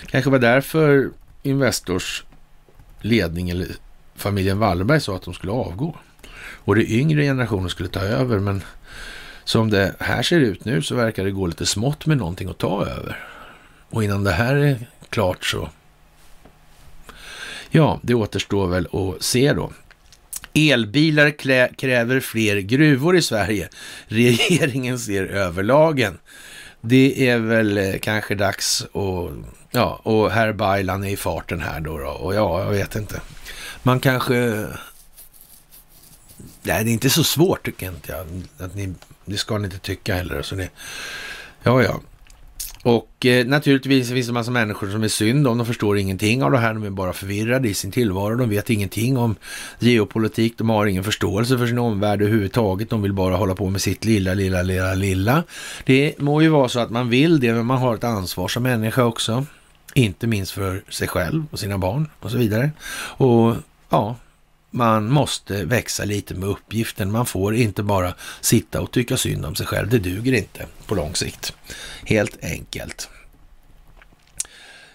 Kanske var därför Investors ledning eller familjen Wallberg sa att de skulle avgå. Och det yngre generationen skulle ta över. Men som det här ser ut nu så verkar det gå lite smått med någonting att ta över. Och innan det här är klart så Ja, det återstår väl att se då. Elbilar kräver fler gruvor i Sverige. Regeringen ser över lagen. Det är väl eh, kanske dags och ja, och herr Baylan är i farten här då, då och ja, jag vet inte. Man kanske... Nej, det är inte så svårt tycker jag. Att ni, det ska ni inte tycka heller. Så det, ja, ja. Och eh, naturligtvis finns det en massa människor som är synd om. De förstår ingenting av det här. De är bara förvirrade i sin tillvaro. De vet ingenting om geopolitik. De har ingen förståelse för sin omvärld överhuvudtaget. De vill bara hålla på med sitt lilla, lilla, lilla, lilla. Det må ju vara så att man vill det, men man har ett ansvar som människa också. Inte minst för sig själv och sina barn och så vidare. Och ja, man måste växa lite med uppgiften. Man får inte bara sitta och tycka synd om sig själv. Det duger inte på lång sikt. Helt enkelt.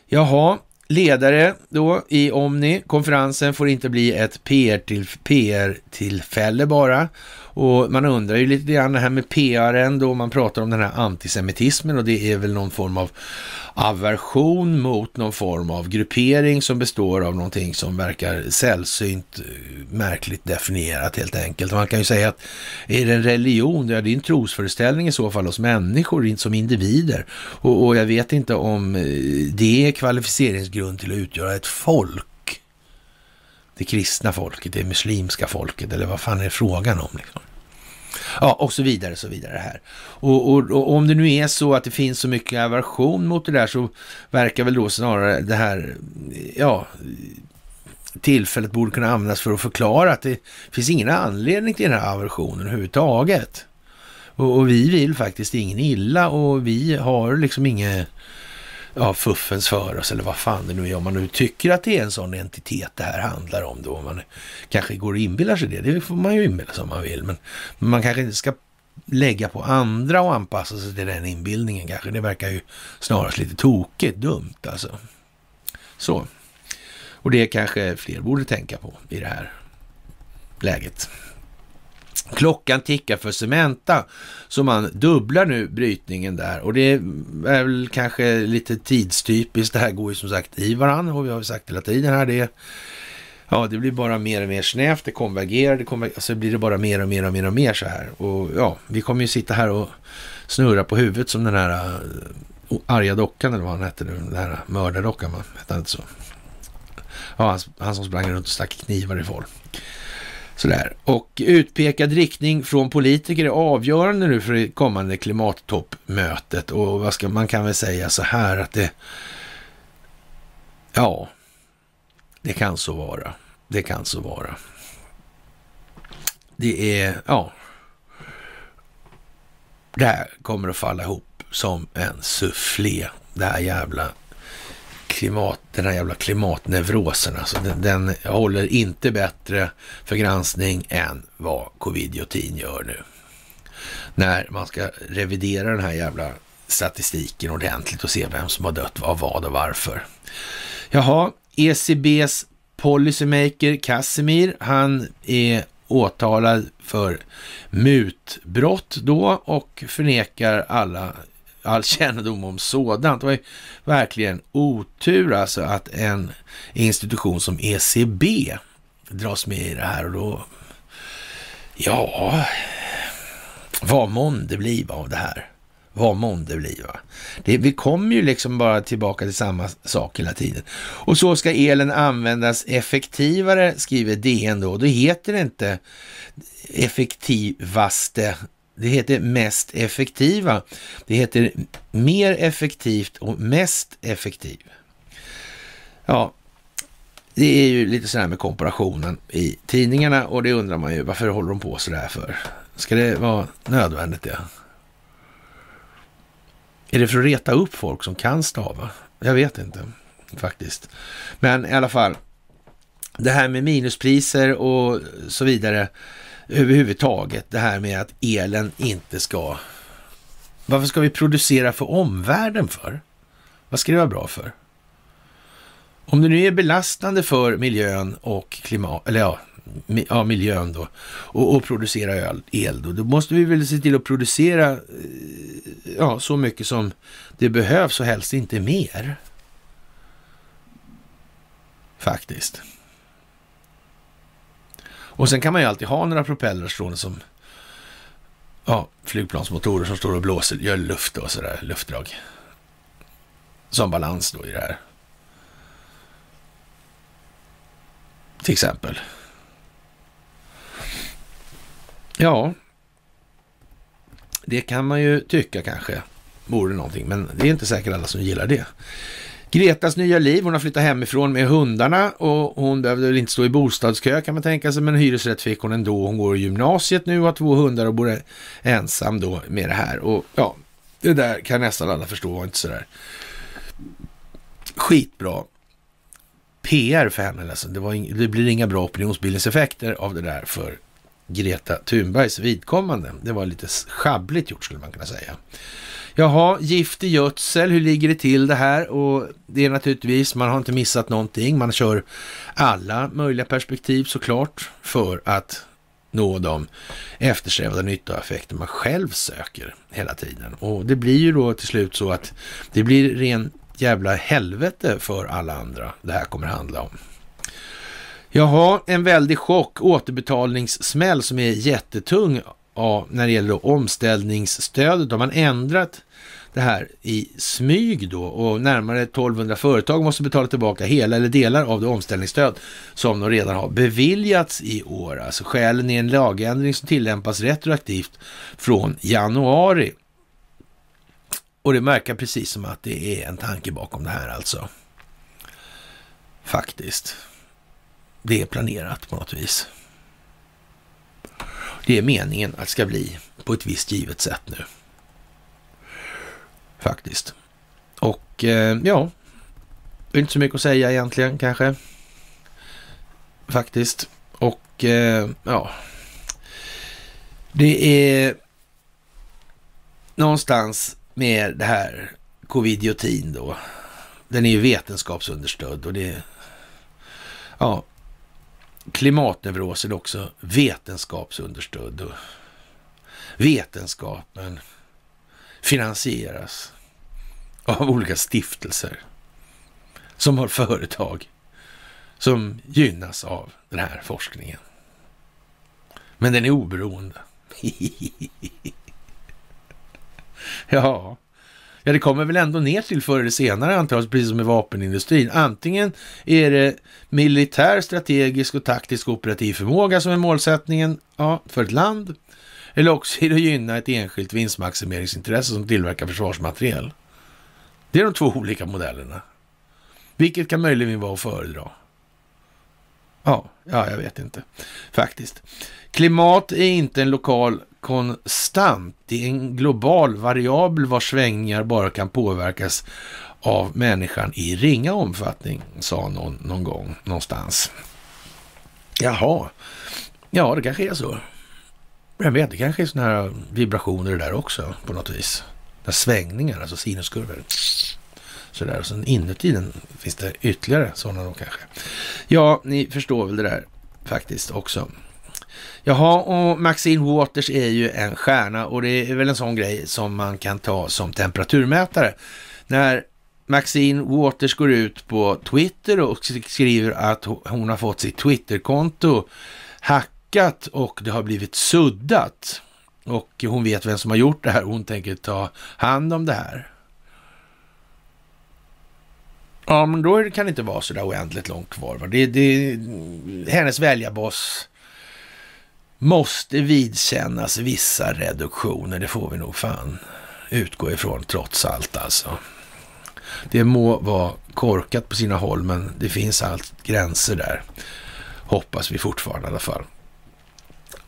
Jaha, ledare då i Omni. Konferensen får inte bli ett PR-tillfälle bara. Och man undrar ju lite grann det här med PRn då man pratar om den här antisemitismen och det är väl någon form av aversion mot någon form av gruppering som består av någonting som verkar sällsynt eh, märkligt definierat helt enkelt. Man kan ju säga att är det en religion, ja det är en trosföreställning i så fall hos människor som individer. Och, och jag vet inte om eh, det är kvalificeringsgrund till att utgöra ett folk det kristna folket, det muslimska folket eller vad fan är det frågan om? Liksom? Ja, och så vidare, så vidare här. Och, och, och, om det nu är så att det finns så mycket aversion mot det där så verkar väl då snarare det här, ja, tillfället borde kunna användas för att förklara att det finns ingen anledning till den här aversionen överhuvudtaget. Och, och vi vill faktiskt ingen illa och vi har liksom inget ja, fuffens för oss eller vad fan det nu är. Om man nu tycker att det är en sån entitet det här handlar om då. Man kanske går och inbillar sig det. Det får man ju inbilla sig om man vill. Men, men man kanske inte ska lägga på andra och anpassa sig till den inbildningen kanske. Det verkar ju snarast lite tokigt, dumt alltså. Så. Och det kanske fler borde tänka på i det här läget. Klockan tickar för Cementa, så man dubblar nu brytningen där och det är väl kanske lite tidstypiskt. Det här går ju som sagt i varandra och vi har ju sagt hela tiden här det. Ja, det blir bara mer och mer snävt, det konvergerar, det konver alltså blir det bara mer och mer och mer och mer så här. Och ja, vi kommer ju sitta här och snurra på huvudet som den här uh, arga dockan eller vad han hette nu, den här mördardockan, hette han inte så? Ja, han, han som sprang runt och stack knivar i folk. Sådär. Och utpekad riktning från politiker är avgörande nu för det kommande klimattoppmötet. Och vad ska man kan väl säga så här att det... Ja, det kan så vara. Det kan så vara. Det är, ja. Det här kommer att falla ihop som en sufflé. Det här jävla klimat, den här jävla klimatnevrosen. Alltså den, den håller inte bättre för granskning än vad covid-19 gör nu. När man ska revidera den här jävla statistiken ordentligt och se vem som har dött av vad och varför. Jaha, ECBs policymaker Casimir, han är åtalad för mutbrott då och förnekar alla all kännedom om sådant. Det var ju verkligen otur alltså att en institution som ECB dras med i det här och då, ja, vad månde bliva av det här? Vad månde bliva? Det, vi kommer ju liksom bara tillbaka till samma sak hela tiden. Och så ska elen användas effektivare, skriver DN då. Då heter det inte effektivaste det heter mest effektiva. Det heter mer effektivt och mest effektiv. Ja, det är ju lite sådär med komparationen i tidningarna och det undrar man ju varför håller de på sådär för? Ska det vara nödvändigt det? Är det för att reta upp folk som kan stava? Jag vet inte faktiskt. Men i alla fall, det här med minuspriser och så vidare överhuvudtaget. Det här med att elen inte ska... Varför ska vi producera för omvärlden för? Vad ska det vara bra för? Om det nu är belastande för miljön och klimat, eller ja, ja miljön då, och, och producera el då, då måste vi väl se till att producera eh, ja, så mycket som det behövs och helst inte mer. Faktiskt. Och sen kan man ju alltid ha några propellrar stående som ja, flygplansmotorer som står och blåser, gör luft och sådär, luftdrag. Som balans då i det här. Till exempel. Ja, det kan man ju tycka kanske vore någonting, men det är inte säkert alla som gillar det. Gretas nya liv, hon har flyttat hemifrån med hundarna och hon behövde väl inte stå i bostadskö kan man tänka sig, men hyresrätt fick hon ändå. Hon går i gymnasiet nu, har två hundar och bor ensam då med det här. Och ja, det där kan nästan alla förstå var inte sådär skitbra PR för henne. Alltså. Det, var in, det blir inga bra opinionsbildningseffekter av det där för Greta Thunbergs vidkommande. Det var lite schabbligt gjort skulle man kunna säga. Jaha, gift i gödsel, hur ligger det till det här? Och det är naturligtvis, man har inte missat någonting. Man kör alla möjliga perspektiv såklart för att nå de eftersträvade nyttoeffekter man själv söker hela tiden. Och det blir ju då till slut så att det blir ren jävla helvete för alla andra det här kommer handla om. Jaha, en väldig chock, återbetalningssmäll som är jättetung ja, när det gäller omställningsstödet. Har man ändrat det här i smyg då och närmare 1200 företag måste betala tillbaka hela eller delar av det omställningsstöd som de redan har beviljats i år. Alltså skälen är en lagändring som tillämpas retroaktivt från januari. Och det märker precis som att det är en tanke bakom det här alltså. Faktiskt. Det är planerat på något vis. Det är meningen att det ska bli på ett visst givet sätt nu. Faktiskt. Och eh, ja, inte så mycket att säga egentligen kanske. Faktiskt. Och eh, ja, det är någonstans med det här covidiotin då. Den är ju vetenskapsunderstödd och det är, ja, klimatneurosen också vetenskapsunderstödd. Och vetenskapen finansieras av olika stiftelser som har företag som gynnas av den här forskningen. Men den är oberoende. ja, Ja, det kommer väl ändå ner till förr eller senare antagligen, precis som med vapenindustrin. Antingen är det militär, strategisk och taktisk operativ förmåga som är målsättningen ja, för ett land. Eller också är det att gynna ett enskilt vinstmaximeringsintresse som tillverkar försvarsmateriel. Det är de två olika modellerna. Vilket kan möjligen vara att föredra. Ja, ja, jag vet inte faktiskt. Klimat är inte en lokal konstant. Det är en global variabel vars svängningar bara kan påverkas av människan i ringa omfattning, sa någon någon gång någonstans. Jaha, ja det kanske är så. Jag vet, det kanske är sådana här vibrationer där också på något vis. Där svängningar, alltså sinuskurvor. Sådär, och sen inuti den finns det ytterligare sådana då kanske. Ja, ni förstår väl det där faktiskt också. Jaha, och Maxine Waters är ju en stjärna och det är väl en sån grej som man kan ta som temperaturmätare. När Maxine Waters går ut på Twitter och skriver att hon har fått sitt Twitterkonto hackat och det har blivit suddat. och hon vet vem som har gjort det här och hon tänker ta hand om det här. Ja, men då kan det inte vara så där oändligt långt kvar. Va? Det, det, hennes väljarboss måste vidkännas vissa reduktioner. Det får vi nog fan utgå ifrån trots allt alltså. Det må vara korkat på sina håll, men det finns allt gränser där. Hoppas vi fortfarande i alla fall.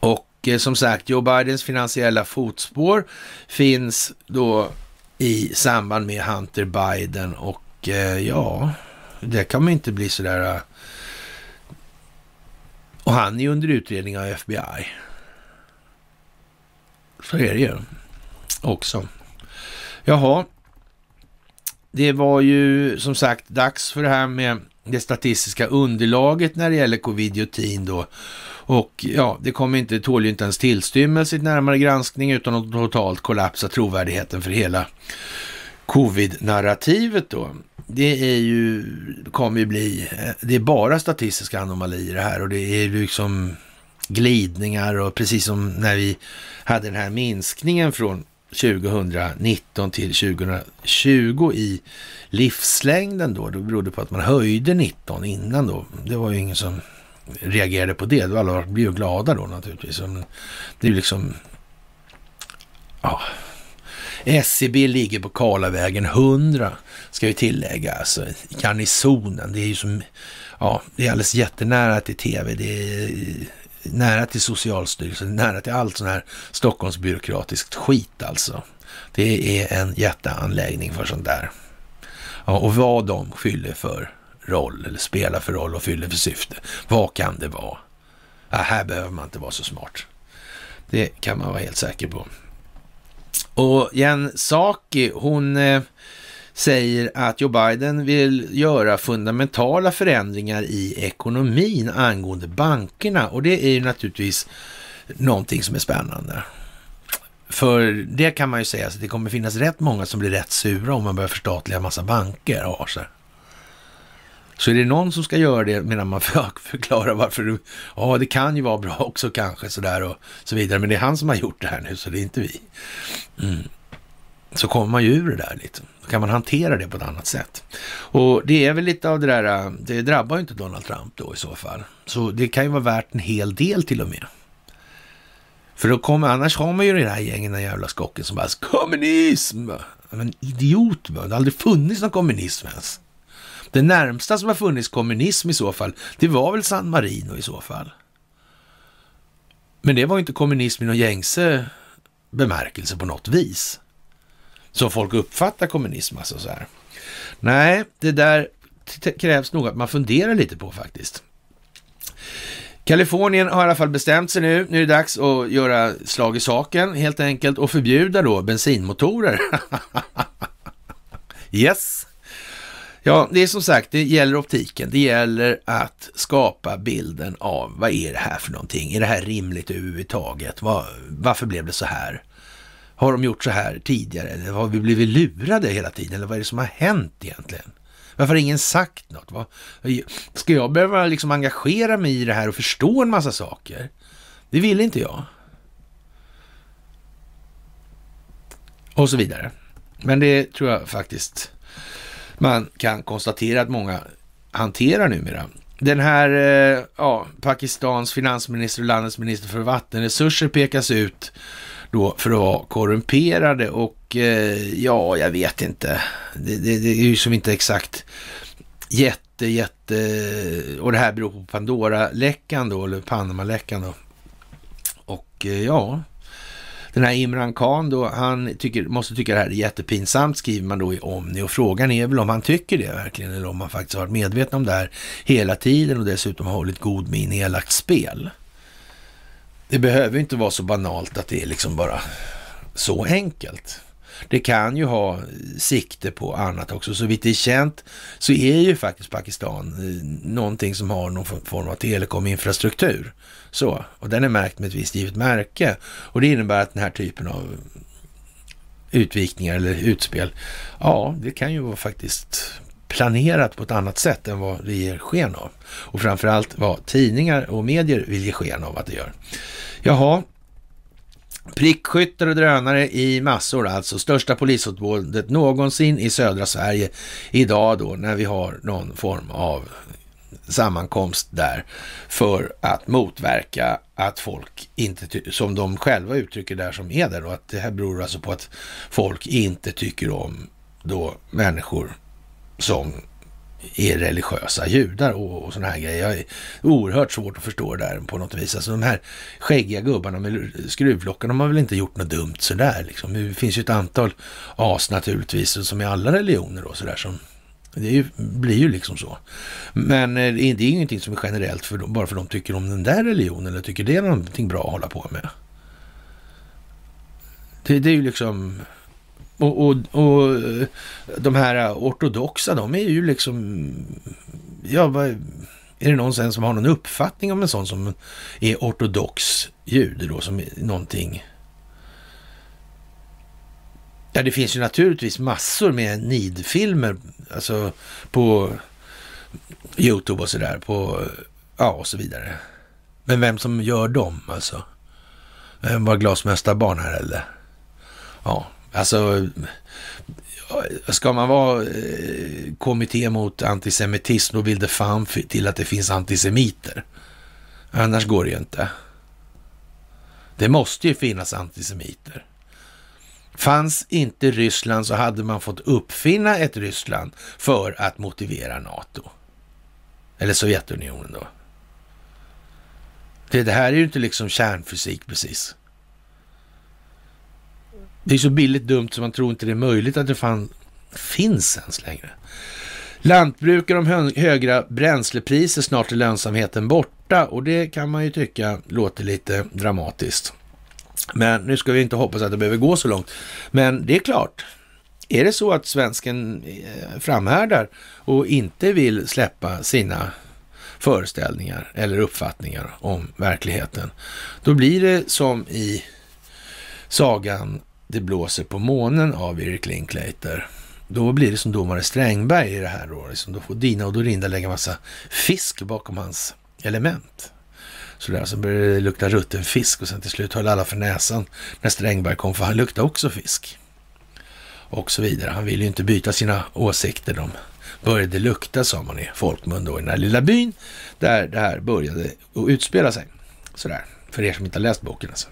Och eh, som sagt, Joe Bidens finansiella fotspår finns då i samband med Hunter Biden och eh, ja, det kan man inte bli sådär... Eh. Och han är under utredning av FBI. Så är det ju också. Jaha, det var ju som sagt dags för det här med det statistiska underlaget när det gäller covid-19 då. Och ja, det kommer inte, tål ju inte ens tillstymmelse i närmare granskning utan att totalt kollapsa trovärdigheten för hela covid-narrativet då. Det är ju, kommer ju bli, eh, det är bara statistiska anomalier det här och det är liksom glidningar och precis som när vi hade den här minskningen från 2019 till 2020 i livslängden då. Det berodde på att man höjde 19 innan då. Det var ju ingen som reagerade på det. Alla blev ju glada då naturligtvis. Det är ju liksom... Ja. SCB ligger på Karlavägen 100, ska vi tillägga, alltså garnisonen. Det är ju som, ja, det är alldeles jättenära till tv. Det är nära till Socialstyrelsen, nära till allt sån här Stockholmsbyråkratiskt skit alltså. Det är en jätteanläggning för sånt där. Ja, och vad de fyller för roll, eller spelar för roll och fyller för syfte. Vad kan det vara? Ja, här behöver man inte vara så smart. Det kan man vara helt säker på. Och Jen Saki, hon eh, säger att Joe Biden vill göra fundamentala förändringar i ekonomin angående bankerna och det är ju naturligtvis någonting som är spännande. För det kan man ju säga så det kommer finnas rätt många som blir rätt sura om man börjar förstatliga massa banker och så. Så är det någon som ska göra det medan man förklarar varför du, ja det kan ju vara bra också kanske sådär och så vidare. Men det är han som har gjort det här nu så det är inte vi. Mm. Så kommer man ju ur det där lite. Då kan man hantera det på ett annat sätt. Och det är väl lite av det där, det drabbar ju inte Donald Trump då i så fall. Så det kan ju vara värt en hel del till och med. För då kommer, annars har man ju det här gängen, den jävla skocken som bara kommunism. Men idiot, det har aldrig funnits någon kommunism ens. Det närmsta som har funnits kommunism i så fall, det var väl San Marino i så fall. Men det var ju inte kommunism i någon gängse bemärkelse på något vis som folk uppfattar kommunism. Alltså så här. Nej, det där krävs nog att man funderar lite på faktiskt. Kalifornien har i alla fall bestämt sig nu. Nu är det dags att göra slag i saken helt enkelt och förbjuda då bensinmotorer. yes. Ja, det är som sagt, det gäller optiken. Det gäller att skapa bilden av vad är det här för någonting? Är det här rimligt överhuvudtaget? Var, varför blev det så här? Har de gjort så här tidigare? Eller har vi blivit lurade hela tiden? Eller vad är det som har hänt egentligen? Varför har ingen sagt något? Va? ska jag behöva liksom engagera mig i det här och förstå en massa saker? Det vill inte jag. Och så vidare. Men det tror jag faktiskt man kan konstatera att många hanterar numera. Den här, eh, ja, Pakistans finansminister och landets minister för vattenresurser pekas ut då för att vara korrumperade och eh, ja, jag vet inte. Det, det, det, är ju som inte exakt jätte, jätte, och det här beror på Pandora-läckan då, eller Panama-läckan då. Och eh, ja, den här Imran Khan då, han tycker, måste tycka det här är jättepinsamt, skriver man då i Omni. Och frågan är väl om han tycker det verkligen, eller om han faktiskt har varit medveten om det här hela tiden och dessutom har hållit god min i elakt spel. Det behöver inte vara så banalt att det är liksom bara så enkelt. Det kan ju ha sikte på annat också. Så vitt det är känt så är ju faktiskt Pakistan eh, någonting som har någon form av telekominfrastruktur. Så, och den är märkt med ett visst givet märke. Och det innebär att den här typen av utvikningar eller utspel, ja, det kan ju vara faktiskt planerat på ett annat sätt än vad det ger sken av. Och framförallt vad tidningar och medier vill ge sken av att det gör. Jaha, Prickskyttar och drönare i massor alltså. Största polisutbådet någonsin i södra Sverige idag då när vi har någon form av sammankomst där för att motverka att folk inte, som de själva uttrycker där som är där och att det här beror alltså på att folk inte tycker om då människor som är religiösa judar och, och sådana här grejer. Jag är oerhört svårt att förstå det där på något vis. Alltså de här skäggiga gubbarna med skruvlockar, de har väl inte gjort något dumt sådär liksom. Det finns ju ett antal as naturligtvis, som i alla religioner och sådär som det ju, blir ju liksom så. Men eh, det är ingenting som är generellt för dem, bara för att de tycker om den där religionen eller tycker det är någonting bra att hålla på med. Det, det är ju liksom och, och, och de här ortodoxa, de är ju liksom, ja, vad, är det någon sen som har någon uppfattning om en sån som är ortodox jude då, som är någonting? Ja, det finns ju naturligtvis massor med nidfilmer, alltså på Youtube och sådär, på, ja och så vidare. Men vem som gör dem alltså? Var glasmästarbarn här eller? Ja, Alltså, ska man vara eh, kommitté mot antisemitism, då vill det fan till att det finns antisemiter. Annars går det ju inte. Det måste ju finnas antisemiter. Fanns inte Ryssland så hade man fått uppfinna ett Ryssland för att motivera NATO. Eller Sovjetunionen då. Det, det här är ju inte liksom kärnfysik precis. Det är så billigt dumt så man tror inte det är möjligt att det fan finns ens längre. Lantbrukare om högra bränslepriser, snart är lönsamheten borta och det kan man ju tycka låter lite dramatiskt. Men nu ska vi inte hoppas att det behöver gå så långt. Men det är klart, är det så att svensken eh, framhärdar och inte vill släppa sina föreställningar eller uppfattningar om verkligheten, då blir det som i sagan det blåser på månen av Erik Linklater. Då blir det som domare Strängberg i det här då. Liksom, då får Dina och Dorinda lägga massa fisk bakom hans element. Så där, så alltså började det lukta rutten fisk och sen till slut höll alla för näsan när Strängberg kom, för han luktade också fisk. Och så vidare. Han ville ju inte byta sina åsikter. De började lukta, sa man i folkmun då, i den här lilla byn där det här började att utspela sig. Sådär, för er som inte har läst boken alltså.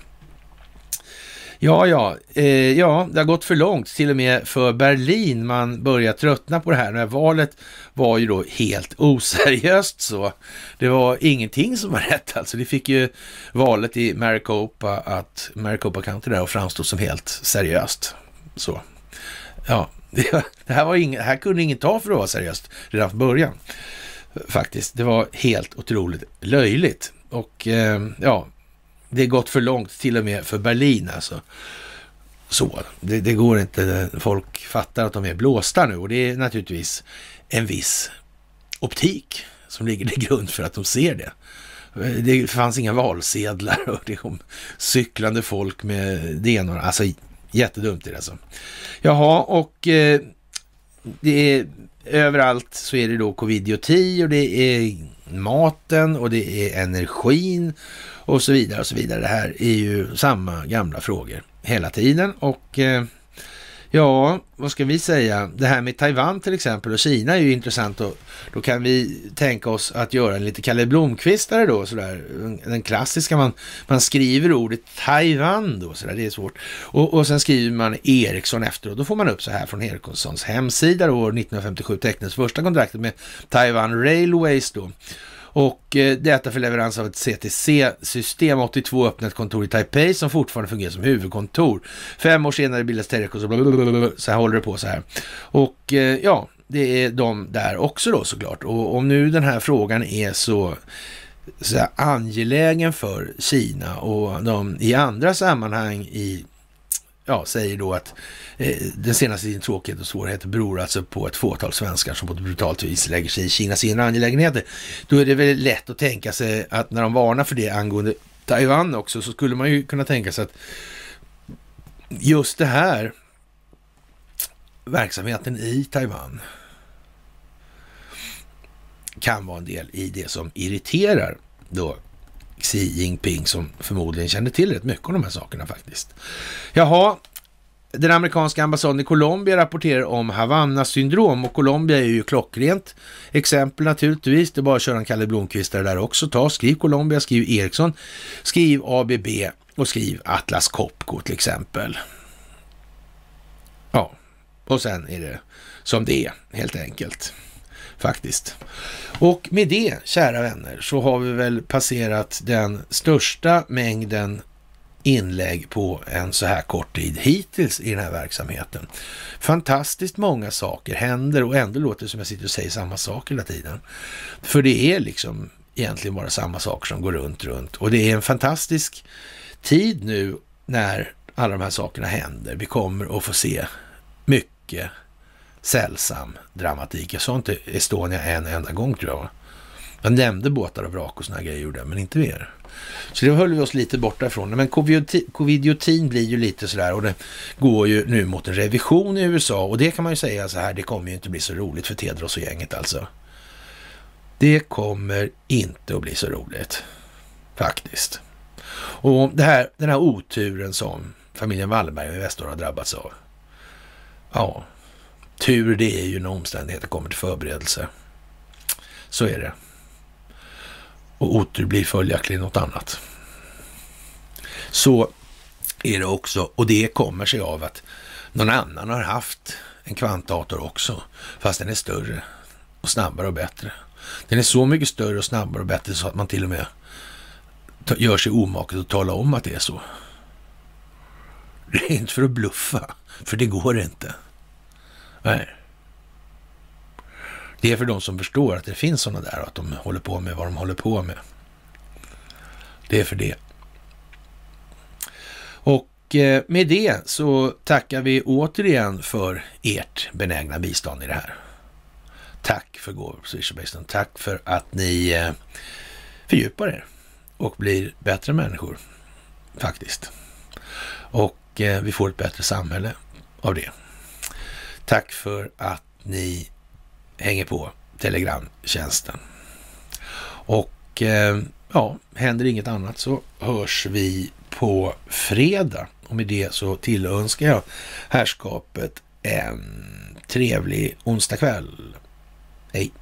Ja, ja, eh, ja, det har gått för långt, till och med för Berlin. Man börjar tröttna på det här. Det här valet var ju då helt oseriöst så. Det var ingenting som var rätt alltså. Det fick ju valet i Maricopa att Maricopa County där och framstod som helt seriöst. Så, ja, det, det här, var ing, det här kunde ingen ta för att vara seriöst redan från början. Faktiskt, det var helt otroligt löjligt. Och eh, ja, det är gått för långt till och med för Berlin alltså. Så, det, det, går inte. Folk fattar att de är blåsta nu och det är naturligtvis en viss optik som ligger till grund för att de ser det. Det fanns inga valsedlar och det kom cyklande folk med det ena Alltså jättedumt är det alltså. Jaha, och eh, det är överallt så är det då covid-10 och det är maten och det är energin och så vidare och så vidare. Det här är ju samma gamla frågor hela tiden och eh, ja, vad ska vi säga? Det här med Taiwan till exempel och Kina är ju intressant och då kan vi tänka oss att göra en lite Kalle Blomkvistare då sådär. Den klassiska, man, man skriver ordet Taiwan då sådär, det är svårt. Och, och sen skriver man Ericsson efter och Då får man upp så här från Ericssons hemsida då, år 1957 tecknades första kontraktet med Taiwan Railways då. Och eh, detta för leverans av ett CTC-system. 82 öppnat ett kontor i Taipei som fortfarande fungerar som huvudkontor. Fem år senare bildas Telecom, så, så här håller det på så här. Och eh, ja, det är de där också då såklart. Och om nu den här frågan är så, så angelägen för Kina och de i andra sammanhang i ja, säger då att eh, den senaste tidens tråkighet och svårigheter beror alltså på ett fåtal svenskar som på ett brutalt vis lägger sig i Kinas inre angelägenheter. Då är det väl lätt att tänka sig att när de varnar för det angående Taiwan också så skulle man ju kunna tänka sig att just det här verksamheten i Taiwan kan vara en del i det som irriterar då Xi Jinping som förmodligen kände till rätt mycket om de här sakerna faktiskt. Jaha, den amerikanska ambassaden i Colombia rapporterar om Havanna-syndrom och Colombia är ju klockrent exempel naturligtvis. Det är bara att köra en Kalle Blomqvist där också. Ta, skriv Colombia, skriv Ericsson, skriv ABB och skriv Atlas Copco till exempel. Ja, och sen är det som det är helt enkelt faktiskt. Och med det, kära vänner, så har vi väl passerat den största mängden inlägg på en så här kort tid hittills i den här verksamheten. Fantastiskt många saker händer och ändå låter det som jag sitter och säger samma sak hela tiden. För det är liksom egentligen bara samma saker som går runt, runt. Och det är en fantastisk tid nu när alla de här sakerna händer. Vi kommer att få se mycket sällsam dramatik. Jag sa inte Estonia en enda gång tror jag. Jag nämnde båtar och vrak och sådana grejer gjorde men inte mer. Så det höll vi oss lite borta ifrån. Men covidiotin blir ju lite sådär och det går ju nu mot en revision i USA och det kan man ju säga så här, det kommer ju inte bli så roligt för Tedros och gänget alltså. Det kommer inte att bli så roligt, faktiskt. Och det här, den här oturen som familjen Wallenberg i Investor har drabbats av. Ja, tur det är ju när omständigheter kommer till förberedelse. Så är det. Och otur blir följaktligen något annat. Så är det också, och det kommer sig av att någon annan har haft en kvantdator också, fast den är större och snabbare och bättre. Den är så mycket större och snabbare och bättre så att man till och med gör sig omaket att tala om att det är så. Det är inte för att bluffa, för det går inte. Nej. Det är för de som förstår att det finns sådana där och att de håller på med vad de håller på med. Det är för det. Och eh, med det så tackar vi återigen för ert benägna bistånd i det här. Tack för gåvor på Swish Tack för att ni eh, fördjupar er och blir bättre människor, faktiskt. Och eh, vi får ett bättre samhälle av det. Tack för att ni hänger på Telegramtjänsten. Och eh, ja, händer inget annat så hörs vi på fredag. Och med det så tillönskar jag herrskapet en trevlig onsdagkväll. Hej!